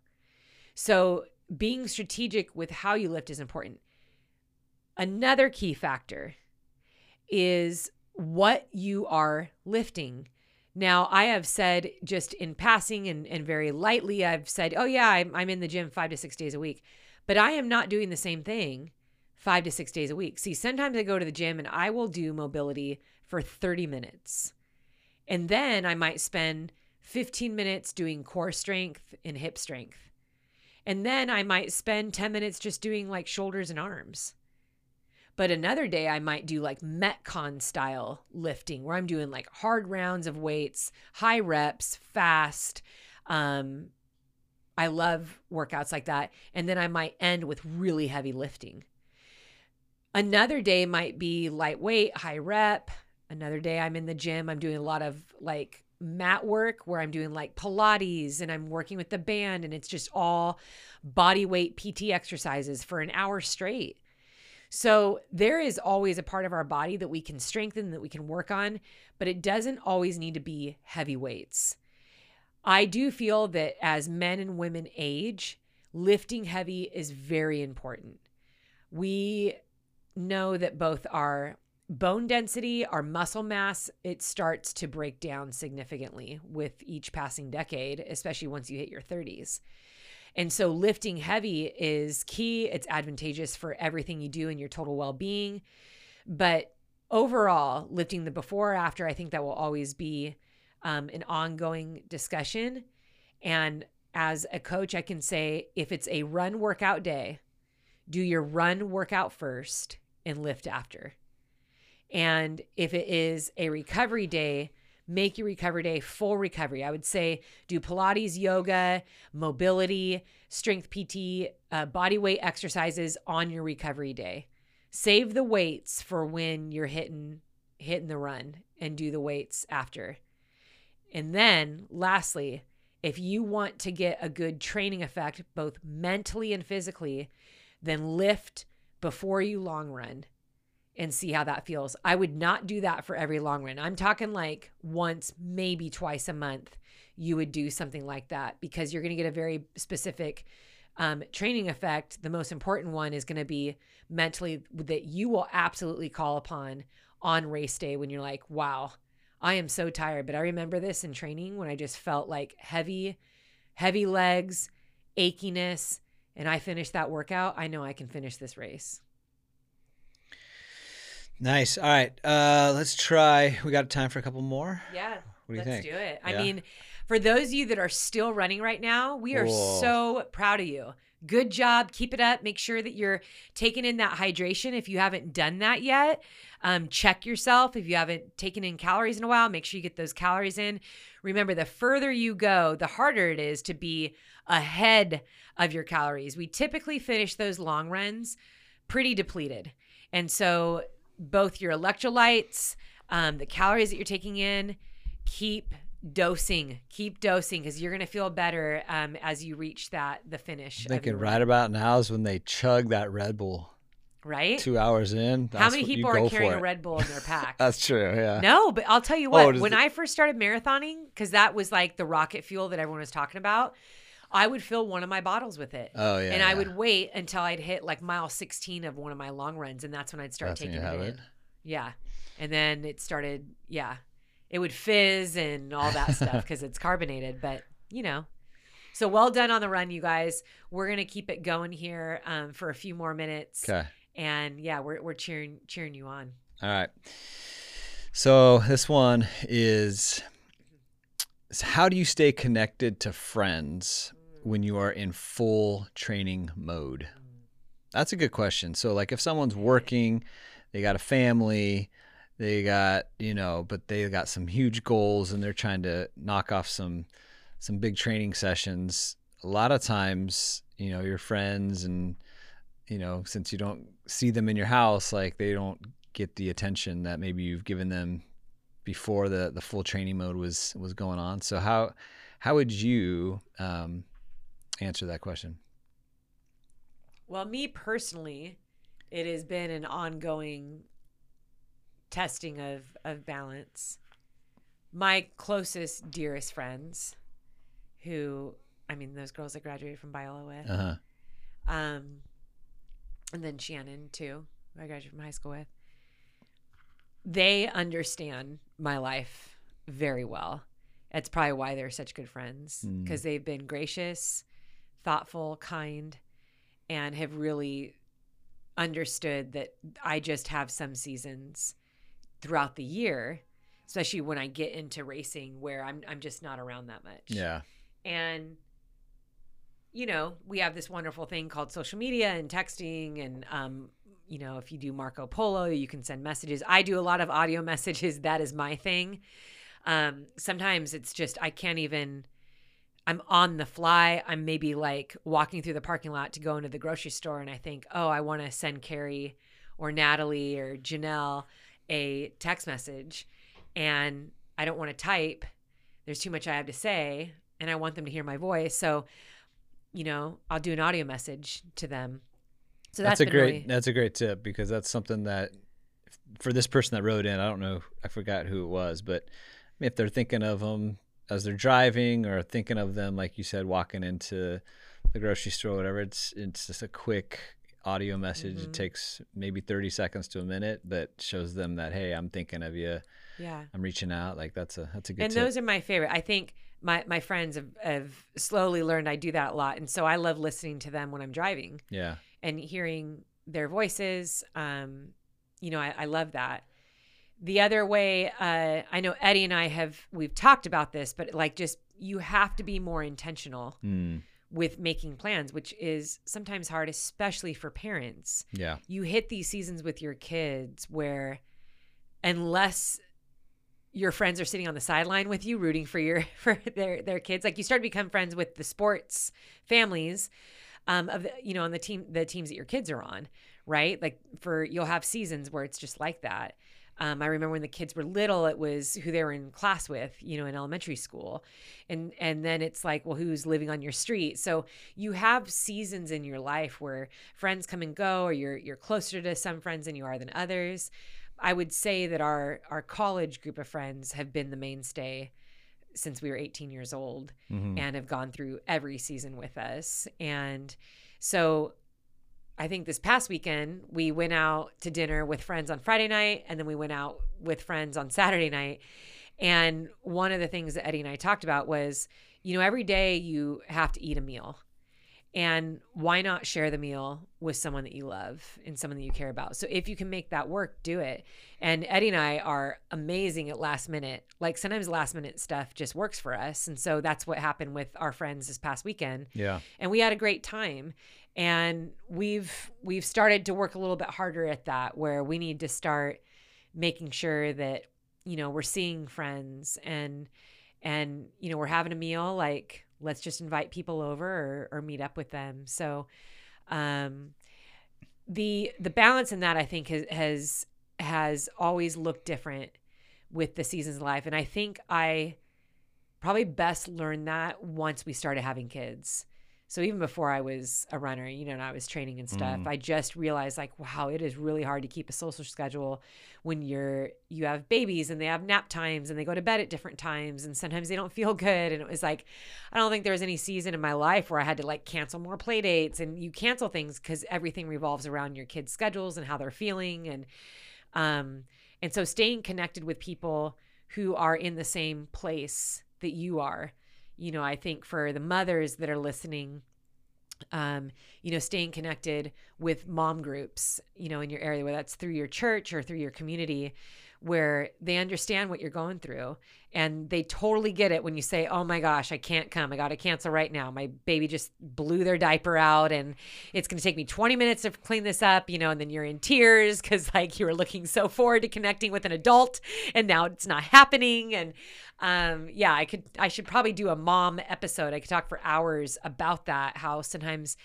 So, being strategic with how you lift is important. Another key factor is what you are lifting. Now, I have said just in passing and, and very lightly, I've said, oh, yeah, I'm, I'm in the gym five to six days a week, but I am not doing the same thing five to six days a week. See, sometimes I go to the gym and I will do mobility for 30 minutes. And then I might spend 15 minutes doing core strength and hip strength. And then I might spend 10 minutes just doing like shoulders and arms. But another day I might do like Metcon style lifting where I'm doing like hard rounds of weights, high reps, fast. Um, I love workouts like that. And then I might end with really heavy lifting. Another day might be lightweight, high rep. Another day I'm in the gym. I'm doing a lot of like mat work where I'm doing like Pilates and I'm working with the band and it's just all body weight PT exercises for an hour straight. So there is always a part of our body that we can strengthen, that we can work on, but it doesn't always need to be heavy weights. I do feel that as men and women age, lifting heavy is very important. We know that both our bone density, our muscle mass, it starts to break down significantly with each passing decade, especially once you hit your 30s. And so lifting heavy is key. It's advantageous for everything you do in your total well being. But overall, lifting the before or after, I think that will always be um, an ongoing discussion. And as a coach, I can say if it's a run workout day, do your run workout first and lift after. And if it is a recovery day, make your recovery day full recovery. I would say do Pilates, yoga, mobility, strength PT, uh, body weight exercises on your recovery day. Save the weights for when you're hitting hitting the run and do the weights after. And then lastly, if you want to get a good training effect both mentally and physically, then lift before you long run and see how that feels. I would not do that for every long run. I'm talking like once, maybe twice a month, you would do something like that because you're going to get a very specific um, training effect. The most important one is going to be mentally that you will absolutely call upon on race day when you're like, wow, I am so tired. But I remember this in training when I just felt like heavy, heavy legs, achiness, and I finished that workout. I know I can finish this race. Nice. All right. Uh, let's try. We got time for a couple more. Yeah. What do you let's think? do it. I mean, for those of you that are still running right now, we are Whoa. so proud of you. Good job. Keep it up. Make sure that you're taking in that hydration. If you haven't done that yet, um, check yourself. If you haven't taken in calories in a while, make sure you get those calories in. Remember, the further you go, the harder it is to be ahead of your calories. We typically finish those long runs pretty depleted. And so, both your electrolytes, um, the calories that you're taking in, keep dosing keep dosing because you're going to feel better um, as you reach that the finish thinking right about now is when they chug that red bull. Right? Two hours in how many people are carrying a red bull in their [LAUGHS] pack? That's true yeah. No but i'll tell you oh, what oh, when i first started marathoning because that was like the rocket fuel that everyone was talking about I would fill one of my bottles with it. Oh yeah. And I would wait until I'd hit like mile 16 of one of my long runs, and that's when I'd start that's taking it in. It. Yeah. And then it started. Yeah it would fizz and all that stuff [LAUGHS] because it's carbonated. But you know, so well done on the run, you guys. We're gonna keep it going here um, for a few more minutes. Okay. And yeah, we're we're cheering cheering you on. All right. So this one is, is how do you stay connected to friends when you are in full training mode? That's a good question. So like if someone's working, they got a family, they got you know but they got some huge goals and they're trying to knock off some some big training sessions a lot of times you know your friends and you know since you don't see them in your house like they don't get the attention that maybe you've given them before the the full training mode was was going on so how how would you um, answer that question well me personally it has been an ongoing testing of of balance. My closest, dearest friends, who I mean, those girls I graduated from Biola with, uh-huh. um, and then Shannon too, who I graduated from high school with. They understand my life very well. That's probably why they're such good friends because mm. they've been gracious, thoughtful, kind, and have really understood that I just have some seasons throughout the year, especially when I get into racing where I'm I'm just not around that much. Yeah. And you know, we have this wonderful thing called social media and texting and um you know, if you do Marco Polo, you can send messages. I do a lot of audio [LAUGHS] messages. That is my thing. Um, sometimes it's just I can't even I'm on the fly. I'm maybe like walking through the parking lot to go into the grocery store and I think, oh, I want to send Carrie or Natalie or Janelle a text message and I don't want to type. There's too much I have to say and I want them to hear my voice. So, you know, I'll do an audio message to them. So that's, that's a great really... that's a great tip because that's something that for this person that wrote in, I don't know, I forgot who it was, but if they're thinking of them as they're driving or thinking of them like you said walking into the grocery store or whatever, it's it's just a quick audio message. Mm-hmm. It takes maybe 30 seconds to a minute, but shows them that, hey, I'm thinking of you. Yeah. I'm reaching out. Like that's a that's a good And tip. those are my favorite. I think my my friends have, have slowly learned I do that a lot. And so I love listening to them when I'm driving. Yeah. And hearing their voices. Um, you know, I, I love that. The other way, uh, I know Eddie and I have we've talked about this, but like just you have to be more intentional. Mm with making plans, which is sometimes hard, especially for parents. Yeah. You hit these seasons with your kids where, unless your friends are sitting on the sideline with you, rooting for your [LAUGHS] for their their kids, like you start to become friends with the sports families, um, of the, you know on the team the teams that your kids are on, right? Like for you'll have seasons where it's just like that. Um, I remember when the kids were little, it was who they were in class with, you know, in elementary school, and and then it's like, well, who's living on your street? So you have seasons in your life where friends come and go, or you're you're closer to some friends than you are than others. I would say that our our college group of friends have been the mainstay since we were 18 years old mm-hmm. and have gone through every season with us. And so I think this past weekend we went out to dinner with friends on Friday night and then we went out with friends on Saturday night. And one of the things that Eddie and I talked about was, you know, every day you have to eat a meal. And why not share the meal with someone that you love and someone that you care about? So if you can make that work, do it. And Eddie and I are amazing at last minute. Like sometimes last minute stuff just works for us. And so that's what happened with our friends this past weekend. Yeah. And we had a great time. And we've we've started to work a little bit harder at that where we need to start making sure that you know we're seeing friends and and you know we're having a meal like let's just invite people over or, or meet up with them. So um the the balance in that i think has has has always looked different with the seasons of life. And i think i probably best learned that once we started having kids so even before I was a runner, you know, and I was training and stuff, Mm. I just realized like, wow, it is really hard to keep a social schedule when you're you have babies and they have nap times and they go to bed at different times and sometimes they don't feel [LAUGHS] good. And it was like, I don't think there was any season in my life where I had to like cancel more play dates and you cancel things because everything revolves around your kids' schedules and how they're feeling and um and so staying connected with people who are in the same place that you are you know i think for the mothers that are listening um, you know, staying connected with mom groups, you know, in your area, whether that's through your church or through your community, where they understand what you're going through and they totally get it when you say, Oh my gosh, I can't come. I got to cancel right now. My baby just blew their diaper out and it's going to take me 20 minutes to clean this up, you know, and then you're in tears [LAUGHS] because like you were looking so forward to connecting with an adult and now it's not happening. And um, yeah, I could, I should probably do a mom episode. I could talk for hours about that, how sometimes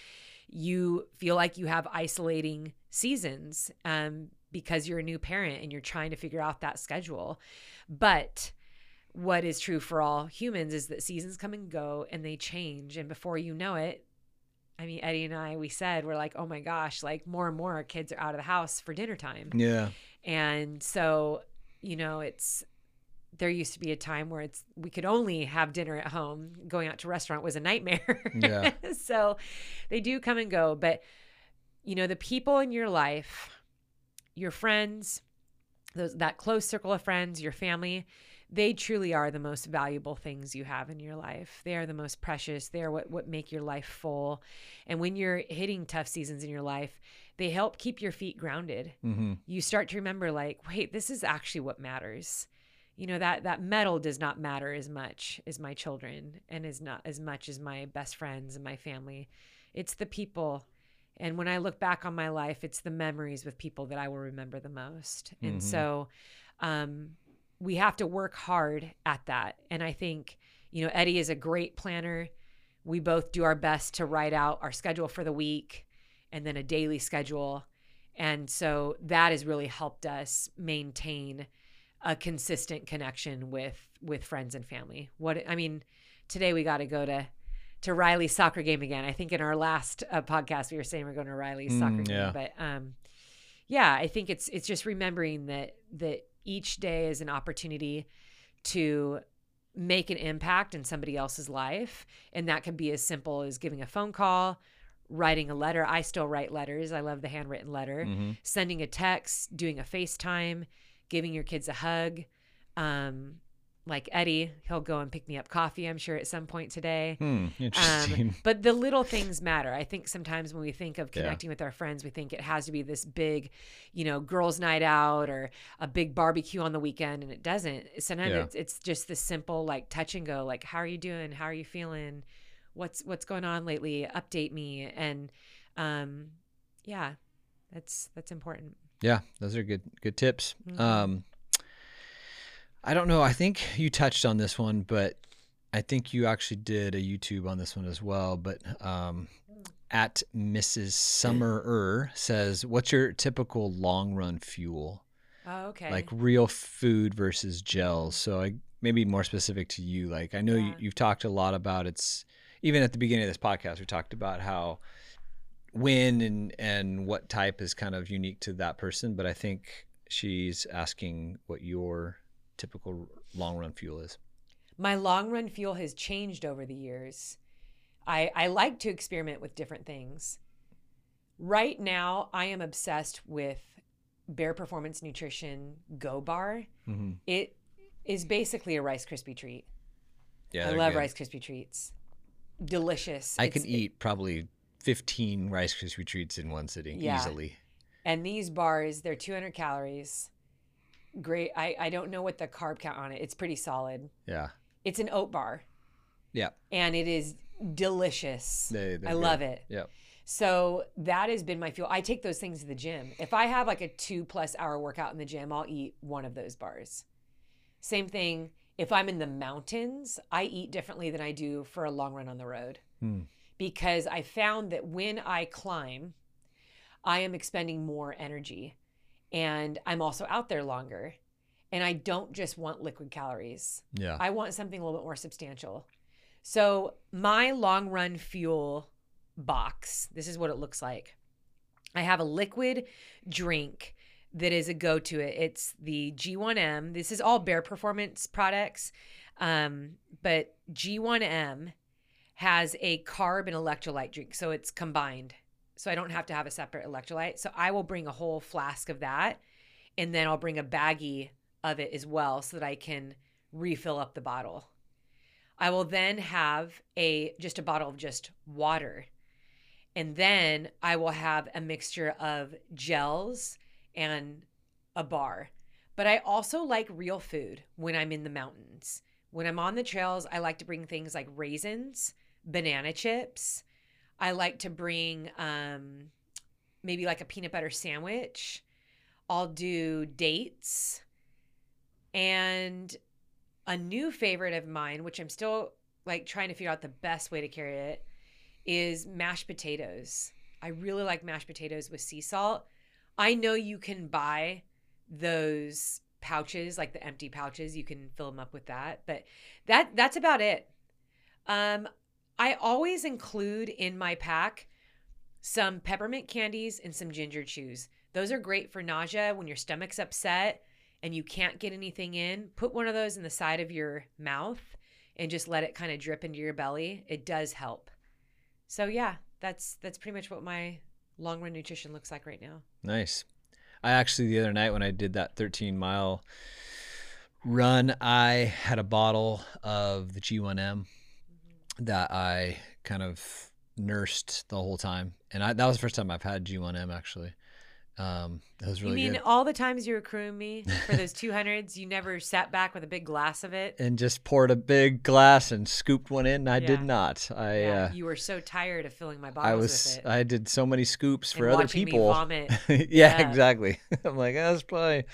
you feel like you have isolating seasons um, because you're a new parent and you're trying to figure out that schedule. But what is true for all humans is that seasons come and go and they change. And before you know it, I mean, Eddie and I, we said, we're like, oh my gosh, like more and more kids are out of the house for dinner time. Yeah. And so, you know, it's, there used to be a time where it's we could only have dinner at home. Going out to restaurant was a nightmare. Yeah. [LAUGHS] so they do come and go, but you know, the people in your life, your friends, those that close circle of friends, your family, they truly are the most valuable things you have in your life. They are the most precious. They are what, what make your life full. And when you're hitting tough seasons in your life, they help keep your feet grounded. Mm-hmm. You start to remember, like, wait, this is actually what matters. You know, that that medal does not matter as much as my children and is not as much as my best friends and my family. It's the people. And when I look back on my life, it's the memories with people that I will remember the most. And Mhm. so um, we have to work hard at that. And I think, you know, Eddie is a great planner. We both do our best to write out our schedule for the week and then a daily schedule. And so that has really helped us maintain a consistent connection with with friends and family. What I mean, today we got to go to to Riley's soccer game again. I think in our last uh, podcast we were saying we're going to Riley's soccer Mm, game, but um yeah, I think it's it's just remembering that that each day is an opportunity to make an impact in somebody else's life and that can be as simple as giving a phone call, writing a letter. I still write letters. I love the handwritten letter. Mm-hmm. Sending a text, doing a FaceTime, giving your kids a hug. Um like Eddie, he'll go and pick me up coffee, I'm sure at some point today. Hmm. Interesting. Um, but the little things matter. I think sometimes when we think of Yeah. connecting with our friends, we think it has to be this big, you know, girls' night out or a big barbecue on the weekend, and it doesn't. Sometimes Yeah. it's, it's just this simple like touch and go, like how are you doing? How are you feeling? What's what's going on lately? Update me. And um, yeah, that's that's important. Yeah, those are good good tips. Mhm. Um, I don't know. I think you touched on this one, but I think you actually did a YouTube on this one as well. But um, at Mrs. Summerer says, "What's your typical long run fuel? Oh, okay. Like real food versus gels?" So I maybe more specific to you. Like I know you, Yeah. you've talked a lot about it's. Even at the beginning of this podcast, we talked about how when and and what type is kind of unique to that person but i think she's asking what your typical long run fuel is my long run fuel has changed over the years. I, I like to experiment with different things. Right now, I am obsessed with Bare Performance Nutrition Go Bar. mm-hmm. It is basically a Rice Krispie treat. yeah I love good. Rice Krispie treats. Delicious. i It's- could eat probably 15 Rice Krispie treats in one sitting Yeah. easily. And these bars, they're 200 calories. Great. I, I don't know what the carb count on it. It's pretty solid. Yeah. It's an oat bar Yeah. and it is delicious. They, I good. love it. Yeah. So that has been my fuel. I take those things to the gym. If I have like a two plus hour workout in the gym, I'll eat one of those bars. Same thing. If I'm in the mountains, I eat differently than I do for a long run on the road Hmm. because I found that when I climb, I am expending more energy and I'm also out there longer. And I don't just want liquid calories. Yeah. I want something a little bit more substantial. So, my long run fuel box, this is what it looks like. I have a liquid drink that is a go to it. It's the G1M. This is all Bare Performance products. Um, but G1M has a carb and electrolyte drink. So, it's combined. So, I don't have to have a separate electrolyte. So, I will bring a whole flask of that and then I'll bring a baggie of it as well so that I can refill up the bottle. I will then have a just a bottle of just water. And then I will have a mixture of gels and a bar. But I also like real food when I'm in the mountains. When I'm on the trails, I like to bring things like raisins, banana chips. I like to bring um, maybe like a peanut butter sandwich. I'll do dates and a new favorite of mine, which I'm still like trying to figure out the best way to carry it, is mashed potatoes. I really like mashed potatoes with sea salt. I know you can buy those pouches, like the empty pouches. You can fill them up with that, but that that's about it. Um, I always include in my pack some peppermint candies and some ginger chews. Those are great for nausea when your stomach's upset and you can't get anything in. Put one of those in the side of your mouth and just let it kind of drip into your belly. It does help. So yeah, that's that's pretty much what my long run nutrition looks like right now. Nice. I actually the other night when I did that 13 mile run, I had a bottle of the G1M that I kind of nursed the whole time, and I, that was the first time I've had G1M actually. Um, that was really you mean good. all the times you were crewing me [LAUGHS] for those 200s, you never sat back with a big glass of it? And just poured a big glass and scooped one in. I Yeah. did not. I yeah, uh, you were so tired of filling my bottles I with was it. I did so many scoops for and other people. vomit. [LAUGHS] yeah, Yeah. exactly. [LAUGHS] I'm like, oh, that's probably,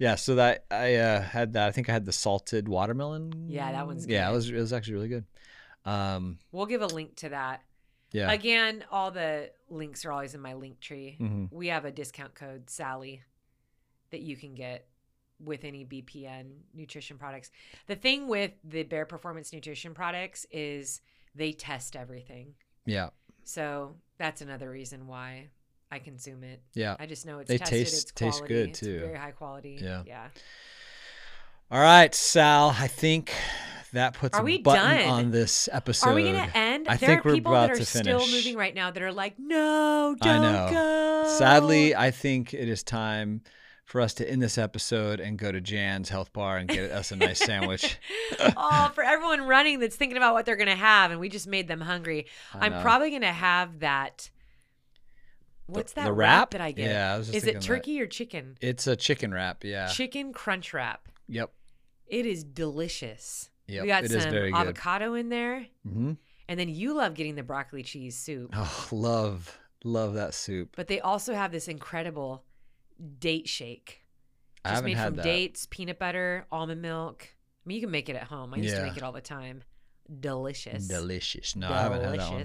yeah. So that I uh, had that. I think I had the salted watermelon. Yeah, that one's Yeah, it was it was actually really good. Um, We'll give a link to that. yeah. Again, all the links are always in my link tree. hmm We have a discount code Sally that you can get with any BPN nutrition products. The thing with the Bare Performance nutrition products is they test everything. Yeah, So that's another reason why I consume it. yeah. I just know it's They tested, taste- it's taste good, it's too. very high quality. Yeah. Yeah. All right, Sal. I think that puts Are a we button done? on this episode. Are we going to end? I there think are we're people about that are to still moving right now that are like, no, don't I know. go. Sadly, I think it is time for us to end this episode and go to Jan's Health Bar and get us a nice sandwich. [LAUGHS] oh, for everyone running that's thinking about what they're going to have, and we just made them hungry. I'm probably going to have that. What's that the wrap? wrap? that I get? Yeah, I was just Is it that. turkey or chicken? It's a chicken wrap. Yeah. Chicken crunch wrap. Yep. It is delicious. Yep. we got it some is very good. avocado in there, hmm and then you love getting the broccoli cheese soup. Oh, love, love that soup. But they also have this incredible date shake. I Just haven't made had from that. dates, peanut butter, almond milk. I mean, you can make it at home. I used to make it all the time. Delicious. Delicious. No, I haven't had that one.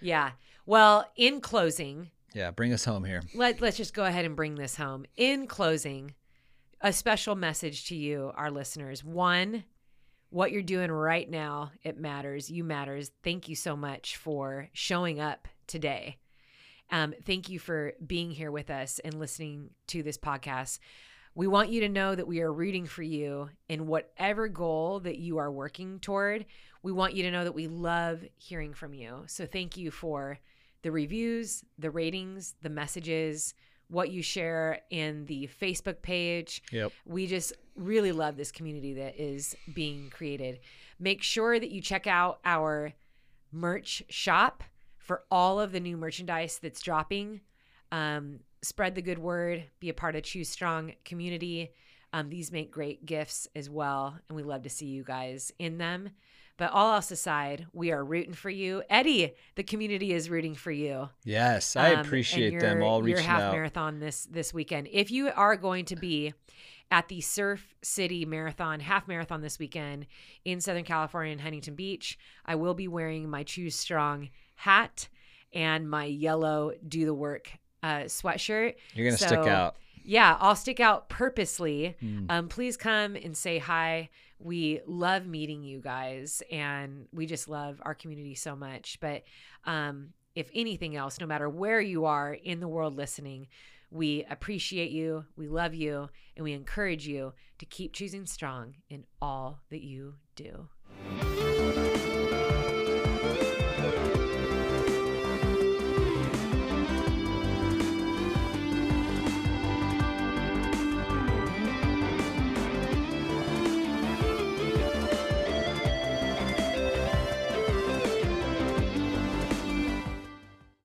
Yeah. Well, in closing, Yeah, bring us home here. let, let's just go ahead and bring this home. In closing, a special message to you, our listeners. One, what you're doing right now, it matters. You matters. Thank you so much for showing up today. Um, thank you for being here with us and listening to this podcast. We want you to know that we are rooting for you in whatever goal that you are working toward. We want you to know that we love hearing from you. So thank you for the reviews, the ratings, the messages, what you share in the Facebook page. Yep. We just really love this community that is being created. Make sure that you check out our merch shop for all of the new merchandise that's dropping. Um, spread the good word, be a part of Choose Strong community. Um, these make great gifts as well, and we love to see you guys in them. But all else aside, we are rooting for you. Eddie, the community is rooting for you. Yes, I Um, appreciate and them your- all your half out. marathon this this weekend. If you are going to be at the Surf City Marathon half marathon this weekend in Southern California in Huntington Beach, I will be wearing my Choose Strong hat and my yellow Do the Work uh, sweatshirt. You're gonna stick out. Yeah, I'll stick out purposely. Mm. Um, please come and say hi. We love meeting you guys, and we just love our community so much. But um, if anything else, no matter where you are in the world listening, we appreciate you, we love you, and we encourage you to keep choosing strong in all that you do.